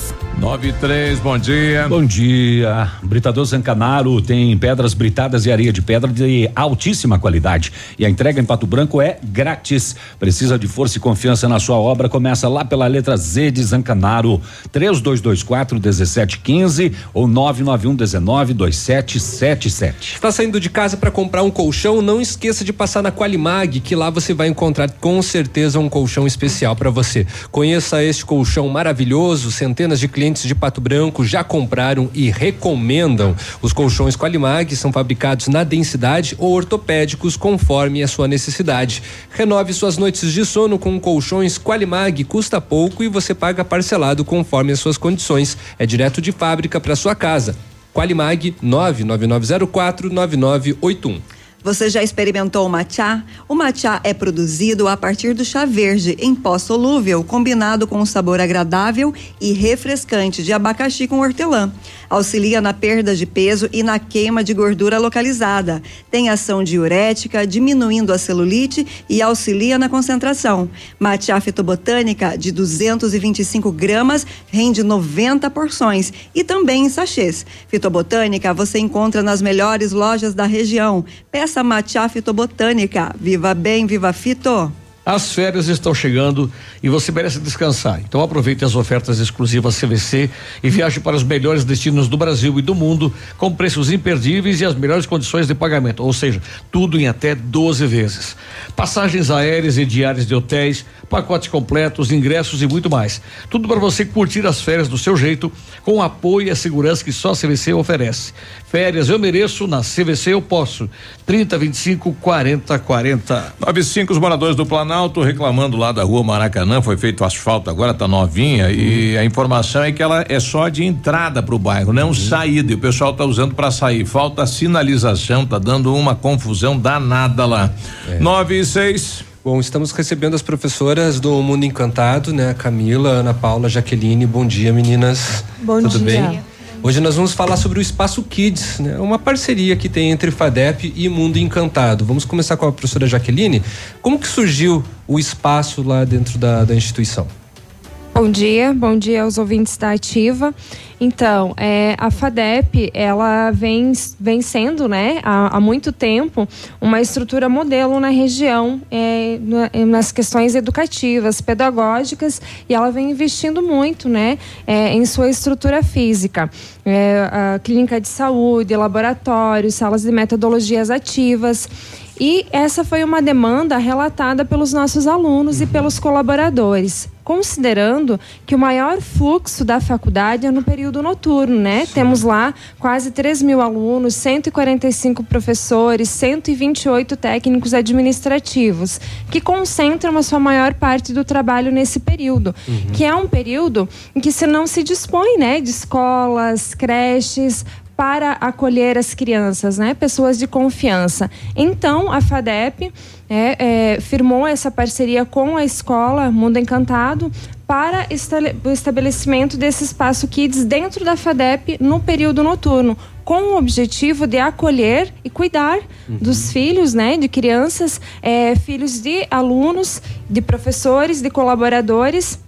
93, bom dia. Bom dia. Britador Zancanaro tem pedras britadas e areia de pedra de altíssima qualidade. E a entrega em Pato Branco é grátis. Precisa de força e confiança na sua obra? Começa lá pela letra Z de Zancanaro. 3224 1715 ou 991 19 2777. Está saindo de casa para comprar um colchão? Não esqueça de passar na Qualimag, que lá você vai encontrar com certeza um colchão especial para você. Conheça este colchão maravilhoso, centenas de clientes de Pato Branco já compraram e recomendam. Os colchões Qualimag são fabricados na densidade ou ortopédicos conforme a sua necessidade. Renove suas noites de sono com colchões Qualimag, custa pouco e você paga parcelado conforme as suas condições. É direto de fábrica para sua casa. Qualimag 99904 9981. Você já experimentou o matcha? O matcha é produzido a partir do chá verde em pó solúvel, combinado com um sabor agradável e refrescante de abacaxi com hortelã. Auxilia na perda de peso e na queima de gordura localizada. Tem ação diurética, diminuindo a celulite e auxilia na concentração. Matcha fitobotânica de 225 gramas rende 90 porções e também em sachês. Fitobotânica você encontra nas melhores lojas da região. Peça essa fitobotânica. Viva bem, viva fito! As férias estão chegando e você merece descansar. Então aproveite as ofertas exclusivas CVC e viaje para os melhores destinos do Brasil e do mundo com preços imperdíveis e as melhores condições de pagamento, ou seja, tudo em até 12 vezes. Passagens aéreas e diárias de hotéis, pacotes completos, ingressos e muito mais. Tudo para você curtir as férias do seu jeito, com o apoio e a segurança que só a CVC oferece. Férias eu mereço, na CVC eu posso. 30 25 40 40. 95 os moradores do Planalto reclamando lá da rua Maracanã, foi feito asfalto, agora tá novinha Uhum. e a informação é que ela é só de entrada pro bairro, não saída. E o pessoal tá usando para sair. Falta sinalização, tá dando uma confusão danada lá. É. 9 e 6. Bom, estamos recebendo as professoras do Mundo Encantado, né? Camila, Ana Paula, Jaqueline. Bom dia, meninas. Bom Tudo dia. bem? Hoje nós vamos falar sobre o Espaço Kids, né? Uma parceria que tem entre FADEP e Mundo Encantado. Vamos começar com a professora Jaqueline. Como que surgiu o espaço lá dentro da, da instituição? Bom dia, bom dia aos ouvintes da Ativa. Então, é, a FADEP, ela vem, vem sendo, né, há, há muito tempo, uma estrutura modelo na região, é, na- nas questões educativas, pedagógicas, e ela vem investindo muito, né, é, em sua estrutura física. É, a clínica de saúde, laboratórios, salas de metodologias ativas. E essa foi uma demanda relatada pelos nossos alunos e pelos colaboradores. Considerando que o maior fluxo da faculdade é no período noturno, né? Sim. Temos lá quase 3 mil alunos, 145 professores, 128 técnicos administrativos, que concentram a sua maior parte do trabalho nesse período, uhum. que é um período em que se não se dispõe, né, de escolas, creches, para acolher as crianças, né? Pessoas de confiança. Então, a FADEP é, é, firmou essa parceria com a escola Mundo Encantado para o estabelecimento desse espaço Kids dentro da FADEP no período noturno, com o objetivo de acolher e cuidar uhum. dos filhos, né, de crianças, é, filhos de alunos, de professores, de colaboradores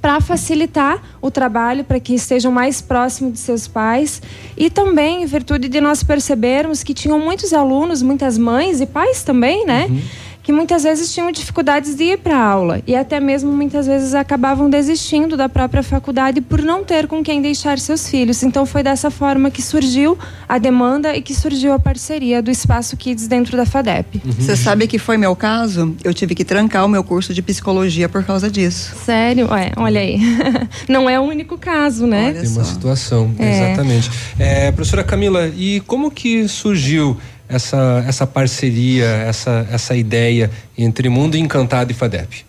para facilitar o trabalho, para que estejam mais próximos de seus pais e também em virtude de nós percebermos que tinham muitos alunos, muitas mães e pais também, né? Uhum que muitas vezes tinham dificuldades de ir para a aula e até mesmo muitas vezes acabavam desistindo da própria faculdade por não ter com quem deixar seus filhos. Então foi dessa forma que surgiu a demanda e que surgiu a parceria do Espaço Kids dentro da FADEP. Uhum. Você sabe que foi meu caso? Eu tive que trancar o meu curso de psicologia por causa disso. Sério? Ué, olha aí. não é o único caso, né? Olha Tem uma situação, é. exatamente. É, professora Camila, e como que surgiu essa, essa parceria, essa, essa ideia entre Mundo Encantado e FADEP?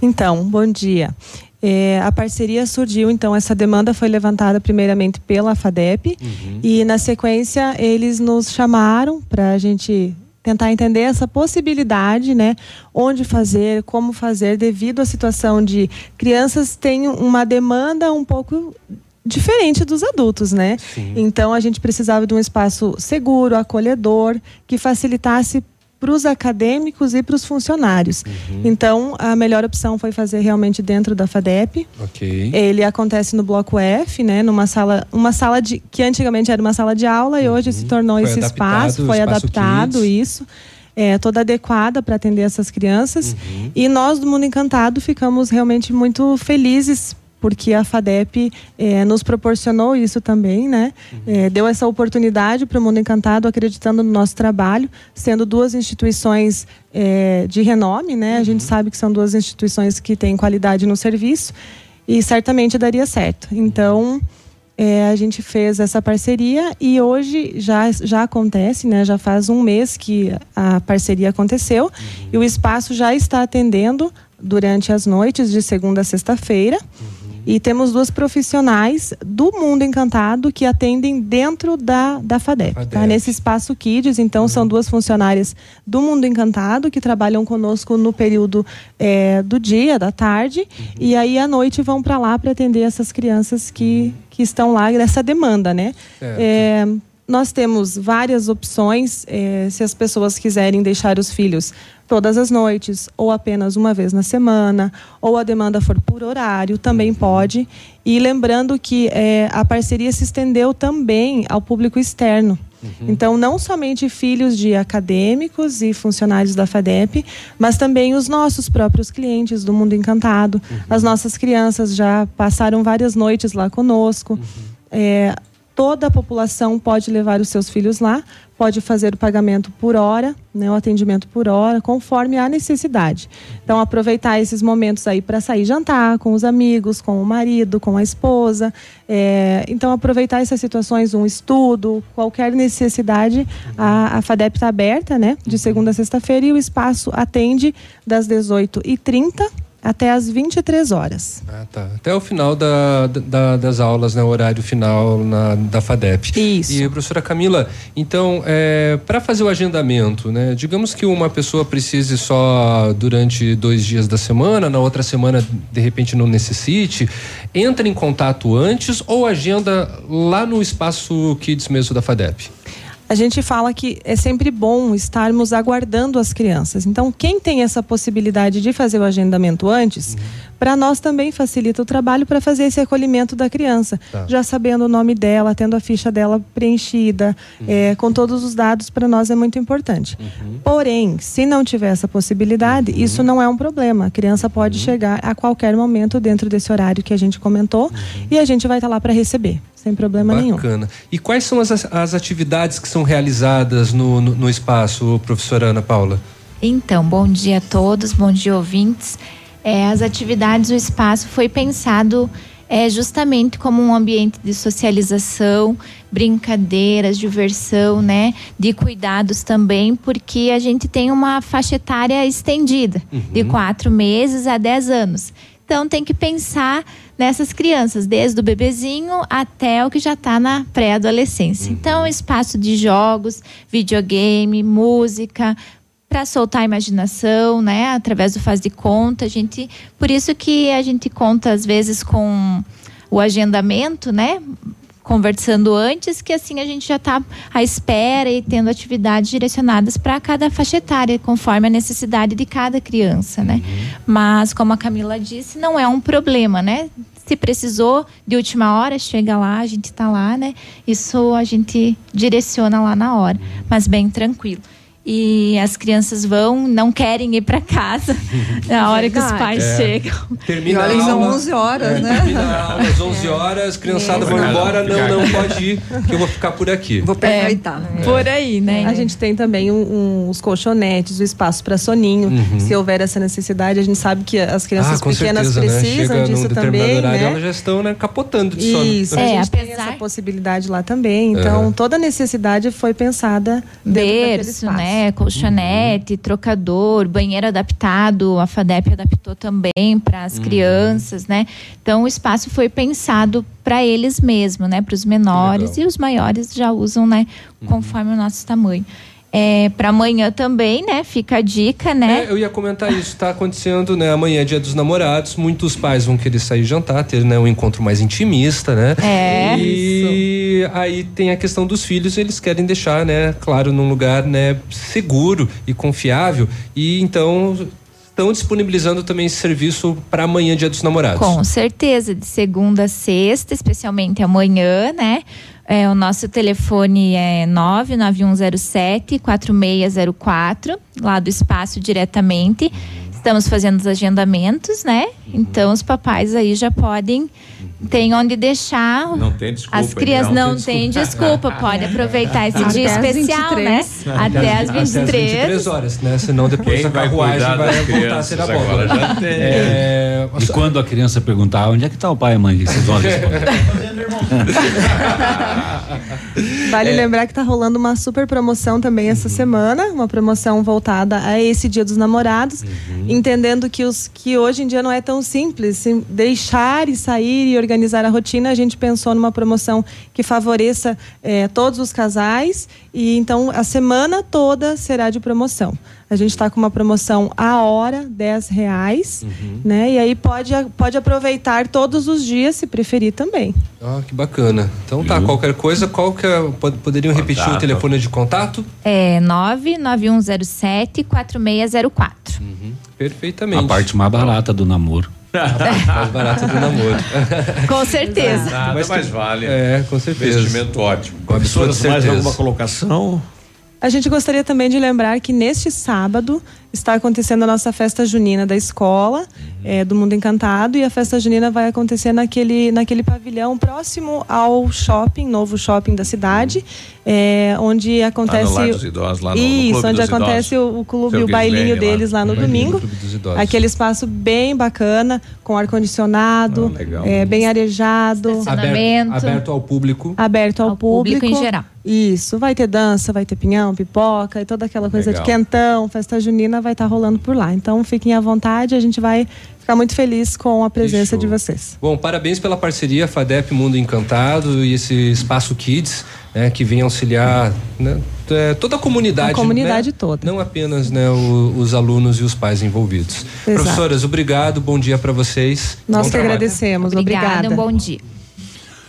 Então, bom dia. É, a parceria surgiu, então, essa demanda foi levantada primeiramente pela FADEP uhum. e, na sequência, eles nos chamaram para a gente tentar entender essa possibilidade, né? Onde fazer, como fazer, devido à situação de crianças têm uma demanda um pouco diferente dos adultos, né? Sim. Então a gente precisava de um espaço seguro, acolhedor, que facilitasse para os acadêmicos e para os funcionários. Uhum. Então, a melhor opção foi fazer realmente dentro da FADEP. Ok. Ele acontece no bloco F, né? Numa sala, uma sala de que antigamente era uma sala de aula e hoje se uhum. tornou foi esse espaço, foi espaço adaptado Kids. isso. É, toda adequada para atender essas crianças. Uhum. E nós do Mundo Encantado ficamos realmente muito felizes porque a FADEP é, nos proporcionou isso também, né? É, deu essa oportunidade para o Mundo Encantado, acreditando no nosso trabalho, sendo duas instituições é, de renome, né? A gente uhum. sabe que são duas instituições que têm qualidade no serviço e certamente daria certo. Então, é, a gente fez essa parceria e hoje já, já acontece, né? Já faz um mês que a parceria aconteceu uhum. e o espaço já está atendendo durante as noites de segunda a sexta-feira. Uhum. E temos duas profissionais do Mundo Encantado que atendem dentro da, da FADEP, FADEP. Tá? Nesse espaço Kids, então uhum. são duas funcionárias do Mundo Encantado que trabalham conosco no período é, do dia, da tarde, uhum. e aí à noite vão para lá para atender essas crianças que, uhum. que estão lá nessa demanda, né? É, nós temos várias opções é, se as pessoas quiserem deixar os filhos todas as noites ou apenas uma vez na semana ou a demanda for por horário também pode e lembrando que é, a parceria se estendeu também ao público externo uhum. então não somente filhos de acadêmicos e funcionários da FADEP mas também os nossos próprios clientes do Mundo Encantado uhum. as nossas crianças já passaram várias noites lá conosco uhum. é, toda a população pode levar os seus filhos lá, pode fazer o pagamento por hora, né, o atendimento por hora, conforme a necessidade. Então, aproveitar esses momentos aí para sair jantar com os amigos, com o marido, com a esposa. É, então, aproveitar essas situações, um estudo, qualquer necessidade, a, a FADEP está aberta, né, de segunda a sexta-feira e o espaço atende das 18h30 até às 23 horas. Ah, tá. Até o final da, da, das aulas, né? O horário final na, da FADEP. Isso. E, professora Camila, então, é, para fazer o agendamento, né? Digamos que uma pessoa precise só durante dois dias da semana, na outra semana, de repente, não necessite, entra em contato antes ou agenda lá no espaço Kids mesmo da FADEP? A gente fala que é sempre bom estarmos aguardando as crianças. Então, quem tem essa possibilidade de fazer o agendamento antes, uhum. para nós também facilita o trabalho para fazer esse acolhimento da criança, tá. já sabendo o nome dela, tendo a ficha dela preenchida, uhum. é, com todos os dados, para nós é muito importante. Uhum. Porém, se não tiver essa possibilidade, uhum. isso não é um problema. A criança pode uhum. chegar a qualquer momento dentro desse horário que a gente comentou uhum. e a gente vai estar tá lá para receber sem problema Bacana. nenhum. Bacana. E quais são as, as atividades que são realizadas no, no, no espaço, professora Ana Paula? Então, bom dia a todos, bom dia ouvintes. É, as atividades, o espaço foi pensado é justamente como um ambiente de socialização, brincadeiras, diversão, né? De cuidados também, porque a gente tem uma faixa etária estendida, uhum. de quatro meses a dez anos. Então tem que pensar nessas crianças, desde o bebezinho até o que já está na pré-adolescência. Uhum. Então, espaço de jogos, videogame, música, para soltar a imaginação, né? Através do faz de conta, a gente, por isso que a gente conta às vezes com o agendamento, né? Conversando antes, que assim a gente já está à espera e tendo atividades direcionadas para cada faixa etária, conforme a necessidade de cada criança, né? Uhum. Mas, como a Camila disse, não é um problema, né? Se precisou de última hora, chega lá, a gente está lá, né? Isso a gente direciona lá na hora, mas bem tranquilo e as crianças vão, não querem ir para casa na hora que os pais é. chegam. Termina e olha, são 11 horas, é, né? Termina a aula às 11 horas, criançada é. vão embora, não, não pode ir, que eu vou ficar por aqui. Vou aproveitar. É, por aí, né? A gente tem também um, um, os colchonetes, o espaço para soninho, uhum. se houver essa necessidade, a gente sabe que as crianças ah, pequenas certeza, né? precisam né? disso também, horário, né? Elas já estão né, capotando de sono. Isso, é, a gente apesar... tem essa possibilidade lá também, então toda necessidade foi pensada berço, né, colchonete uhum. trocador, banheiro adaptado, a FADEP adaptou também para as uhum. crianças, né? Então o espaço foi pensado para eles mesmo, né? Para os menores e os maiores já usam, né? Uhum. Conforme o nosso tamanho. É, para amanhã também, né? Fica a dica, né? É, eu ia comentar isso, está acontecendo, né? Amanhã é dia dos namorados, muitos pais vão querer sair jantar, ter né, um encontro mais intimista, né? É. E isso. aí tem a questão dos filhos, eles querem deixar, né? Claro, num lugar, né? Seguro e confiável. E então estão disponibilizando também esse serviço para amanhã, dia dos namorados. Com certeza, de segunda a sexta, especialmente amanhã, né? É, o nosso telefone é 99107 4604, lá do espaço diretamente. Estamos fazendo os agendamentos, né? Então os papais aí já podem tem onde deixar. Não tem desculpa. As crianças não, não tem desculpa. Pode aproveitar esse dia especial, né? Até as 23. Até as 23 horas, né? Senão depois Quem a carruagem vai, voltar a ser a bola. É... E quando a criança perguntar onde é que está o pai e a mãe, vocês vão responder? vale é. lembrar que está rolando uma super promoção também essa uhum. semana, uma promoção voltada a esse Dia dos Namorados, uhum. entendendo que os que hoje em dia não é tão simples deixar e sair e organizar a rotina, a gente pensou numa promoção que favoreça eh, todos os casais e então a semana toda será de promoção. A gente está com uma promoção a hora, 10 reais, uhum. né? E aí pode, pode aproveitar todos os dias, se preferir também. Ah, que bacana. Então tá, uhum. qualquer coisa, qual que é, poderiam contato. repetir o telefone de contato? É 99107 4604. Uhum. Perfeitamente. A parte mais barata do namoro. mais barato do namoro. com certeza. Nada Mas mais vale. É, com certeza. Investimento ótimo. Com absurda Mais alguma colocação? A gente gostaria também de lembrar que neste sábado está acontecendo a nossa festa junina da escola, é, do Mundo Encantado, e a festa junina vai acontecer naquele, naquele pavilhão próximo ao shopping, novo shopping da cidade, é, onde acontece. Lá no dos idosos, lá no, Isso, no onde acontece idosos. o, o clube, o bailinho deles lá, lá no domingo. Aquele espaço bem bacana, com ar-condicionado, ah, é, bem arejado. Aberto, aberto ao público. Aberto ao, ao público. público em geral. Isso, vai ter dança, vai ter pinhão, pipoca e toda aquela coisa Legal. de quentão, festa junina vai estar tá rolando por lá. Então fiquem à vontade, a gente vai ficar muito feliz com a presença de vocês. Bom, parabéns pela parceria FADEP Mundo Encantado e esse Espaço Kids, né, que vem auxiliar né, é, toda a comunidade. A comunidade né? toda. Não apenas né, o, os alunos e os pais envolvidos. Exato. Professoras, obrigado, bom dia para vocês. Nós que agradecemos, obrigada. Obrigada, um bom dia.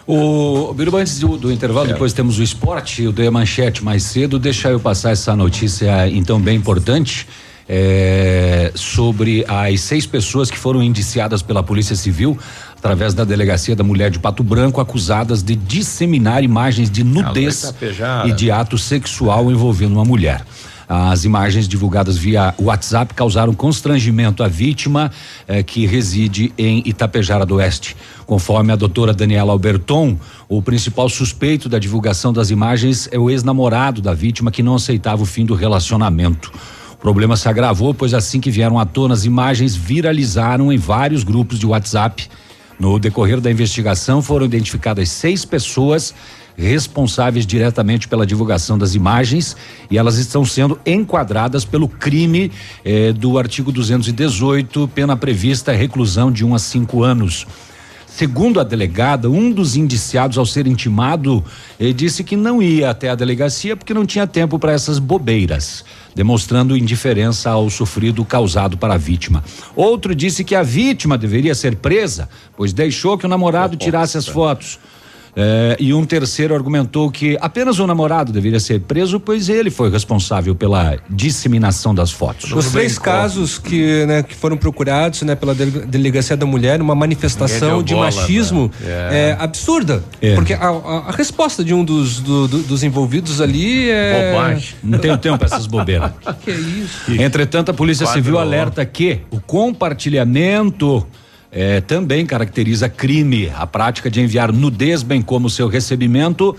O Biruba, antes do, do intervalo, é. depois temos o esporte, eu dei a manchete mais cedo, deixa eu passar essa notícia então bem importante. É, sobre as seis pessoas que foram indiciadas pela Polícia Civil através da delegacia da mulher de Pato Branco, acusadas de disseminar imagens de nudez e de ato sexual envolvendo uma mulher. As imagens divulgadas via WhatsApp causaram constrangimento à vítima, eh, que reside em Itapejara do Oeste. Conforme a doutora Daniela Alberton, o principal suspeito da divulgação das imagens é o ex-namorado da vítima que não aceitava o fim do relacionamento. O problema se agravou, pois assim que vieram à tona, as imagens viralizaram em vários grupos de WhatsApp. No decorrer da investigação, foram identificadas seis pessoas responsáveis diretamente pela divulgação das imagens e elas estão sendo enquadradas pelo crime eh, do artigo 218, pena prevista reclusão de um a cinco anos. Segundo a delegada, um dos indiciados, ao ser intimado, disse que não ia até a delegacia porque não tinha tempo para essas bobeiras, demonstrando indiferença ao sofrido causado para a vítima. Outro disse que a vítima deveria ser presa, pois deixou que o namorado tirasse as fotos. É, e um terceiro argumentou que apenas o namorado deveria ser preso, pois ele foi responsável pela disseminação das fotos. Os três casos que, né, que foram procurados né, pela Delegacia da Mulher, uma manifestação de bola, machismo né? é. absurda. É. Porque a, a, resposta de um dos, do, do, dos envolvidos ali é. Bobagem. Não tenho tempo para essas bobeiras. que, que é isso? Entretanto, a Polícia Quadro. Civil alerta que o compartilhamento é, também caracteriza crime a prática de enviar nudez, bem como seu recebimento.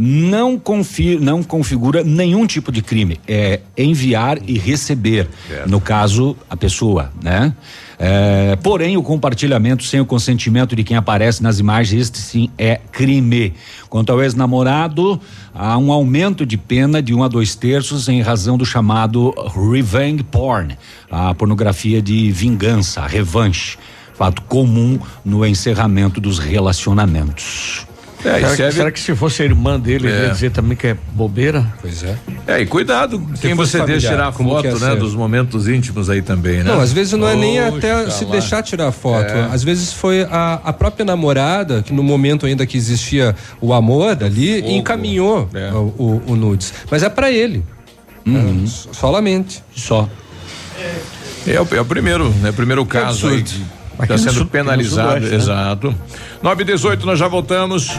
Não, confi não configura nenhum tipo de crime. É enviar e receber. É. No caso, a pessoa, né? É, porém, o compartilhamento sem o consentimento de quem aparece nas imagens, este sim é crime. Quanto ao ex-namorado, há um aumento de pena de um a dois terços em razão do chamado revenge porn, a pornografia de vingança, revanche fato comum no encerramento dos relacionamentos. É, será, que, será, que, se fosse a irmã dele, é. ia dizer também que é bobeira? Pois é. É, e cuidado se quem você deixa tirar foto, é né? Dos momentos íntimos aí também, né? Não, às vezes não é nem até se deixar tirar foto. É. Às vezes foi a, a própria namorada, que no momento ainda que existia o amor ali, Fogo. encaminhou é. o, o, o, nudes. Mas é para ele. Uhum. É, solamente. Só. É, o, é o primeiro, né? Primeiro caso aí de Está sendo penalizado, né? exato. 9 e 18 nós já voltamos.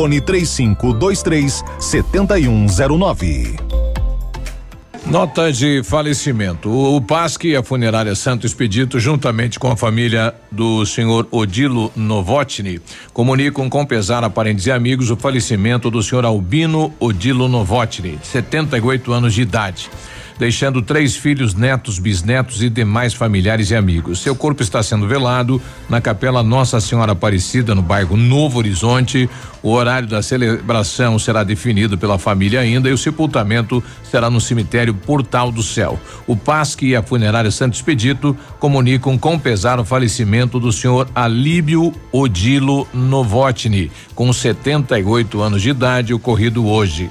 Fone 3523 7109. Nota de falecimento. O PASC e a funerária Santo Expedito, juntamente com a família do senhor Odilo Novotny, comunicam com pesar a parentes e amigos o falecimento do senhor Albino Odilo Novotny, de 78 anos de idade deixando três filhos, netos, bisnetos e demais familiares e amigos. Seu corpo está sendo velado na Capela Nossa Senhora Aparecida, no bairro Novo Horizonte. O horário da celebração será definido pela família ainda e o sepultamento será no cemitério Portal do Céu. O PASC e a funerária Santo Expedito comunicam com pesar o falecimento do senhor Alíbio Odilo Novotny, com 78 anos de idade, ocorrido hoje.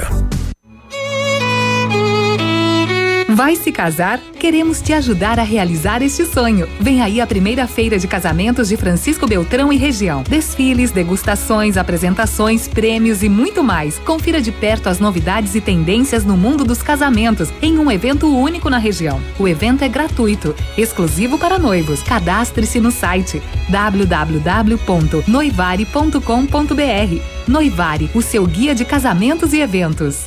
Yeah. Vai se casar? Queremos te ajudar a realizar este sonho. Vem aí a primeira feira de casamentos de Francisco Beltrão e região. Desfiles, degustações, apresentações, prêmios e muito mais. Confira de perto as novidades e tendências no mundo dos casamentos em um evento único na região. O evento é gratuito, exclusivo para noivos. Cadastre-se no site www.noivare.com.br. Noivare, o seu guia de casamentos e eventos.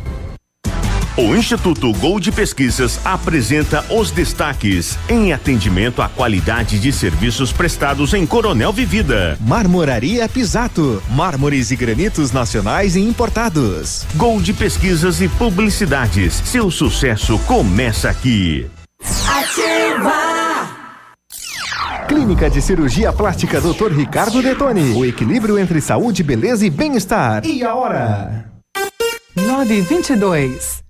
O Instituto Gold Pesquisas apresenta os destaques em atendimento à qualidade de serviços prestados em Coronel Vivida. Marmoraria Pisato, mármores e granitos nacionais e importados. Gold Pesquisas e Publicidades. Seu sucesso começa aqui. Ativa. Clínica de Cirurgia Plástica Dr. Ricardo Detoni. O equilíbrio entre saúde, beleza e bem-estar. E a hora? 922.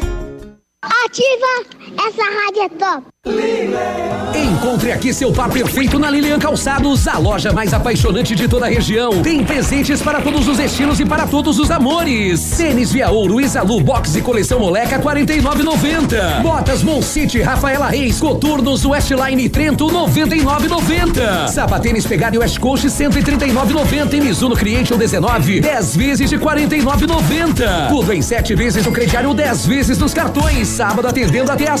Ativa! Essa rádio é top! Encontre aqui seu par perfeito na Lilian Calçados, a loja mais apaixonante de toda a região. Tem presentes para todos os estilos e para todos os amores. Tênis Via Ouro, Isalu, Box e coleção Moleca 49,90. Botas Moncite, Rafaela Reis, Coturnos, Westline Trento 99,90. Sapatênis Pegado e West Coast 139,90 e Mizuno Creation 19, 10 vezes de 49,90. Tudo em 7 vezes no crediário, 10 vezes nos cartões. Sábado atendendo até às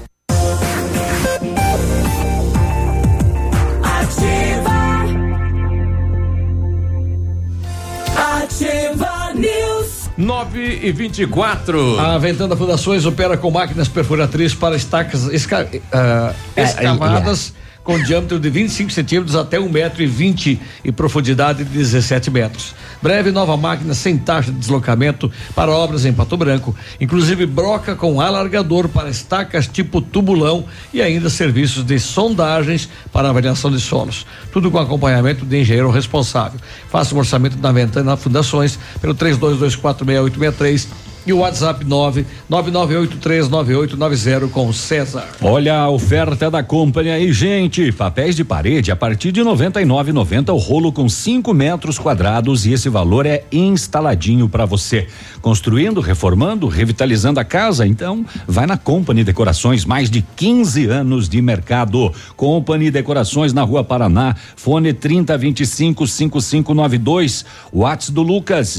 9 e 24. A Ventana Fundações opera com máquinas perfuratrizes para estacas esca, É, escavadas com diâmetro de 25 centímetros até 1 metro e 20 e profundidade de 17 metros. Breve nova máquina sem taxa de deslocamento para obras em Pato Branco, inclusive broca com alargador para estacas tipo tubulão e ainda serviços de sondagens para avaliação de solos. Tudo com acompanhamento de engenheiro responsável. Faça um orçamento da Ventana Fundações pelo 32246863 e o WhatsApp 999839890 com César. Olha a oferta da Company aí, gente. Papéis de parede a partir de R$ 99,90 o rolo com 5 metros quadrados e esse valor é instaladinho para você. Construindo, reformando, revitalizando a casa, então vai na Company Decorações, mais de 15 anos de mercado. Company Decorações na Rua Paraná, fone 3025 5592, WhatsApp do Lucas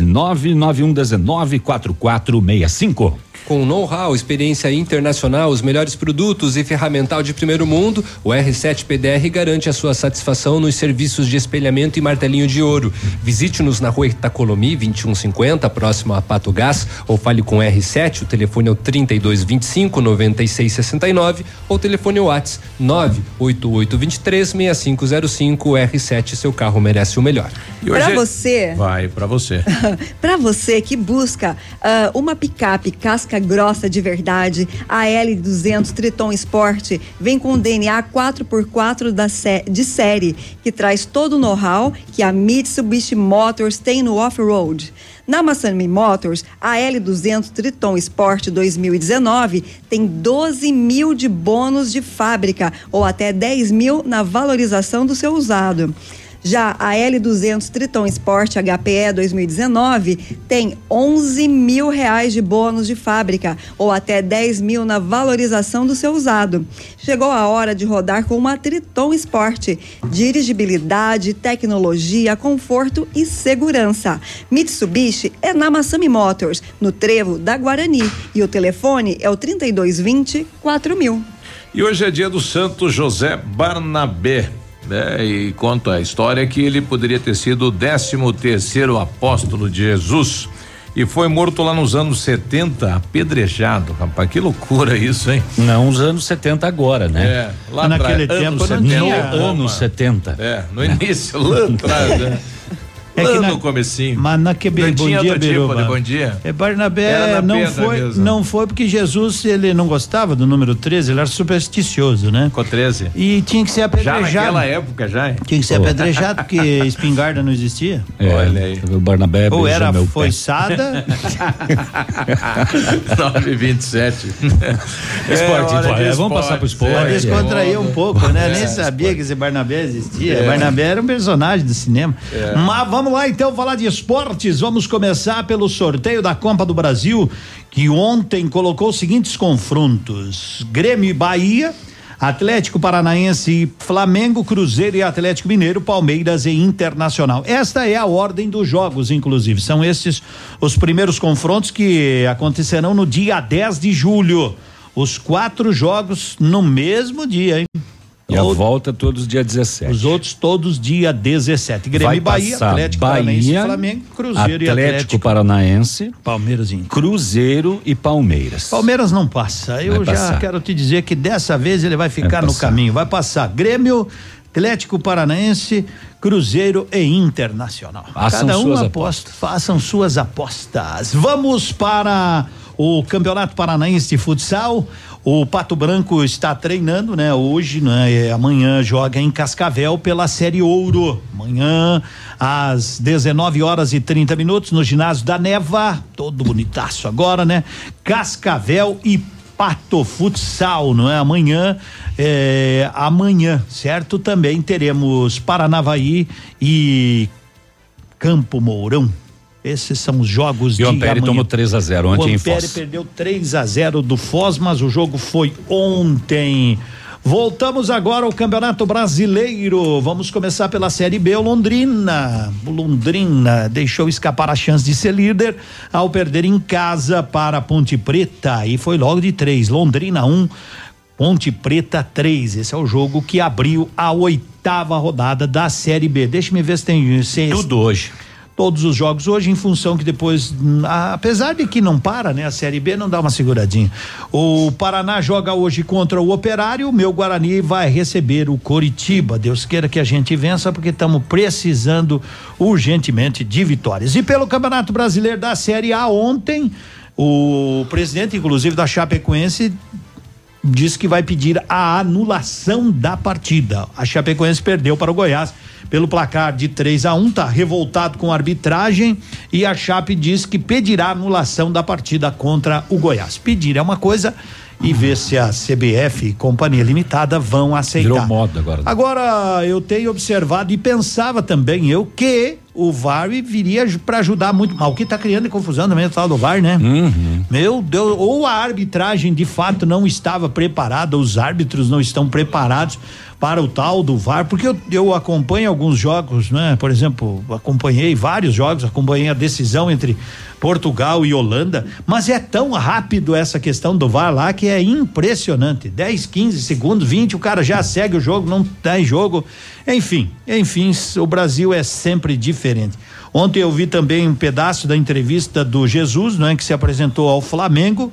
99119 4465. Com know-how, experiência internacional, os melhores produtos e ferramental de primeiro mundo, o R7 PDR garante a sua satisfação nos serviços de espelhamento e martelinho de ouro. Visite-nos na rua Itacolomi 2150, próximo a Pato Gás, ou fale com o R7, o telefone é o 3225 9669 ou telefone WhatsApp 98823 6505 R7, seu carro merece o melhor. E Pra hoje- você. Vai, pra você. Para você que busca ah, uma picape casca grossa de verdade, a L200 Triton Sport vem com DNA 4x4 da sé- de série, que traz todo o know-how que a Mitsubishi Motors tem no off-road. Na Massami Motors, a L200 Triton Sport 2019 tem 12 mil de bônus de fábrica ou até 10 mil na valorização do seu usado. Já a L200 Triton Sport HPE 2019 tem 11 mil reais de bônus de fábrica ou até 10 mil na valorização do seu usado. Chegou a hora de rodar com uma Triton Sport. Dirigibilidade, tecnologia, conforto e segurança. Mitsubishi é na Massami Motors, no trevo da Guarani. E o telefone é o 3220 4000. E hoje é dia do Santo José Barnabé. Né? E conta a história que ele poderia ter sido o 13 terceiro apóstolo de Jesus e foi morto lá nos anos 70, apedrejado, rapaz, que loucura isso, hein? Não, os anos 70 agora, né? É, lá naquele atrás, tempo anos não 70, tinha anos 70. É, no início, lá atrás, né? É que na- no comecinho. Mas naquele Não bom dia, outro tipo, Biruba. Bom dia. É, Barnabé Era na não foi, mesmo. não foi porque Jesus ele não gostava do número 13, ele era supersticioso, né? Com 13. E tinha que ser Já apedrejado. naquela época, já, hein? Tinha que ser Pô. apedrejado porque espingarda não existia. É, Olha aí. O Barnabé Ou era foiçada. 927. Esporte, hora de é, vamos passar pro esporte. Pra descontrair um pouco, né? É, Nem sabia que esse Barnabé existia. É. Barnabé era um personagem do cinema. É. Mas vamos lá então falar de esportes. Vamos começar pelo sorteio da Copa do Brasil, que ontem colocou os seguintes confrontos: Grêmio e Bahia. Atlético Paranaense Flamengo, Cruzeiro e Atlético Mineiro, Palmeiras e Internacional. Esta é a ordem dos jogos, inclusive. São esses os primeiros confrontos que acontecerão no dia 10 de julho. Os quatro jogos no mesmo dia, hein? E a volta todos dia 17. Os outros todos dia 17. Grêmio Vai e Bahia, Atlético Bahia, Paranaense, Flamengo, Cruzeiro e Atlético Atlético. Paranaense, Palmeiras e Cruzeiro e Palmeiras. Palmeiras não passa. Eu Vai já passar. quero te dizer que dessa vez ele vai ficar Vai no caminho. Vai passar Grêmio, Atlético Paranaense, Cruzeiro e Internacional. Façam Cada um suas aposta, façam suas apostas. Vamos para o Campeonato Paranaense de Futsal. O Pato Branco está treinando, né? Hoje, né? Amanhã joga em Cascavel pela Série Ouro. Amanhã, às 19 horas e 30 minutos, no ginásio da Neva. Todo bonitaço agora, né? Cascavel e Pato Futsal, não é? Amanhã, é, amanhã, certo? Também teremos Paranavaí e Campo Mourão. Esses são os jogos E de o Ampere amanhã. tomou 3 a 0 ontem o em Ampere Foz. perdeu 3 a 0 do Foz, mas o jogo foi ontem. Voltamos agora ao Campeonato Brasileiro. Vamos começar pela Série B. O Londrina. O Londrina deixou escapar a chance de ser líder ao perder em casa para a Ponte Preta. E foi logo de três. Londrina 1, um, Ponte Preta 3. Esse é o jogo que abriu a oitava rodada da Série B. Deixa-me ver se tem. Se, Tudo hoje. Todos os jogos hoje em função que depois, hum, apesar de que não para, né? A Série B não dá uma seguradinha. O Paraná joga hoje contra o Operário, o meu Guarani vai receber o Coritiba. Deus queira que a gente vença porque estamos precisando urgentemente de vitórias. E pelo Campeonato Brasileiro da Série A ontem, o presidente inclusive da Chapecoense disse que vai pedir a anulação da partida. A Chapecoense perdeu para o Goiás pelo placar de 3 a 1, tá revoltado com a arbitragem e a Chape diz que pedirá anulação da partida contra o Goiás. Pedir é uma coisa e ver se a CBF e Companhia Limitada vão aceitar. Virou moda agora. Agora, eu tenho observado e pensava também eu que o VAR viria para ajudar muito. Mas o que está criando confusão também o tal do VAR, né? Uhum. Meu Deus, ou a arbitragem de fato não estava preparada, os árbitros não estão preparados para o tal do VAR, porque eu, eu acompanho alguns jogos, né? Por exemplo, acompanhei vários jogos, acompanhei a decisão entre Portugal e Holanda, mas é tão rápido essa questão do VAR lá que é impressionante. 10, 15 segundos, 20, o cara já segue o jogo, não tem jogo. Enfim, enfim, o Brasil é sempre diferente. Ontem eu vi também um pedaço da entrevista do Jesus, não é, que se apresentou ao Flamengo.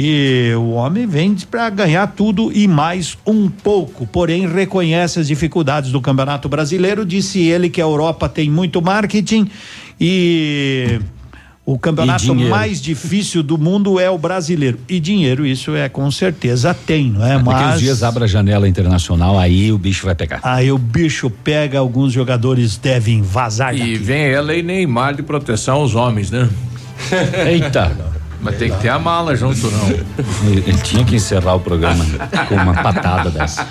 E o homem vem para ganhar tudo e mais um pouco, porém reconhece as dificuldades do Campeonato Brasileiro. Disse ele que a Europa tem muito marketing e o campeonato mais difícil do mundo é o brasileiro. E dinheiro, isso é com certeza tem, não é? Daqui uns Mas dias abre a janela internacional, aí o bicho vai pegar. aí o bicho pega, alguns jogadores devem vazar E daqui. vem ela e Neymar de proteção aos homens, né? Eita. Mas tem que ter a mala junto, não. Ele, tinha que encerrar o programa com uma patada dessa.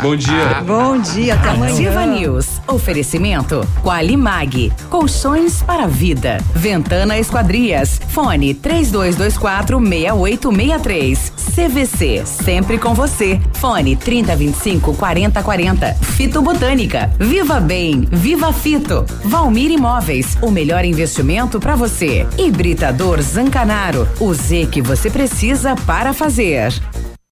Bom dia. Bom dia, até amanhã. Ativa News. Oferecimento Qualimag. Colchões para a vida. Ventana Esquadrias. Fone 3224 6863. CVC. Sempre com você. Fone 3025 4040. Fito Botânica. Viva Bem. Viva Fito. Valmir Imóveis. O melhor investimento para você. Hibridador Zancanaro. O Z que você precisa para fazer.